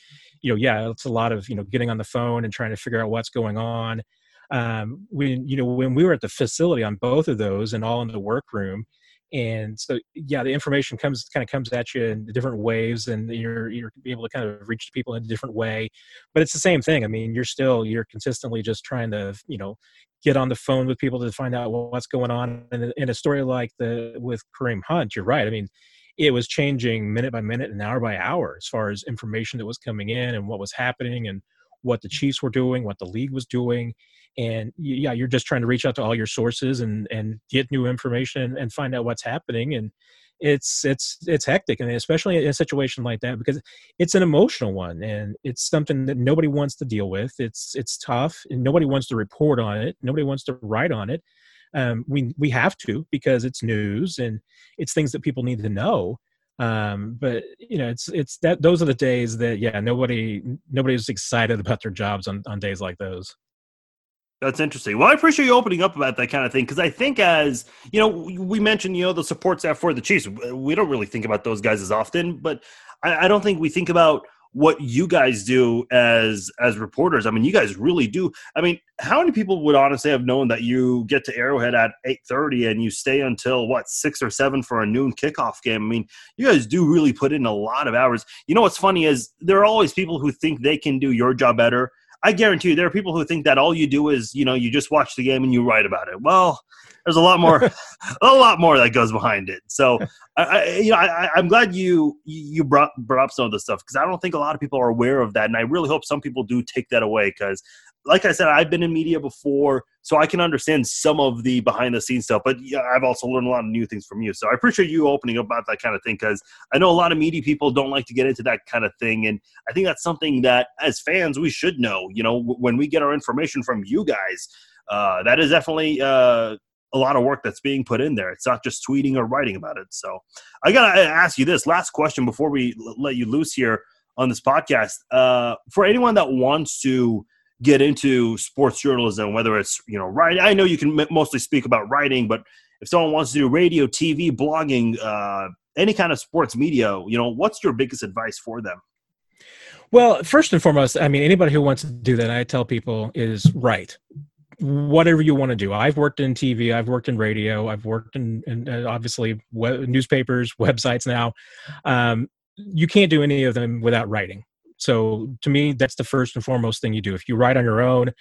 you know, yeah, it's a lot of you know getting on the phone and trying to figure out what's going on. Um, when you know when we were at the facility on both of those and all in the workroom, and so yeah the information comes kind of comes at you in different waves and you're you're able to kind of reach people in a different way but it's the same thing i mean you're still you're consistently just trying to you know get on the phone with people to find out what's going on. And in a story like the with kareem hunt you're right. I mean it was changing minute by minute and hour by hour as far as information that was coming in and what was happening and what the chiefs were doing what the league was doing. And yeah you're just trying to reach out to all your sources and and get new information and find out what's happening. And it's it's it's hectic and especially in a situation like that because it's an emotional one and it's something that nobody wants to deal with. It's it's tough and nobody wants to report on it. Nobody wants to write on it. Um, we we have to because it's news and it's things that people need to know. Um, but you know it's it's that those are the days that yeah nobody nobody's excited about their jobs on on days like those that's interesting. Well, I appreciate you opening up about that kind of thing because I think, as you know, we mentioned, you know, the support staff for the Chiefs. We don't really think about those guys as often, but I, I don't think we think about what you guys do as as reporters. I mean, you guys really do. I mean, how many people would honestly have known that you get to Arrowhead at eight thirty and you stay until what six or seven for a noon kickoff game? I mean, you guys do really put in a lot of hours. You know what's funny is there are always people who think they can do your job better I guarantee you, there are people who think that all you do is, you know, you just watch the game and you write about it. Well, there's a lot more, [laughs] a lot more that goes behind it. So, I, I you know, I, am glad you you brought brought up some of this stuff because I don't think a lot of people are aware of that, and I really hope some people do take that away because like I said, I've been in media before, so I can understand some of the behind the scenes stuff. But yeah, I've also learned a lot of new things from you. So I appreciate you opening up about that kind of thing because I know a lot of media people don't like to get into that kind of thing, and I think that's something that as fans we should know. You know, when we get our information from you guys, uh, that is definitely. Uh, a lot of work that's being put in there. It's not just tweeting or writing about it. So I got to ask you this last question before we let you loose here on this podcast. Uh, for anyone that wants to get into sports journalism, whether it's you know writing. I know you can m- mostly speak about writing, but if someone wants to do radio, TV, blogging, uh, any kind of sports media, you know, what's your biggest advice for them? Well, first and foremost, I mean, anybody who wants to do that, I tell people is write whatever you want to do. I've worked in TV, I've worked in radio, I've worked in, in uh, obviously web, newspapers, [laughs] websites now. Um, you can't do any of them without writing. So to me, that's the first and foremost thing you do. If you write on your own,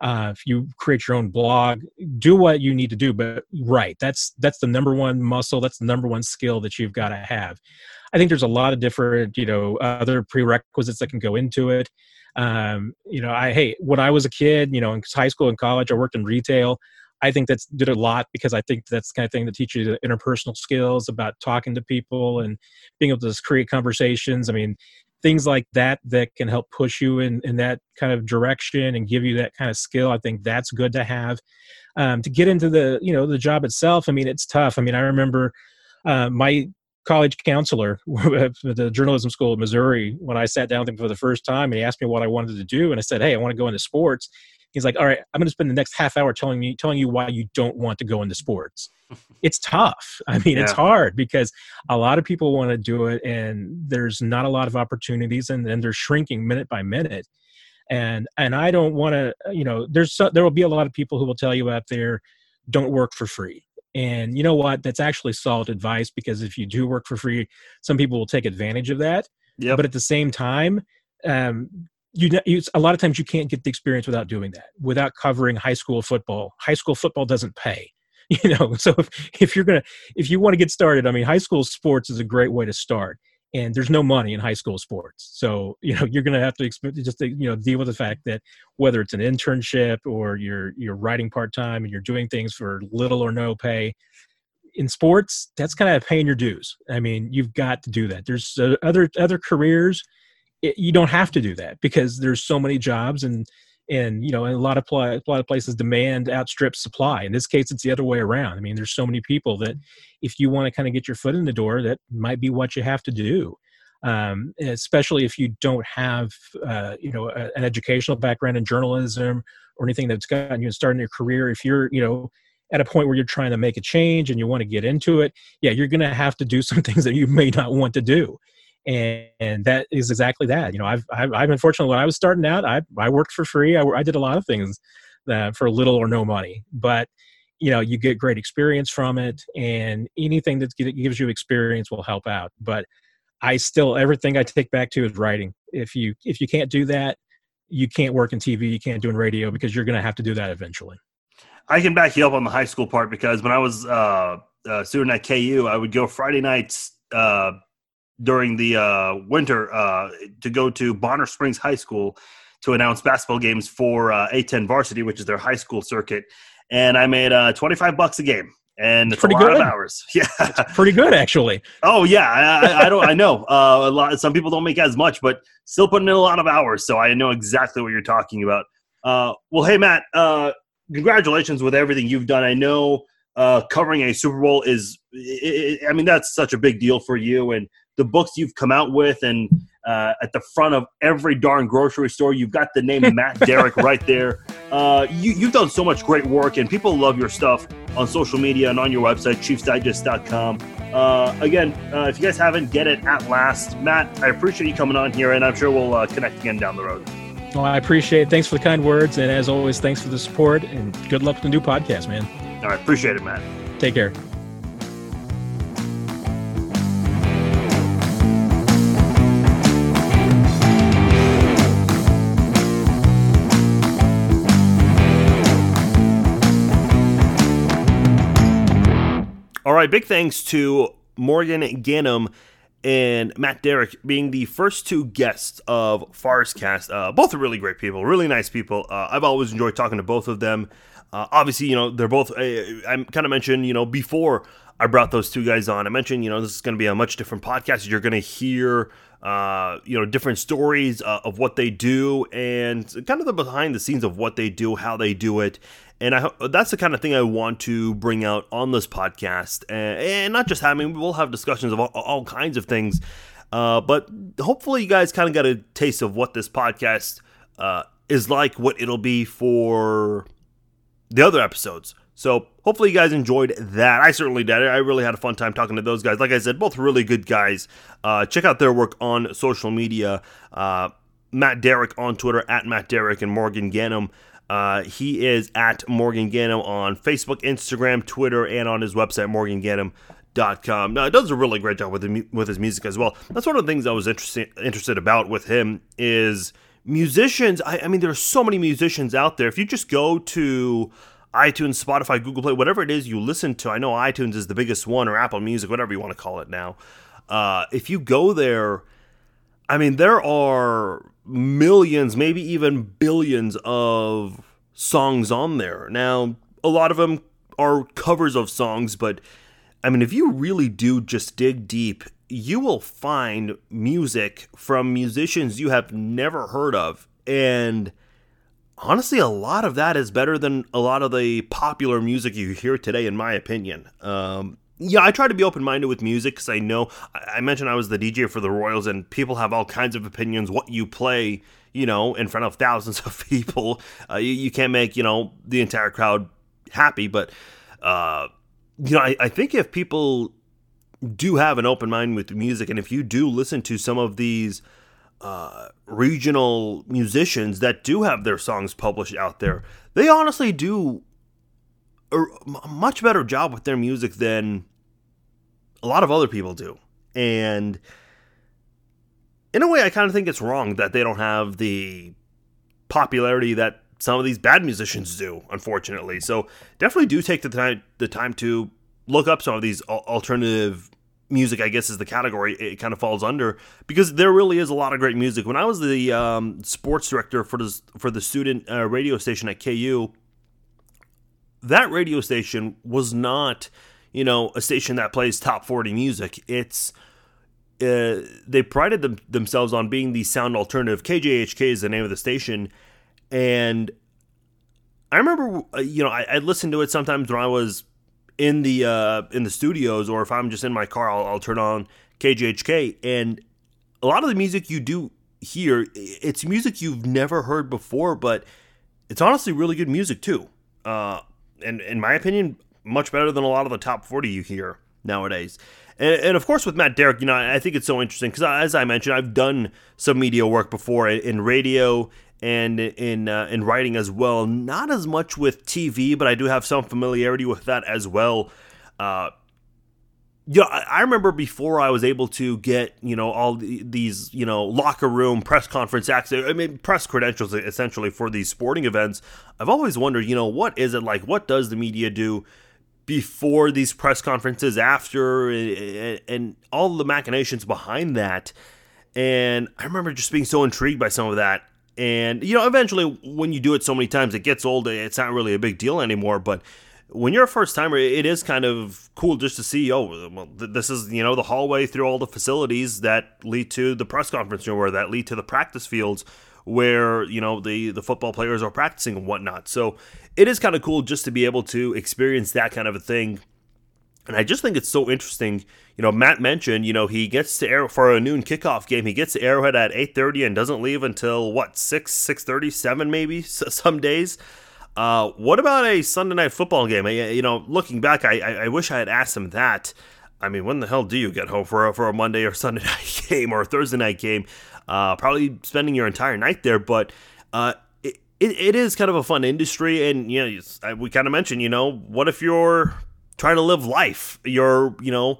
uh, if you create your own blog, do what you need to do, but write. That's that's the number one muscle. That's the number one skill that you've got to have. I think there's a lot of different, you know, other prerequisites that can go into it. Um, you know, I hey, when I was a kid, you know, in high school and college, I worked in retail. I think that's did a lot because I think that's the kind of thing that teaches you the interpersonal skills about talking to people and being able to create conversations. I mean, things like that that can help push you in, in that kind of direction and give you that kind of skill i think that's good to have um, to get into the you know the job itself i mean it's tough i mean i remember uh, my college counselor [laughs] at the journalism school of missouri when i sat down with him for the first time and he asked me what i wanted to do and i said hey i want to go into sports he's like all right i'm going to spend the next half hour telling me telling you why you don't want to go into sports [laughs] it's tough. I mean, yeah. it's hard because a lot of people want to do it and there's not a lot of opportunities and, and they're shrinking minute by minute. And, and I don't want to, you know, there's, so, there will be a lot of people who will tell you out there, don't work for free. And you know what? That's actually solid advice because if you do work for free, some people will take advantage of that. Yep. But at the same time, um, you, you, a lot of times you can't get the experience without doing that, without covering high school football. High school football doesn't pay. [laughs] you know so if, if you're gonna if you want to get started i mean high school sports is a great way to start and there's no money in high school sports. So [laughs] you know you're going to have to just you know deal with the fact that whether it's an internship or you're you're writing part-time and you're doing things for little or no pay in sports that's kind of paying your dues. I mean you've got to do that. There's uh, other other careers it, you don't have to do that because there's so many jobs and and you know a lot of pl- a lot of places demand outstrips supply. In this case it's the other way around. I mean there's so many people that if you want to kind of get your foot in the door that might be what you have to do. Um, especially if you don't have uh, you know a, an educational background in journalism or anything that's gotten you starting your career. If you're you know at a point where you're trying to make a change and you want to get into it yeah you're going to have to do [laughs] some things that you may not want to do and, and that is exactly that you know I've, I've i've been fortunate when i was starting out i i worked for free. I, I did a lot of things that for little or no money but you know you get great experience from it and anything that gives you experience will help out. But i still everything i take back to is writing. If you if you can't do that you can't work in tv you can't do in radio because you're going to have to do that eventually. I can back you up on the high school part because when i was uh, a student at ku i would go friday nights uh, during the uh, winter uh, to go to bonner springs high school to announce basketball games for uh, 810 Varsity which is their high school circuit and I made uh, 25 bucks a game. And it's pretty a lot good. of hours. [laughs] Yeah, it's pretty good actually. Oh yeah, I, I don't. I know [laughs] uh, a lot. Some people don't make as much, but still putting in a lot of hours. So I know exactly what you're talking about. Uh, well, hey Matt, uh, congratulations with everything you've done. I know uh, covering a Super Bowl is. It, I mean, that's such a big deal for you, and the books you've come out with, and uh, at the front of every darn grocery store. You've got the name Matt [laughs] Derrick right there. Uh, you, you've done so much great work, and people love your stuff on social media and on your website, chiefsdigest.com. Uh, again, uh, if you guys haven't, get it at last. Matt, I appreciate you coming on here, and I'm sure we'll uh, connect again down the road. Well, I appreciate it. Thanks for the kind words. And as always, thanks for the support, and good luck with the new podcast, man. All right. Appreciate it, Matt. Take care. Right, big thanks to Morgan Ganem and Matt Derrick being the first two guests of Farscast. Uh, both are really great people, really nice people. Uh, I've always enjoyed talking to both of them. Uh, obviously, you know, they're both, uh, I kind of mentioned, you know, before I brought those two guys on, I mentioned, you know, this is going to be a much different podcast. You're going to hear, uh, you know, different stories uh, of what they do and kind of the behind the scenes of what they do, how they do it and I that's the kind of thing I want to bring out on this podcast, and, and not just having. We'll have discussions of all, all kinds of things, uh, but hopefully you guys kind of got a taste of what this podcast uh, is like, what it'll be for the other episodes. So hopefully you guys enjoyed that. I certainly did. I really had a fun time talking to those guys. Like I said, both really good guys. Uh, check out their work on social media. Uh, Matt Derrick on Twitter at Matt Derrick and Morgan Ganem uh, he is at Morgan Ganem on Facebook, Instagram, Twitter, and on his website, morganganem.com. Now, does a really great job with, the, with his music as well. That's one of the things I was interested, interested about with him is musicians. I, I mean, there are so many musicians out there. If you just go to iTunes, Spotify, Google Play, whatever it is you listen to, I know iTunes is the biggest one, or Apple Music, whatever you want to call it now. Uh, if you go there, I mean, there are millions, maybe even billions of songs on there. Now, a lot of them are covers of songs, but I mean, if you really do just dig deep, you will find music from musicians you have never heard of. And honestly, a lot of that is better than a lot of the popular music you hear today, in my opinion. Um, yeah, I try to be open minded with music because I know I mentioned I was the DJ for the Royals, and people have all kinds of opinions. What you play, you know, in front of thousands [laughs] of people, uh, you, you, can't make you know the entire crowd happy. But uh, you know, I, I think if people do have an open mind with music, and if you do listen to some of these uh, regional musicians that do have their songs published out there, they honestly do a much better job with their music than a lot of other people do. And in a way, I kind of think it's wrong that they don't have the popularity that some of these bad musicians do, unfortunately. So definitely do take the time the time to look up some of these alternative music. I guess is the category it kind of falls under because there really is a lot of great music. When I was the um, sports director for the for the student uh, radio station at KU, that radio station was not, you know, a station that plays top 40 music. It's uh, they prided them, themselves on being the sound alternative. KJHK is the name of the station, and I remember, uh, you know, I, I listened to it sometimes when I was in the uh, in the studios, or if I'm just in my car, I'll, I'll turn on KJHK, and a lot of the music you do hear, it's music you've never heard before, but it's honestly really good music too. Uh, and in my opinion, much better than a lot of the top 40 you hear nowadays. And, and of course, with Matt Derrick, you know, I think it's so interesting because, as I mentioned, I've done some media work before in radio and in uh, in writing as well. Not as much with TV, but I do have some familiarity with that as well. Uh, yeah, I remember before I was able to get you know all these you know locker room press conference access, I mean press credentials essentially for these sporting events. I've always wondered, you know, what is it like? What does the media do before these press conferences, after, and, and all the machinations behind that? And I remember just being so intrigued by some of that. And you know, eventually, when you do it so many times, it gets old. It's not really a big deal anymore, but when you're a first timer, it is kind of cool just to see. Oh, well, this is you know the hallway through all the facilities that lead to the press conference room, or that lead to the practice fields where you know the the football players are practicing and whatnot. So it is kind of cool just to be able to experience that kind of a thing. And I just think it's so interesting. You know, Matt mentioned, you know, he gets to Arrow for a noon kickoff game. He gets to Arrowhead at 8:30 and doesn't leave until what 6 6:30 7 maybe some days. Uh, what about a Sunday night football game? You know, looking back, I, I, I wish I had asked him that. I mean, when the hell do you get home for a, for a Monday or [laughs] Sunday night game or a Thursday night game? Uh, probably spending your entire night there, but uh, it, it, it is kind of a fun industry. And, you know, we kind of mentioned, you know, what if you're trying to live life? You're, you know,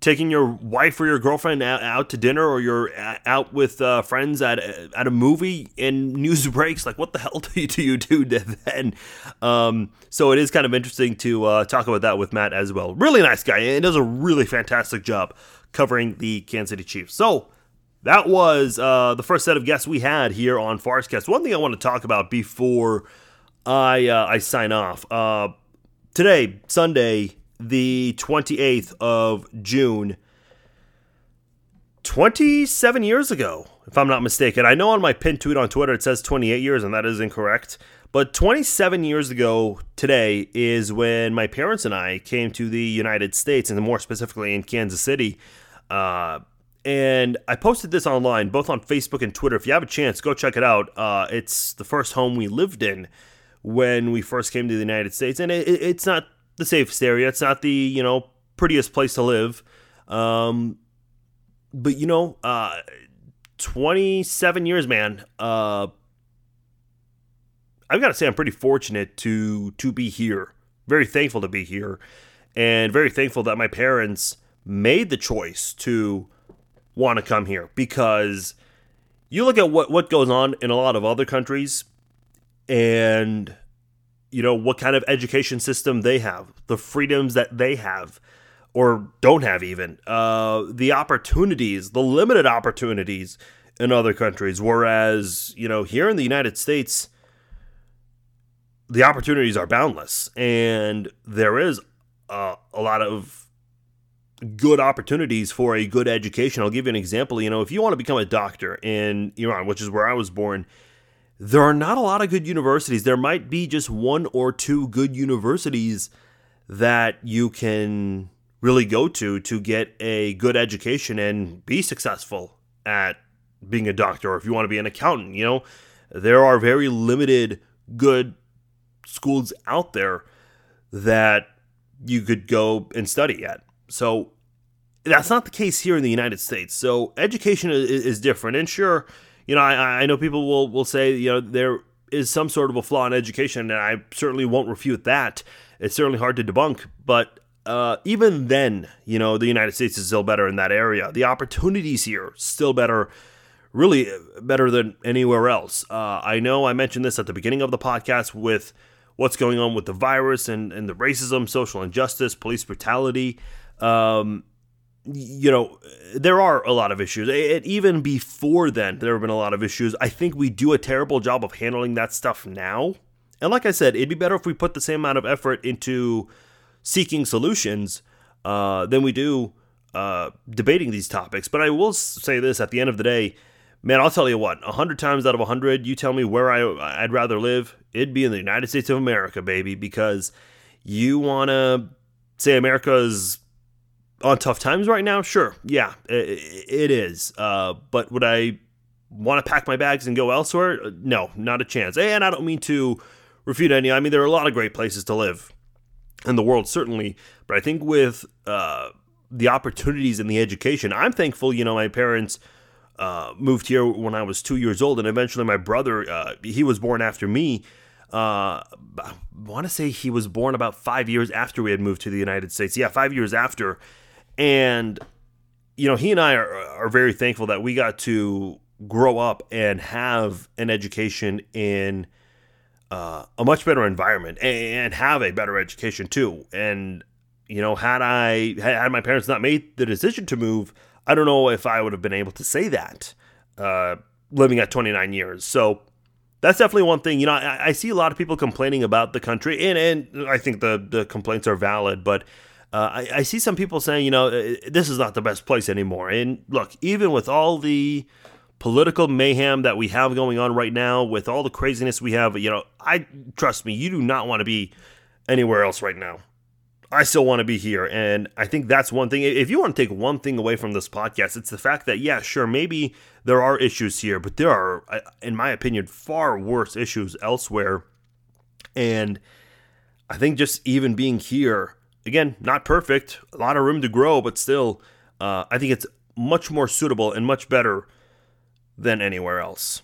taking your wife or your girlfriend out, out to dinner or you're out with uh, friends at at a movie and news [laughs] breaks? Like what the hell [laughs] do you do, you do then? Um, so it is kind of interesting to uh, talk about that with matt as well. Really nice guy and does a really fantastic job covering the kansas city chiefs. So that was uh, the first set of guests we had here on Farscast. One thing I want to talk about before I uh, I sign off uh, today, Sunday, the 28th of June, 27 years ago, if I'm not mistaken. I know on my pinned tweet on Twitter it says 28 years, and that is incorrect. But 27 years ago today is when my parents and I came to the United States, and more specifically in Kansas City. Uh, and I posted this online, both on Facebook and Twitter. If you have a chance, go check it out. Uh, it's the first home we lived in when we first came to the United States, and it, it's not the safest area. It's not the you know prettiest place to live, um, but you know, uh, twenty seven years, man. Uh, I've got to say, I'm pretty fortunate to to be here. Very thankful to be here, and very thankful that my parents made the choice to want to come here because you look at what what goes on in a lot of other countries and you know what kind of education system they have, the freedoms that they have or don't have even, uh, the opportunities, the limited opportunities in other countries. Whereas you know here in the United States, the opportunities are boundless, and there is uh, a lot of good opportunities for a good education. I'll give you an example. You know, if you want to become a doctor in Iran, which is where I was born, there are not a lot of good universities. There might be just one or two good universities that you can really go to to get a good education and be successful at being a doctor or if you want to be an accountant, you know, there are very limited good schools out there that you could go and study at. So that's not the case here in the United States. So education is, different. And sure, you know, I, I know people will, will say, you know, there is some sort of a flaw in education, and I certainly won't refute that. It's certainly hard to debunk, but uh, even then, you know, the United States is still better in that area. The opportunities here still better, really better than anywhere else. Uh, I know I mentioned this at the beginning of the podcast with what's going on with the virus and, and the racism, social injustice, police brutality. Um, you know, there are a lot of issues. It, even before then, there have been a lot of issues. I think we do a terrible job of handling that stuff now. And like I said, it'd be better if we put the same amount of effort into seeking solutions uh, than we do uh, debating these topics. But I will say this at the end of the day, man, I'll tell you what, 100 times out of 100, you tell me where I, I'd rather live, it'd be in the United States of America, baby, because you want to say America's on tough times right now? Sure, yeah, it, it is. Uh, but would I want to pack my bags and go elsewhere? No, not a chance. And I don't mean to refute any. I mean, there are a lot of great places to live in the world, certainly. But I think with uh, the opportunities and the education, I'm thankful. You know, my parents uh, moved here when I was two years old, and eventually my brother, uh, he was born after me. Uh, I want to say he was born about five years after we had moved to the United States. Yeah, five years after. And, you know, he and I are, are very thankful that we got to grow up and have an education in uh, a much better environment and have a better education too. And, you know, had I, had my parents not made the decision to move, I don't know if I would have been able to say that uh, living at 29 years. So that's definitely one thing. You know, I, I, see a lot of people complaining about the country, and, and I think the, the complaints are valid, but uh, I, I, see some people saying, you know, uh, this is not the best place anymore. And look, even with all the political mayhem that we have going on right now, with all the craziness we have, you know, I trust me, you do not want to be anywhere else right now. I still want to be here. And I think that's one thing. If you want to take one thing away from this podcast, it's the fact that, yeah, sure, maybe there are issues here, but there are, in my opinion, far worse issues elsewhere. And I think just even being here, again, not perfect, a lot of room to grow, but still, uh, I think it's much more suitable and much better than anywhere else.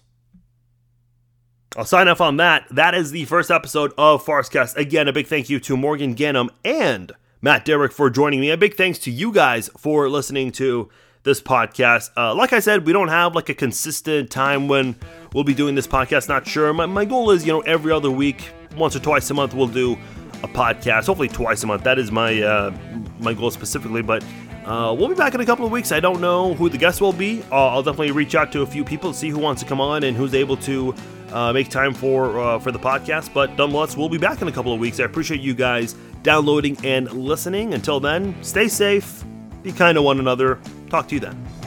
I'll sign off on that. That is the first episode of Farscast. Again, a big thank you to Morgan Ganem and Matt Derrick for joining me. A big thanks to you guys for listening to this podcast. Uh, like I said, we don't have like a consistent time when we'll be doing this podcast. Not sure. My, my goal is, you know, every other week, once or twice a month, we'll do a podcast. Hopefully, twice a month. That is my uh, my goal specifically. But uh, we'll be back in a couple of weeks. I don't know who the guests will be. I'll definitely reach out to a few people to see who wants to come on and who's able to uh, make time for uh, for the podcast. But nonetheless, we'll be back in a couple of weeks. I appreciate you guys downloading and listening. Until then, stay safe, be kind to one another. Talk to you then.